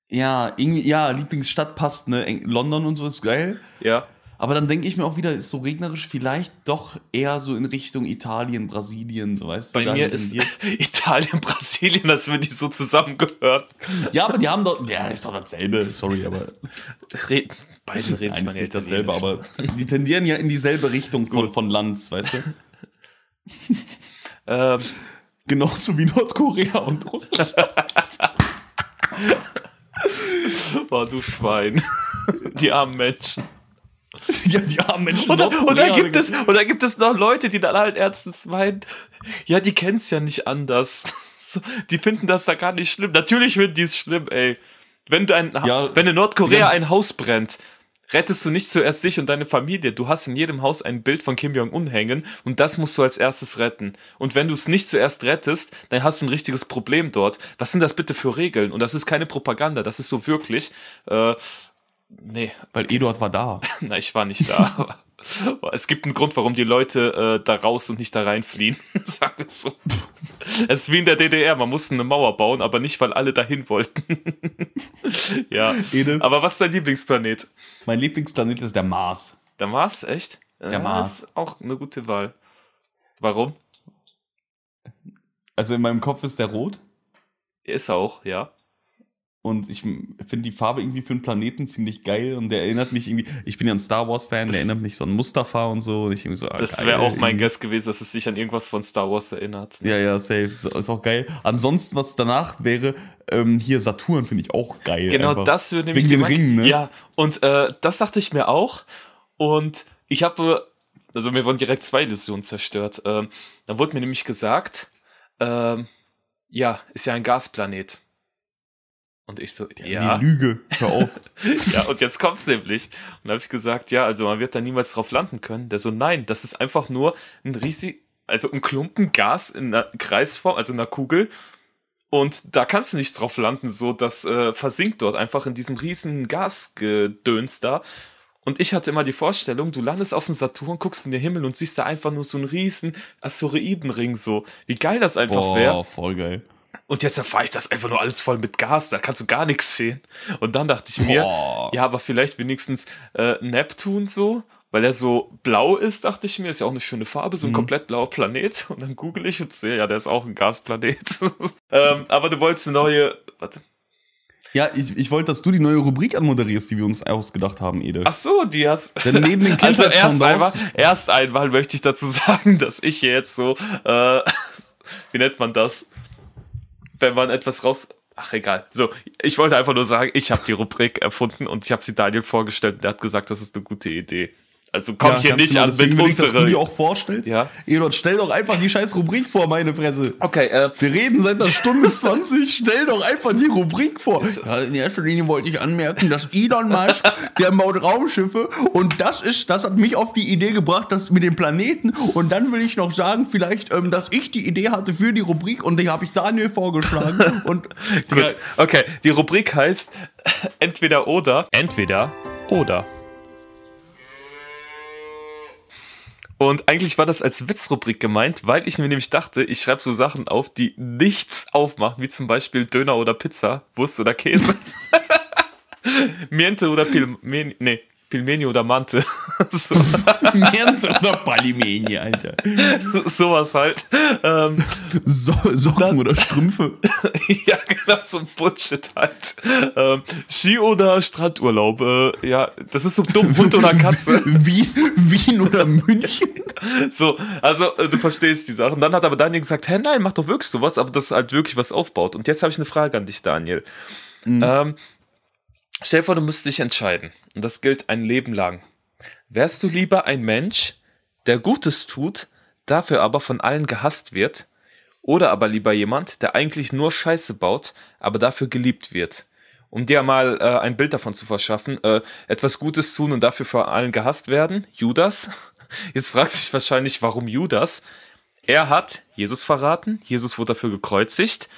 Ja, irgendwie, ja, Lieblingsstadt passt, ne? London und so ist geil. Ja. Aber dann denke ich mir auch wieder, ist so regnerisch vielleicht doch eher so in Richtung Italien, Brasilien, so weißt du. Bei mir ist Italien, Brasilien, als wenn die so zusammengehören. Ja, aber die haben doch, ja, ist doch dasselbe, sorry, aber. Re Beide reden Nein, ist nicht dasselbe, aber die tendieren ja in dieselbe Richtung von, von Land, weißt du? ähm, Genauso wie Nordkorea und Russland. Boah, du Schwein. Die armen Menschen. Ja, die armen Menschen. Oder, oder, gibt es, oder gibt es noch Leute, die dann halt ernstens meinen, ja, die kennen es ja nicht anders. Die finden das da gar nicht schlimm. Natürlich finden die es schlimm, ey. Wenn, du ein, ja, wenn in Nordkorea ja. ein Haus brennt, rettest du nicht zuerst dich und deine Familie. Du hast in jedem Haus ein Bild von Kim Jong-un hängen und das musst du als erstes retten. Und wenn du es nicht zuerst rettest, dann hast du ein richtiges Problem dort. Was sind das bitte für Regeln? Und das ist keine Propaganda, das ist so wirklich. Äh, nee. Weil Eduard war da. Nein, ich war nicht da. Es gibt einen Grund, warum die Leute äh, da raus und nicht da reinfliehen. Sagen wir so. Es ist wie in der DDR, man musste eine Mauer bauen, aber nicht, weil alle dahin wollten. ja. Ede. Aber was ist dein Lieblingsplanet? Mein Lieblingsplanet ist der Mars. Der Mars, echt? Der Mars. Ist auch eine gute Wahl. Warum? Also in meinem Kopf ist der rot. Ist auch, ja. Und ich finde die Farbe irgendwie für einen Planeten ziemlich geil und der erinnert mich irgendwie, ich bin ja ein Star Wars-Fan, der erinnert mich so an Mustafa und so. Und ich irgendwie so ah, das wäre auch mein Guess gewesen, dass es sich an irgendwas von Star Wars erinnert. Ja, ja, safe. Ist auch geil. Ansonsten, was danach wäre, ähm, hier Saturn finde ich auch geil. Genau, einfach. das würde nämlich. Wegen den Ringen, ne? Ja, und äh, das dachte ich mir auch. Und ich habe, also mir wurden direkt zwei Illusionen zerstört. Ähm, dann wurde mir nämlich gesagt, ähm, ja, ist ja ein Gasplanet. Und ich so, ja. ja. Die Lüge, hör auf. ja, und jetzt kommt's nämlich. Und da habe ich gesagt, ja, also man wird da niemals drauf landen können. Der so, nein, das ist einfach nur ein riesig, also ein Klumpen Gas in einer Kreisform, also in einer Kugel. Und da kannst du nicht drauf landen, so das äh, versinkt dort einfach in diesem riesen Gasgedöns da. Und ich hatte immer die Vorstellung, du landest auf dem Saturn, guckst in den Himmel und siehst da einfach nur so einen riesen Asteroidenring so. Wie geil das einfach wäre. Oh, voll geil. Und jetzt erfahre ich das einfach nur alles voll mit Gas, da kannst du gar nichts sehen. Und dann dachte ich mir, Boah. ja, aber vielleicht wenigstens äh, Neptun so, weil er so blau ist, dachte ich mir, ist ja auch eine schöne Farbe, so ein mhm. komplett blauer Planet. Und dann google ich und sehe, ja, der ist auch ein Gasplanet. ähm, aber du wolltest eine neue, warte. Ja, ich, ich wollte, dass du die neue Rubrik anmoderierst, die wir uns ausgedacht haben, Ede. Ach so, die hast. Denn neben den also erst einmal, erst einmal möchte ich dazu sagen, dass ich hier jetzt so, äh, wie nennt man das? Wenn man etwas raus. Ach, egal. So, ich wollte einfach nur sagen, ich habe die Rubrik erfunden und ich habe sie Daniel vorgestellt und der hat gesagt, das ist eine gute Idee. Also komm ja, hier nicht genau, an mit unserer... dass du dir auch vorstellst. Ja. Elon, stell doch einfach die scheiß Rubrik vor, meine Fresse. Okay, äh... Wir reden seit einer Stunde 20, stell doch einfach die Rubrik vor. Ja, in erster Linie wollte ich anmerken, dass Elon Musk, der baut Raumschiffe und das ist, das hat mich auf die Idee gebracht, dass mit dem Planeten und dann will ich noch sagen, vielleicht, ähm, dass ich die Idee hatte für die Rubrik und die habe ich Daniel vorgeschlagen und... Gut, okay, die Rubrik heißt entweder oder. Entweder oder. Und eigentlich war das als Witzrubrik gemeint, weil ich mir nämlich dachte, ich schreibe so Sachen auf, die nichts aufmachen, wie zum Beispiel Döner oder Pizza, Wurst oder Käse. Miente oder Pilmeni, nee, Pilmeni oder Mante. so. Miente oder Palimeni, Alter. Sowas halt. Ähm, so Socken dann, oder Strümpfe. ja, genau, so ein Bullshit halt. Ähm, Ski oder Strandurlaub. Äh, ja, das ist so dumm. Hund oder Katze. Wie, Wien oder München. So, also äh, du verstehst die Sachen. Dann hat aber Daniel gesagt, hä, nein, mach doch wirklich sowas, aber das halt wirklich was aufbaut. Und jetzt habe ich eine Frage an dich, Daniel. Mhm. Ähm, Stell dir vor, du müsstest dich entscheiden. Und das gilt ein Leben lang. Wärst du lieber ein Mensch, der Gutes tut, dafür aber von allen gehasst wird? Oder aber lieber jemand, der eigentlich nur Scheiße baut, aber dafür geliebt wird? Um dir mal äh, ein Bild davon zu verschaffen, äh, etwas Gutes tun und dafür von allen gehasst werden? Judas? Jetzt fragt sich wahrscheinlich, warum Judas? Er hat Jesus verraten, Jesus wurde dafür gekreuzigt,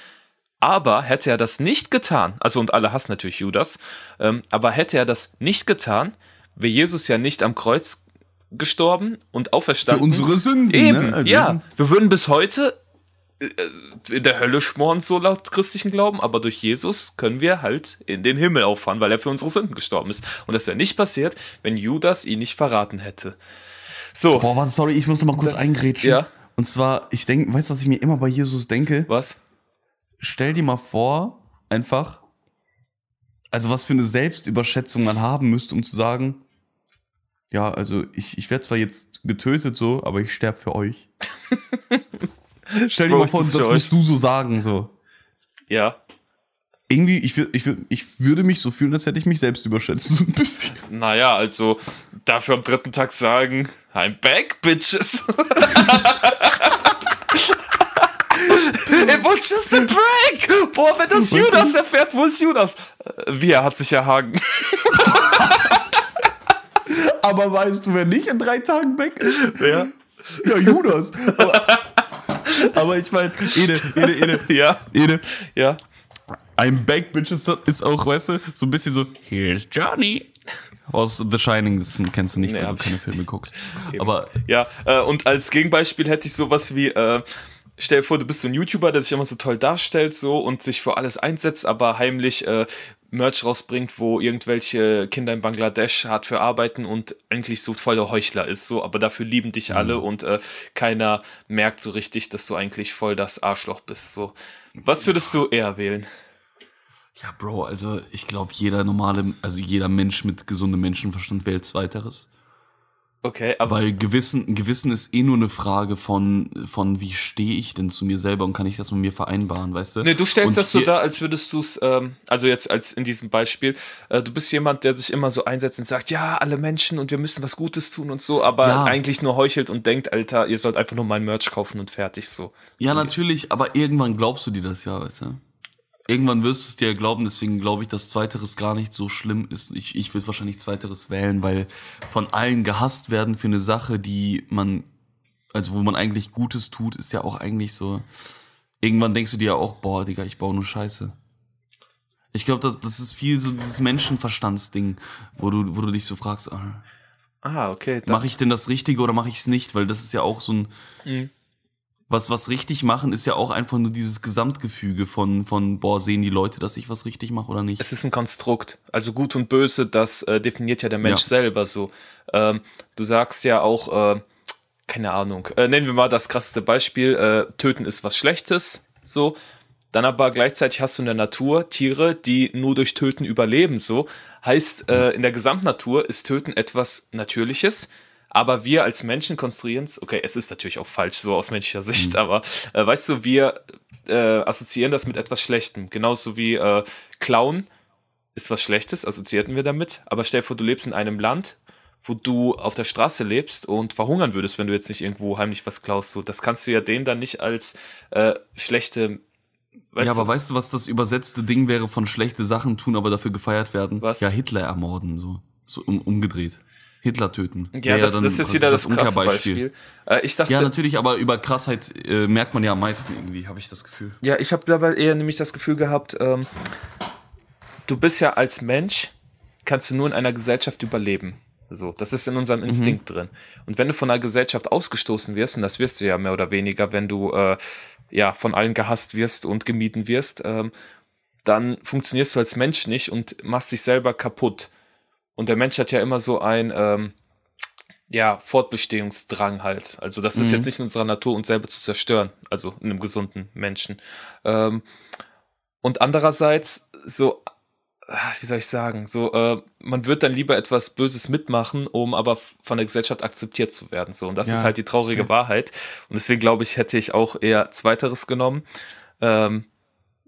aber hätte er das nicht getan, also und alle hassen natürlich Judas, ähm, aber hätte er das nicht getan, wäre Jesus ja nicht am Kreuz gestorben und auferstanden. Für unsere Sünden. Ne? Eben, ne? also, ja. Wir würden bis heute in der Hölle schmoren, so laut christlichen Glauben, aber durch Jesus können wir halt in den Himmel auffahren, weil er für unsere Sünden gestorben ist. Und das wäre nicht passiert, wenn Judas ihn nicht verraten hätte. So. Boah, warte, sorry, ich muss noch mal kurz eingrätschen. Ja. Und zwar, ich denke, weißt du, was ich mir immer bei Jesus denke? Was? Stell dir mal vor, einfach, also was für eine Selbstüberschätzung man haben müsste, um zu sagen, ja, also ich, ich werde zwar jetzt getötet so, aber ich sterbe für euch. Stell dir mal vor, das das musst du so sagen, so. Ja. Irgendwie, ich, wür- ich, wür- ich würde mich so fühlen, als hätte ich mich selbst überschätzt, so ein bisschen. Naja, also dafür am dritten Tag sagen, I'm back, bitches. It was just a break. Boah, wenn das Weißt du- Judas erfährt, wo ist Judas? Äh, Wie, er hat sich erhagen. Aber weißt du, wer nicht in drei Tagen weg ist? Ja. Ja, Judas. Aber, ich meine, Ede, Ede, Ede, Ja. Ede, Ja. I'm back, bitches, das ist auch, weißt du, so ein bisschen so, here's Johnny. Aus The Shining, das kennst du nicht, Nee, weil du keine Filme guckst. Aber Ja, äh, und als Gegenbeispiel hätte ich sowas wie, äh, stell dir vor, du bist so ein YouTuber, der sich immer so toll darstellt so und sich für alles einsetzt, aber heimlich äh, Merch rausbringt, wo irgendwelche Kinder in Bangladesch hart für arbeiten und eigentlich so voller Heuchler ist, so, aber dafür lieben dich Mhm. alle und äh, keiner merkt so richtig, dass du eigentlich voll das Arschloch bist, so. Was würdest du eher wählen? Ja, Bro, also ich glaube, jeder normale, also jeder Mensch mit gesundem Menschenverstand wählt Zweiteres. Okay, aber Weil Gewissen, Gewissen ist eh nur eine Frage von, von wie stehe ich denn zu mir selber und kann ich das mit mir vereinbaren, weißt du? Nee, du stellst Und das so dar, als würdest du es, ähm, also jetzt als in diesem Beispiel, äh, du bist jemand, der sich immer so einsetzt und sagt, ja, alle Menschen und wir müssen was Gutes tun und so, aber Ja. eigentlich nur heuchelt und denkt, Alter, ihr sollt einfach nur mein Merch kaufen und fertig so. Ja, natürlich, aber irgendwann glaubst du dir das ja, weißt du? Irgendwann wirst du es dir glauben, deswegen glaube ich, dass Zweiteres gar nicht so schlimm ist. Ich, ich würde wahrscheinlich Zweiteres wählen, weil von allen gehasst werden für eine Sache, die man, also wo man eigentlich Gutes tut, ist ja auch eigentlich so. Irgendwann denkst du dir ja auch, boah, Digga, ich baue nur Scheiße. Ich glaube, das, das ist viel so dieses Menschenverstandsding, wo du, wo du dich so fragst, ah, Ah, okay. Mache ich denn das Richtige oder mache ich es nicht? Weil das ist ja auch so ein. Mhm. Was, was richtig machen, ist ja auch einfach nur dieses Gesamtgefüge von, von, boah, sehen die Leute, dass ich was richtig mache oder nicht? es ist ein Konstrukt. Also gut und böse, das äh, definiert ja der Mensch Ja. selber so. Ähm, du sagst ja auch, äh, keine Ahnung, äh, nennen wir mal das krasseste Beispiel, äh, töten ist was Schlechtes, so. Dann aber gleichzeitig hast du in der Natur Tiere, die nur durch Töten überleben, so. Heißt, äh, in der Gesamtnatur ist Töten etwas Natürliches, aber wir als Menschen konstruieren es, okay, es ist natürlich auch falsch, so aus menschlicher Sicht, aber äh, weißt du, wir äh, assoziieren das mit etwas Schlechtem. Genauso wie äh, Klauen ist was Schlechtes, assoziierten wir damit. Aber stell dir vor, du lebst in einem Land, wo du auf der Straße lebst und verhungern würdest, wenn du jetzt nicht irgendwo heimlich was klaust. So, das kannst du ja denen dann nicht als äh, schlechte. Weißt ja, aber du, weißt du, was das übersetzte Ding wäre von schlechte Sachen tun, aber dafür gefeiert werden? Was? Ja, Hitler ermorden, so. So um, umgedreht. Hitler töten. ja, das, dann das ist jetzt wieder das, krasse Beispiel. Äh, ich dachte, Ja, natürlich, aber über Krassheit äh, merkt man ja am meisten irgendwie, habe ich das Gefühl. Ja, ich habe dabei eher nämlich das Gefühl gehabt, ähm, du bist ja als Mensch, kannst du nur in einer Gesellschaft überleben. So, das ist in unserem Instinkt drin. Und wenn du von einer Gesellschaft ausgestoßen wirst, und das wirst du ja mehr oder weniger, wenn du äh, ja von allen gehasst wirst und gemieden wirst, ähm, dann funktionierst du als Mensch nicht und machst dich selber kaputt. Und der Mensch hat ja immer so ein ähm, ja, Fortbestehungsdrang halt. Also das ist jetzt nicht in unserer Natur, uns selber zu zerstören, also in einem gesunden Menschen. Ähm, und andererseits so, ah, wie soll ich sagen, so, äh, man wird dann lieber etwas Böses mitmachen, um aber von der Gesellschaft akzeptiert zu werden. So, und das Ja, ist halt die traurige safe. Wahrheit. Und deswegen glaube ich, hätte ich auch eher Zweiteres genommen. Ähm,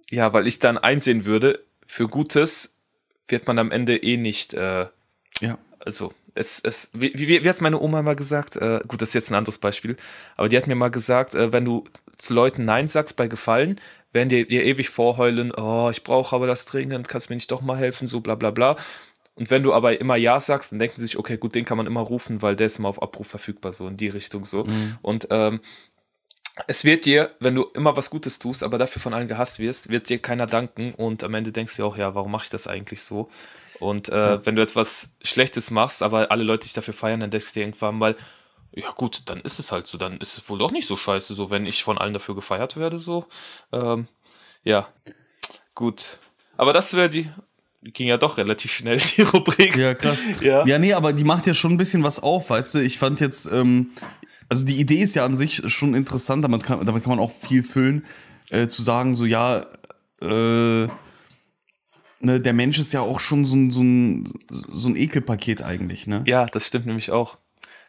ja, weil ich dann einsehen würde, für Gutes wird man am Ende eh nicht, äh, Ja. also es, es, wie, wie, wie hat es meine Oma mal gesagt? Äh, gut, das ist jetzt ein anderes Beispiel, aber die hat mir mal gesagt, äh, wenn du zu Leuten Nein sagst bei Gefallen, werden die dir ewig vorheulen, oh, ich brauche aber das dringend, kannst mir nicht doch mal helfen, so bla bla bla. Und wenn du aber immer Ja sagst, dann denken sie sich, okay, gut, den kann man immer rufen, weil der ist immer auf Abruf verfügbar, so in die Richtung so. Und ähm, es wird dir, wenn du immer was Gutes tust, aber dafür von allen gehasst wirst, wird dir keiner danken und am Ende denkst du auch, ja, warum mache ich das eigentlich so? Und äh, wenn du etwas Schlechtes machst, aber alle Leute dich dafür feiern, dann denkst du dir irgendwann mal, ja gut, dann ist es halt so. Dann ist es wohl doch nicht so scheiße, so wenn ich von allen dafür gefeiert werde, so. Ähm, ja, gut. Aber das wäre die, ging ja doch relativ schnell, die Rubrik. Ja, krass. Ja. ja, nee, aber die macht ja schon ein bisschen was auf, weißt du? Ich fand jetzt, ähm, also die Idee ist ja an sich schon interessant, damit kann, damit kann man auch viel füllen, äh, zu sagen, so, ja, äh, ne, der Mensch ist ja auch schon so ein, so ein, so ein Ekelpaket eigentlich, ne? Ja, das stimmt nämlich auch.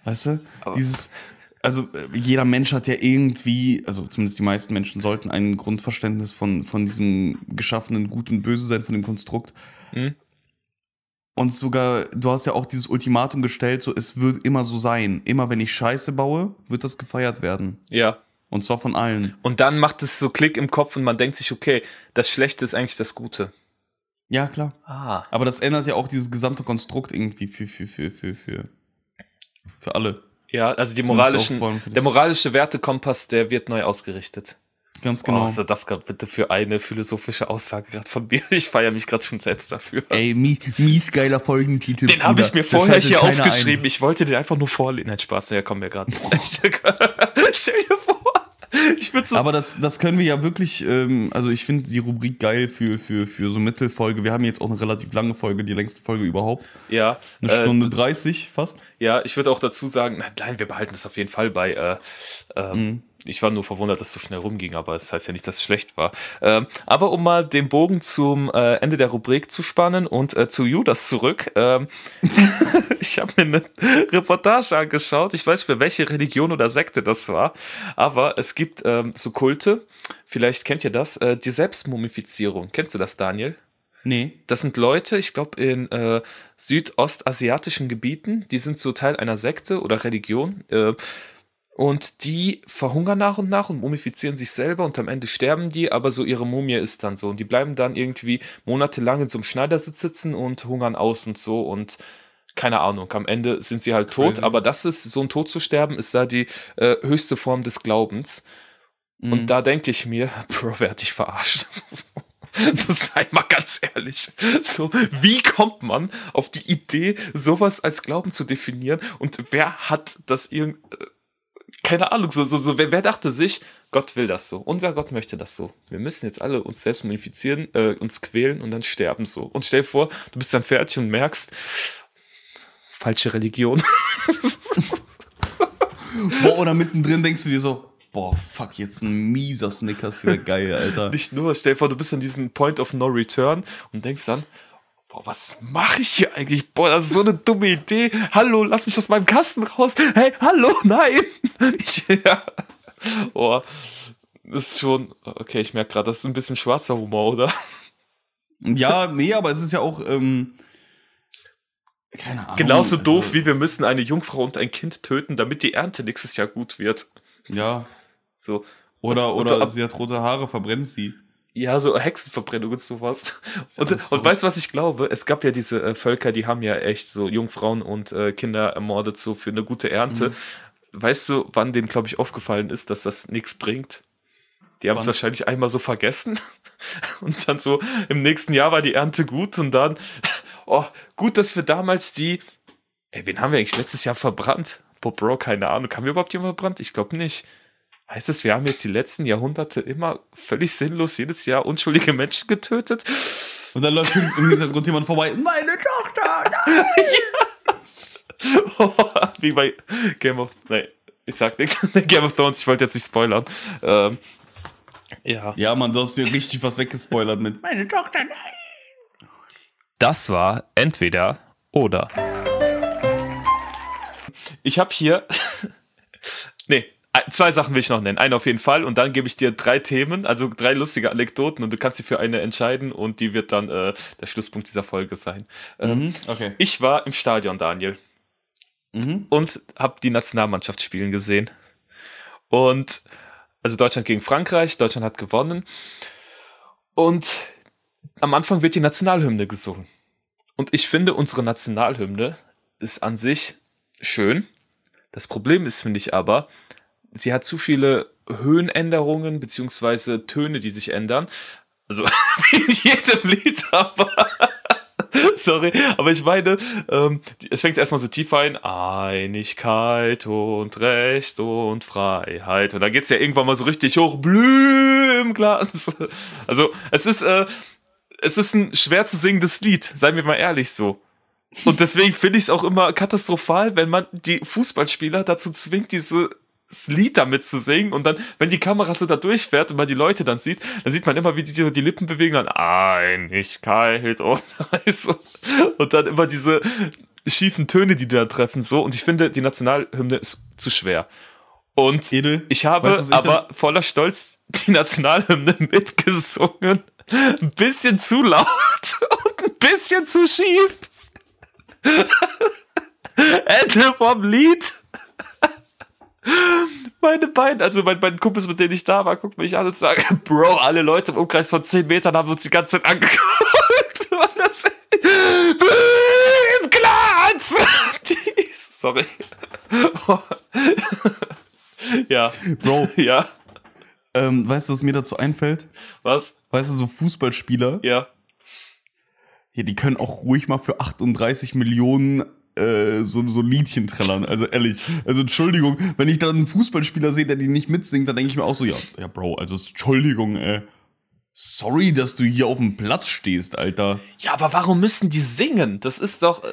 Weißt du? Aber Dieses, also äh, jeder Mensch hat ja irgendwie, also zumindest die meisten Menschen sollten ein Grundverständnis von, von diesem geschaffenen Gut und Böse sein, von dem Konstrukt. Mhm. Und sogar, du hast ja auch dieses Ultimatum gestellt, so es wird immer so sein. Immer wenn ich Scheiße baue, wird das gefeiert werden. Ja. Und zwar von allen. Und dann macht es so Klick im Kopf und man denkt sich, okay, das Schlechte ist eigentlich das Gute. Ja, klar. Ah. Aber das ändert ja auch dieses gesamte Konstrukt irgendwie für, für, für, für, für, für alle. Ja, also die moralischen, der moralische Wertekompass, der wird neu ausgerichtet. Ganz genau. Oh, was ist das gerade bitte für eine philosophische Aussage gerade von mir? Ich feiere mich gerade schon selbst dafür. Ey, mies, mies geiler Folgentitel. Den habe ich mir vorher hier aufgeschrieben. Ein. Ich wollte den einfach nur vorlesen. Nein, Spaß, der kommt mir gerade. Stell dir vor. Ich so Aber das, das können wir ja wirklich, ähm, also ich finde die Rubrik geil für, für, für so Mittelfolge. Wir haben jetzt auch eine relativ lange Folge, die längste Folge überhaupt. Ja. Eine äh, Stunde 30 fast. Ja, ich würde auch dazu sagen, nein, wir behalten das auf jeden Fall bei. Äh, äh, mhm. Ich war nur verwundert, dass es so schnell rumging, aber es das heißt ja nicht, dass es schlecht war. Ähm, aber um mal den Bogen zum äh, Ende der Rubrik zu spannen und äh, zu Judas zurück. Ähm, ich habe mir eine Reportage angeschaut. Ich weiß nicht mehr, welche Religion oder Sekte das war, aber es gibt ähm, so Kulte. Vielleicht kennt ihr das. Äh, die Selbstmumifizierung. Kennst du das, Daniel? Nee. Das sind Leute, ich glaube, in äh, südostasiatischen Gebieten, die sind so Teil einer Sekte oder Religion. Äh, und die verhungern nach und nach und mumifizieren sich selber und am Ende sterben die, aber so ihre Mumie ist dann so. Und die bleiben dann irgendwie monatelang in so einem Schneidersitz sitzen und hungern aus und so und keine Ahnung, am Ende sind sie halt tot, aber das ist, so ein Tod zu sterben, ist da die äh, höchste Form des Glaubens. Mhm. Und da denke ich mir, Bro, wer hat dich verarscht? So sei mal ganz ehrlich. So, wie kommt man auf die Idee, sowas als Glauben zu definieren? Und wer hat das irgendwie keine Ahnung, so, so, so, wer, wer dachte sich, Gott will das so, unser Gott möchte das so. Wir müssen jetzt alle uns selbst modifizieren, äh, uns quälen und dann sterben so. Und stell dir vor, du bist dann fertig und merkst, falsche Religion. boah, oder mittendrin denkst du dir so, boah, fuck, jetzt ein mieser Snickers wäre geil, Alter. Nicht nur, stell dir vor, du bist an diesem Point of No Return und denkst dann, boah, was mache ich hier eigentlich? Boah, das ist so eine dumme Idee. Hallo, lass mich aus meinem Kasten raus. Hey, hallo, nein. Ich, ja. Boah, das ist schon, okay, ich merke gerade, das ist ein bisschen schwarzer Humor, oder? Ja, nee, aber es ist ja auch, ähm, keine Ahnung. Genauso also, doof, wie wir müssen eine Jungfrau und ein Kind töten, damit die Ernte nächstes Jahr gut wird. Ja. So. Oder, oder, oder sie hat rote Haare, verbrennt sie. Ja, so Hexenverbrennung und sowas. Und, und weißt du, was ich glaube? Es gab ja diese äh, Völker, die haben ja echt so Jungfrauen und äh, Kinder ermordet, so für eine gute Ernte. Mhm. Weißt du, wann denen, glaube ich, aufgefallen ist, dass das nichts bringt? Die haben es wahrscheinlich einmal so vergessen. Und dann so, im nächsten Jahr war die Ernte gut und dann, oh, gut, dass wir damals die, ey, wen haben wir eigentlich letztes Jahr verbrannt? Boah, Bro, keine Ahnung. Haben wir überhaupt jemanden verbrannt? Ich glaube nicht. Heißt es, wir haben jetzt die letzten Jahrhunderte immer völlig sinnlos jedes Jahr unschuldige Menschen getötet? Und dann läuft im Hintergrund jemand vorbei. Meine Tochter! Nein! oh, wie bei Game of. Nee, ich sag nichts. Game of Thrones, ich wollte jetzt nicht spoilern. Ähm, ja. Ja, man, du hast dir richtig was weggespoilert mit. Meine Tochter, nein! Das war entweder oder. Ich habe hier. Nee, Zwei Sachen will ich noch nennen. Eine auf jeden Fall und dann gebe ich dir drei Themen, also drei lustige Anekdoten und du kannst dich für eine entscheiden und die wird dann äh, der Schlusspunkt dieser Folge sein. Ähm, mhm, okay. Ich war im Stadion, Daniel. Mhm. Und habe die Nationalmannschaft spielen gesehen. Und also Deutschland gegen Frankreich, Deutschland hat gewonnen. Und am Anfang wird die Nationalhymne gesungen. Und ich finde, unsere Nationalhymne ist an sich schön. Das Problem ist, finde ich aber, sie hat zu viele Höhenänderungen beziehungsweise Töne, die sich ändern. Also in jedem Lied, aber Sorry, aber ich meine, ähm, es fängt erstmal so tief ein. Einigkeit und Recht und Freiheit. Und dann geht's ja irgendwann mal so richtig hoch. Blüm im Glas. Also, es ist, äh, es ist ein schwer zu singendes Lied, seien wir mal ehrlich so. Und deswegen finde ich es auch immer katastrophal, wenn man die Fußballspieler dazu zwingt, diese das Lied damit zu singen und dann, wenn die Kamera so da durchfährt und man die Leute dann sieht, dann sieht man immer, wie die die Lippen bewegen, dann Einigkeit und, und dann immer diese schiefen Töne, die da treffen, so. Und ich finde, die Nationalhymne ist zu schwer. Und Edel, ich habe weißt, aber voller Stolz die Nationalhymne mitgesungen. Ein bisschen zu laut und ein bisschen zu schief. Ende vom Lied. Meine beiden, also meine beiden Kumpels, mit denen ich da war, gucken mich an und sagen, Bro, alle Leute im Umkreis von 10 Metern haben uns die ganze Zeit angeguckt. Das, Im Glanz! Sorry. ja. Bro. Ja. Ähm, weißt du, was mir dazu einfällt? Was? Weißt du, so Fußballspieler? Ja. Ja, die können auch ruhig mal für 38 Millionen äh, so, so Liedchen trällern. Also ehrlich. Also Entschuldigung, wenn ich dann einen Fußballspieler sehe, der die nicht mitsingt, dann denke ich mir auch so, ja, ja, Bro, also Entschuldigung, ey. Sorry, dass du hier auf dem Platz stehst, Alter. Ja, aber warum müssen die singen? Das ist doch. Äh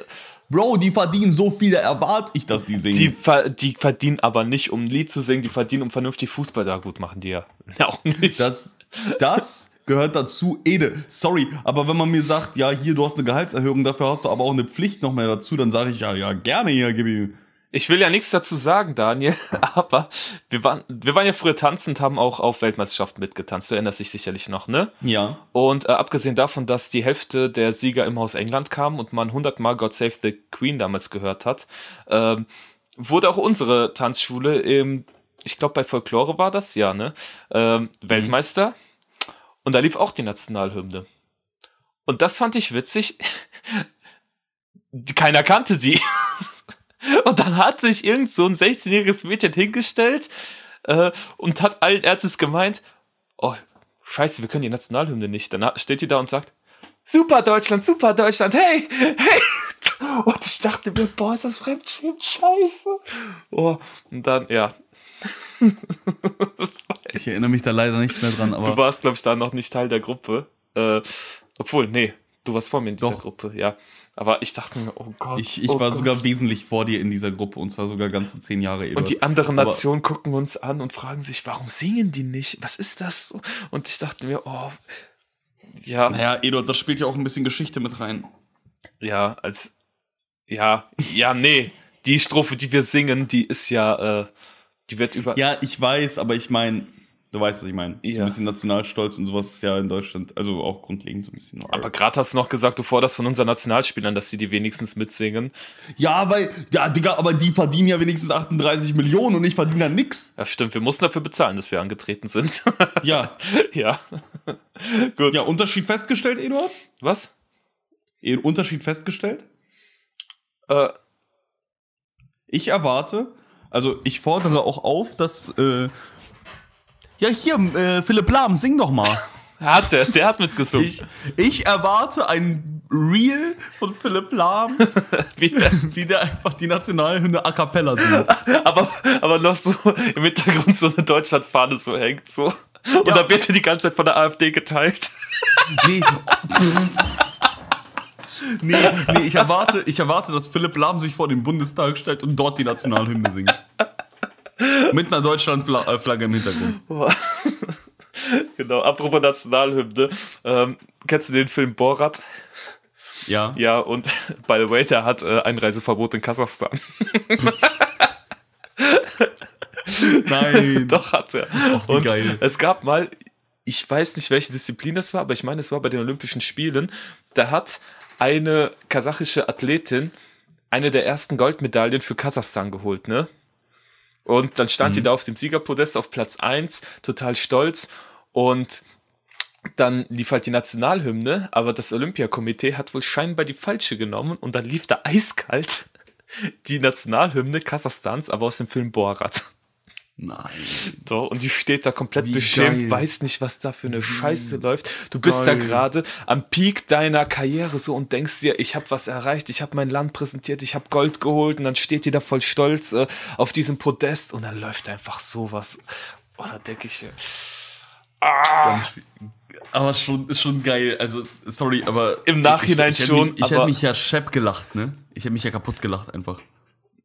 Bro, die verdienen so viel, da erwarte ich, dass die singen. Die, ver die verdienen aber nicht, um ein Lied zu singen, die verdienen, um vernünftig Fußball da gut machen die ja. ja auch nicht. Das, das gehört dazu. Ede, sorry, aber wenn man mir sagt, ja, hier, du hast eine Gehaltserhöhung, dafür hast du aber auch eine Pflicht noch mehr dazu, dann sage ich, ja, ja, gerne hier, gib ihm. Ich will ja nichts dazu sagen, Daniel, aber wir waren, wir waren ja früher tanzend, haben auch auf Weltmeisterschaften mitgetanzt. Du erinnerst dich sicherlich noch, ne? Ja. Und äh, abgesehen davon, dass die Hälfte der Sieger immer aus England kamen und man hundertmal God Save the Queen damals gehört hat, äh, wurde auch unsere Tanzschule im, ich glaube bei Folklore war das, ja, ne? Äh, Weltmeister. Mhm. Und da lief auch die Nationalhymne. Und das fand ich witzig. Keiner kannte sie. Und dann hat sich irgend so ein 16-jähriges Mädchen hingestellt äh, und hat allen Ernstes gemeint, oh, scheiße, wir können die Nationalhymne nicht. Dann steht die da und sagt, super Deutschland, super Deutschland, hey, hey. Und ich dachte mir, boah, ist das Fremdschämen, scheiße. Oh, und dann, ja, ich erinnere mich da leider nicht mehr dran, aber. Du warst, glaube ich, da noch nicht Teil der Gruppe. Äh, obwohl, nee, du warst vor mir in dieser Doch. Gruppe, ja. Aber ich dachte mir, oh Gott. Ich, ich oh war Gott. sogar wesentlich vor dir in dieser Gruppe und zwar sogar ganze zehn Jahre älter. Und die anderen Nationen gucken uns an und fragen sich, warum singen die nicht? Was ist das? Und ich dachte mir, oh, ja. Naja, Eduard, das spielt ja auch ein bisschen Geschichte mit rein. Ja, als, ja, ja, nee. Die Strophe, die wir singen, die ist ja, äh, die wird über. Ja, ich weiß, aber ich meine, du weißt, was ich meine. Ja. So ein bisschen Nationalstolz und sowas ist ja in Deutschland, also auch grundlegend so ein bisschen. Aber gerade hast du noch gesagt, du forderst von unseren Nationalspielern, dass sie die wenigstens mitsingen. Ja, weil, ja, Digga, aber die verdienen ja wenigstens 38 Millionen und ich verdiene da nix. Ja, stimmt, wir mussten dafür bezahlen, dass wir angetreten sind. ja. ja. Gut. Ja, Unterschied festgestellt, Eduard? Was? Unterschied festgestellt? Äh. Ich erwarte, also ich fordere auch auf, dass. Äh, ja, hier, äh, Philipp Lahm, sing doch mal. Hat der, der hat mitgesungen. Ich, ich erwarte ein Reel von Philipp Lahm, wie, der, wie der einfach die Nationalhymne a cappella singt. Aber, aber noch so im Hintergrund so eine Deutschlandfahne so hängt so. Und ja. da wird er die ganze Zeit von der AfD geteilt. Nee. Nee, nee, ich erwarte, ich erwarte, dass Philipp Lahm sich vor den Bundestag stellt und dort die Nationalhymne singt. Mit einer Deutschlandflagge im Hintergrund. genau, apropos Nationalhymne. Ähm, kennst du den Film Borat? Ja. Ja, und by the way, der hat äh, Einreiseverbot in Kasachstan. Nein. Doch, hat er. Och, und geil. es gab mal, ich weiß nicht, welche Disziplin das war, aber ich meine, es war bei den Olympischen Spielen. Da hat eine kasachische Athletin eine der ersten Goldmedaillen für Kasachstan geholt, ne? Und dann stand mhm. die da auf dem Siegerpodest auf Platz 1, total stolz. Und dann lief halt die Nationalhymne, aber das Olympiakomitee hat wohl scheinbar die falsche genommen und dann lief da eiskalt die Nationalhymne Kasachstans, aber aus dem Film Borat. Nein. Doch, und die steht da komplett Wie beschämt, geil. weiß nicht, was da für eine Scheiße läuft. Du bist da geil. gerade am Peak deiner Karriere so und denkst dir, ich habe was erreicht, ich habe mein Land präsentiert, ich habe Gold geholt und dann steht die da voll stolz äh, auf diesem Podest und dann läuft einfach sowas. Oh, da denke ich, äh, Aber schon, schon geil. Also, sorry, aber. Im Nachhinein ich, ich, schon, Mich, ich hätte mich ja schepp gelacht, ne? Ich hätte mich ja kaputt gelacht einfach.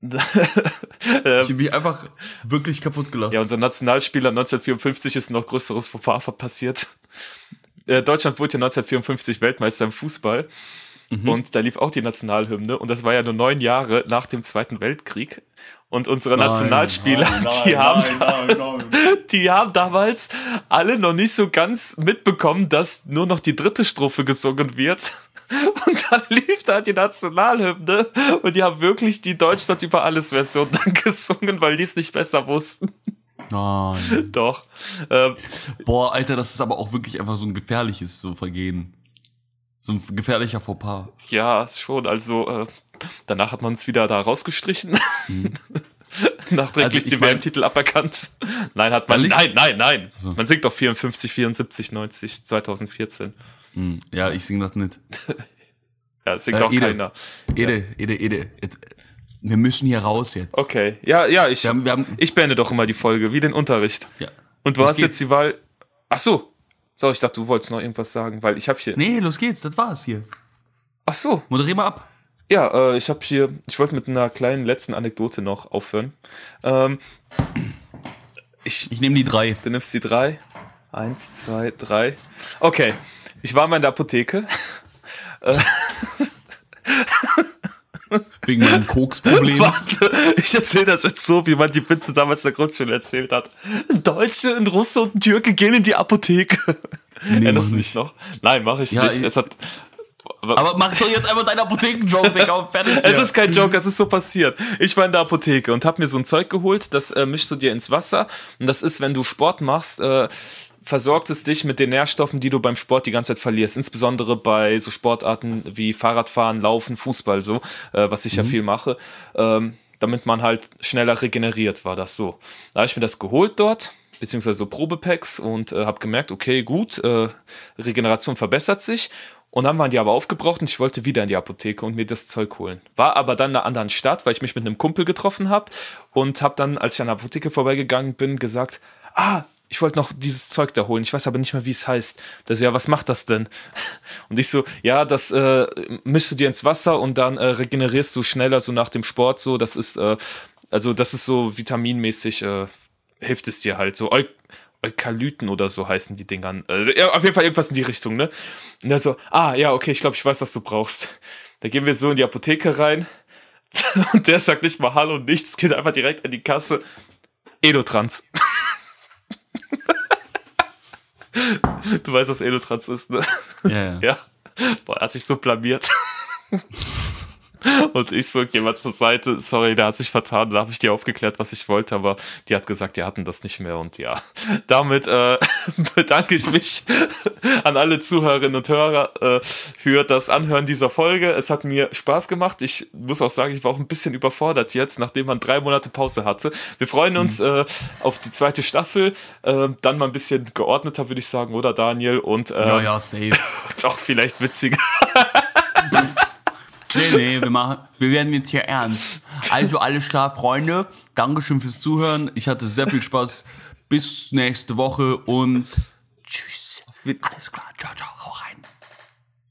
Ich hätte mich einfach wirklich kaputt gelacht. Ja, unser Nationalspieler 1954 ist ein noch größeres Fauxpas passiert. Äh, Deutschland wurde ja 1954 Weltmeister im Fußball. Mhm. Und da lief auch die Nationalhymne. Und das war ja nur neun Jahre nach dem Zweiten Weltkrieg. Und unsere Nationalspieler, Nein, die, nein, haben, nein, nein, nein. die haben damals alle noch nicht so ganz mitbekommen, dass nur noch die dritte Strophe gesungen wird. Und dann lief da die Nationalhymne und die haben wirklich die Deutschland über alles Version dann gesungen, weil die es nicht besser wussten. Nein. Doch. Ähm, Boah, Alter, das ist aber auch wirklich einfach so ein gefährliches so Vergehen. So ein gefährlicher Fauxpas. Ja, schon. Also äh, danach hat man uns wieder da rausgestrichen. Nachträglich Also den WM-Titel aberkannt. Nein, hat man. Nein, nein, nein. So. Man singt doch 54, 74, 90, 2014. Hm, Ja, ich sing das nicht. Ja, das singt Äh, auch Ede. keiner. Ede, Ede, Ede. Jetzt, wir müssen hier raus jetzt. Okay. Ja, ja, ich, Wir haben, wir haben, ich beende doch immer die Folge, wie den Unterricht. ja. Und du Was hast geht? jetzt die Wahl. Ach so. So, ich dachte, du wolltest noch irgendwas sagen, weil ich habe hier. Nee, los geht's, das war's hier. Ach so. Moderier mal ab. Ja, äh, ich habe hier, ich wollte mit einer kleinen letzten Anekdote noch aufhören. Ähm, ich, Ich nehme die drei. du nimmst die drei. Eins, zwei, drei. Okay, ich war mal in der Apotheke. Wegen meinem Koksproblem. Warte, ich erzähle das jetzt so, wie man die Witze damals in der Grundschule erzählt hat. Ein Deutsche, ein Russe und ein Türke gehen in die Apotheke. Erinnerst mach du dich nicht. noch? Nein, mache ich Ja, nicht. ich- Es hat Aber mach doch jetzt einfach deinen Apotheken-Joke, Digga, fertig. Es hier. ist kein Joke, es ist so passiert. Ich war in der Apotheke und hab mir so ein Zeug geholt, das äh, mischst du dir ins Wasser. Und das ist, wenn du Sport machst, äh, versorgt es dich mit den Nährstoffen, die du beim Sport die ganze Zeit verlierst. Insbesondere bei so Sportarten wie Fahrradfahren, Laufen, Fußball, so, äh, was ich ja viel mache. Ähm, damit man halt schneller regeneriert, war das so. Da habe ich mir das geholt dort, beziehungsweise so Probepacks und äh, habe gemerkt, okay, gut, äh, Regeneration verbessert sich. Und dann waren die aber aufgebraucht und ich wollte wieder in die Apotheke und mir das Zeug holen. War aber dann in einer anderen Stadt, weil ich mich mit einem Kumpel getroffen habe und habe dann, als ich an der Apotheke vorbeigegangen bin, gesagt, ah, ich wollte noch dieses Zeug da holen. Ich weiß aber nicht mehr, wie es heißt. Der so, ja, was macht das denn? Und ich so, ja, das äh, mischst du dir ins Wasser und dann äh, regenerierst du schneller so nach dem Sport so. Das ist, äh, also das ist so vitaminmäßig, äh, hilft es dir halt so. Eu Eukalyten oder so heißen die Dingern. Also, ja, auf jeden Fall irgendwas in die Richtung, ne? Und er so, ah, ja, okay, ich glaube, ich weiß, was du brauchst. Da gehen wir so in die Apotheke rein und der sagt nicht mal Hallo, nichts, geht einfach direkt an die Kasse. Edotrans. Du weißt, was Edotrans ist, ne? Ja, ja. Ja. Boah, er hat sich so blamiert. Und ich so, geh mal zur Seite. Sorry, der hat sich vertan. Da habe ich dir aufgeklärt, was ich wollte, aber die hat gesagt, die hatten das nicht mehr. Und ja, damit äh, bedanke ich mich an alle Zuhörerinnen und Hörer äh, für das Anhören dieser Folge. Es hat mir Spaß gemacht. Ich muss auch sagen, ich war auch ein bisschen überfordert jetzt, nachdem man drei Monate Pause hatte. Wir freuen uns äh, auf die zweite Staffel. Äh, dann mal ein bisschen geordneter, würde ich sagen, oder Daniel? Und äh, Ja, ja, safe. auch vielleicht witziger. Nee, nee, wir, machen, wir werden jetzt hier ernst. Also alles klar, Freunde. Dankeschön fürs Zuhören. Ich hatte sehr viel Spaß. Bis nächste Woche und tschüss. Alles klar. Ciao, ciao. Hau rein.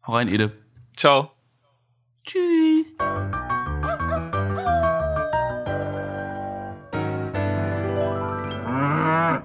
Hau rein, Ede. Ciao. Tschüss. Ah.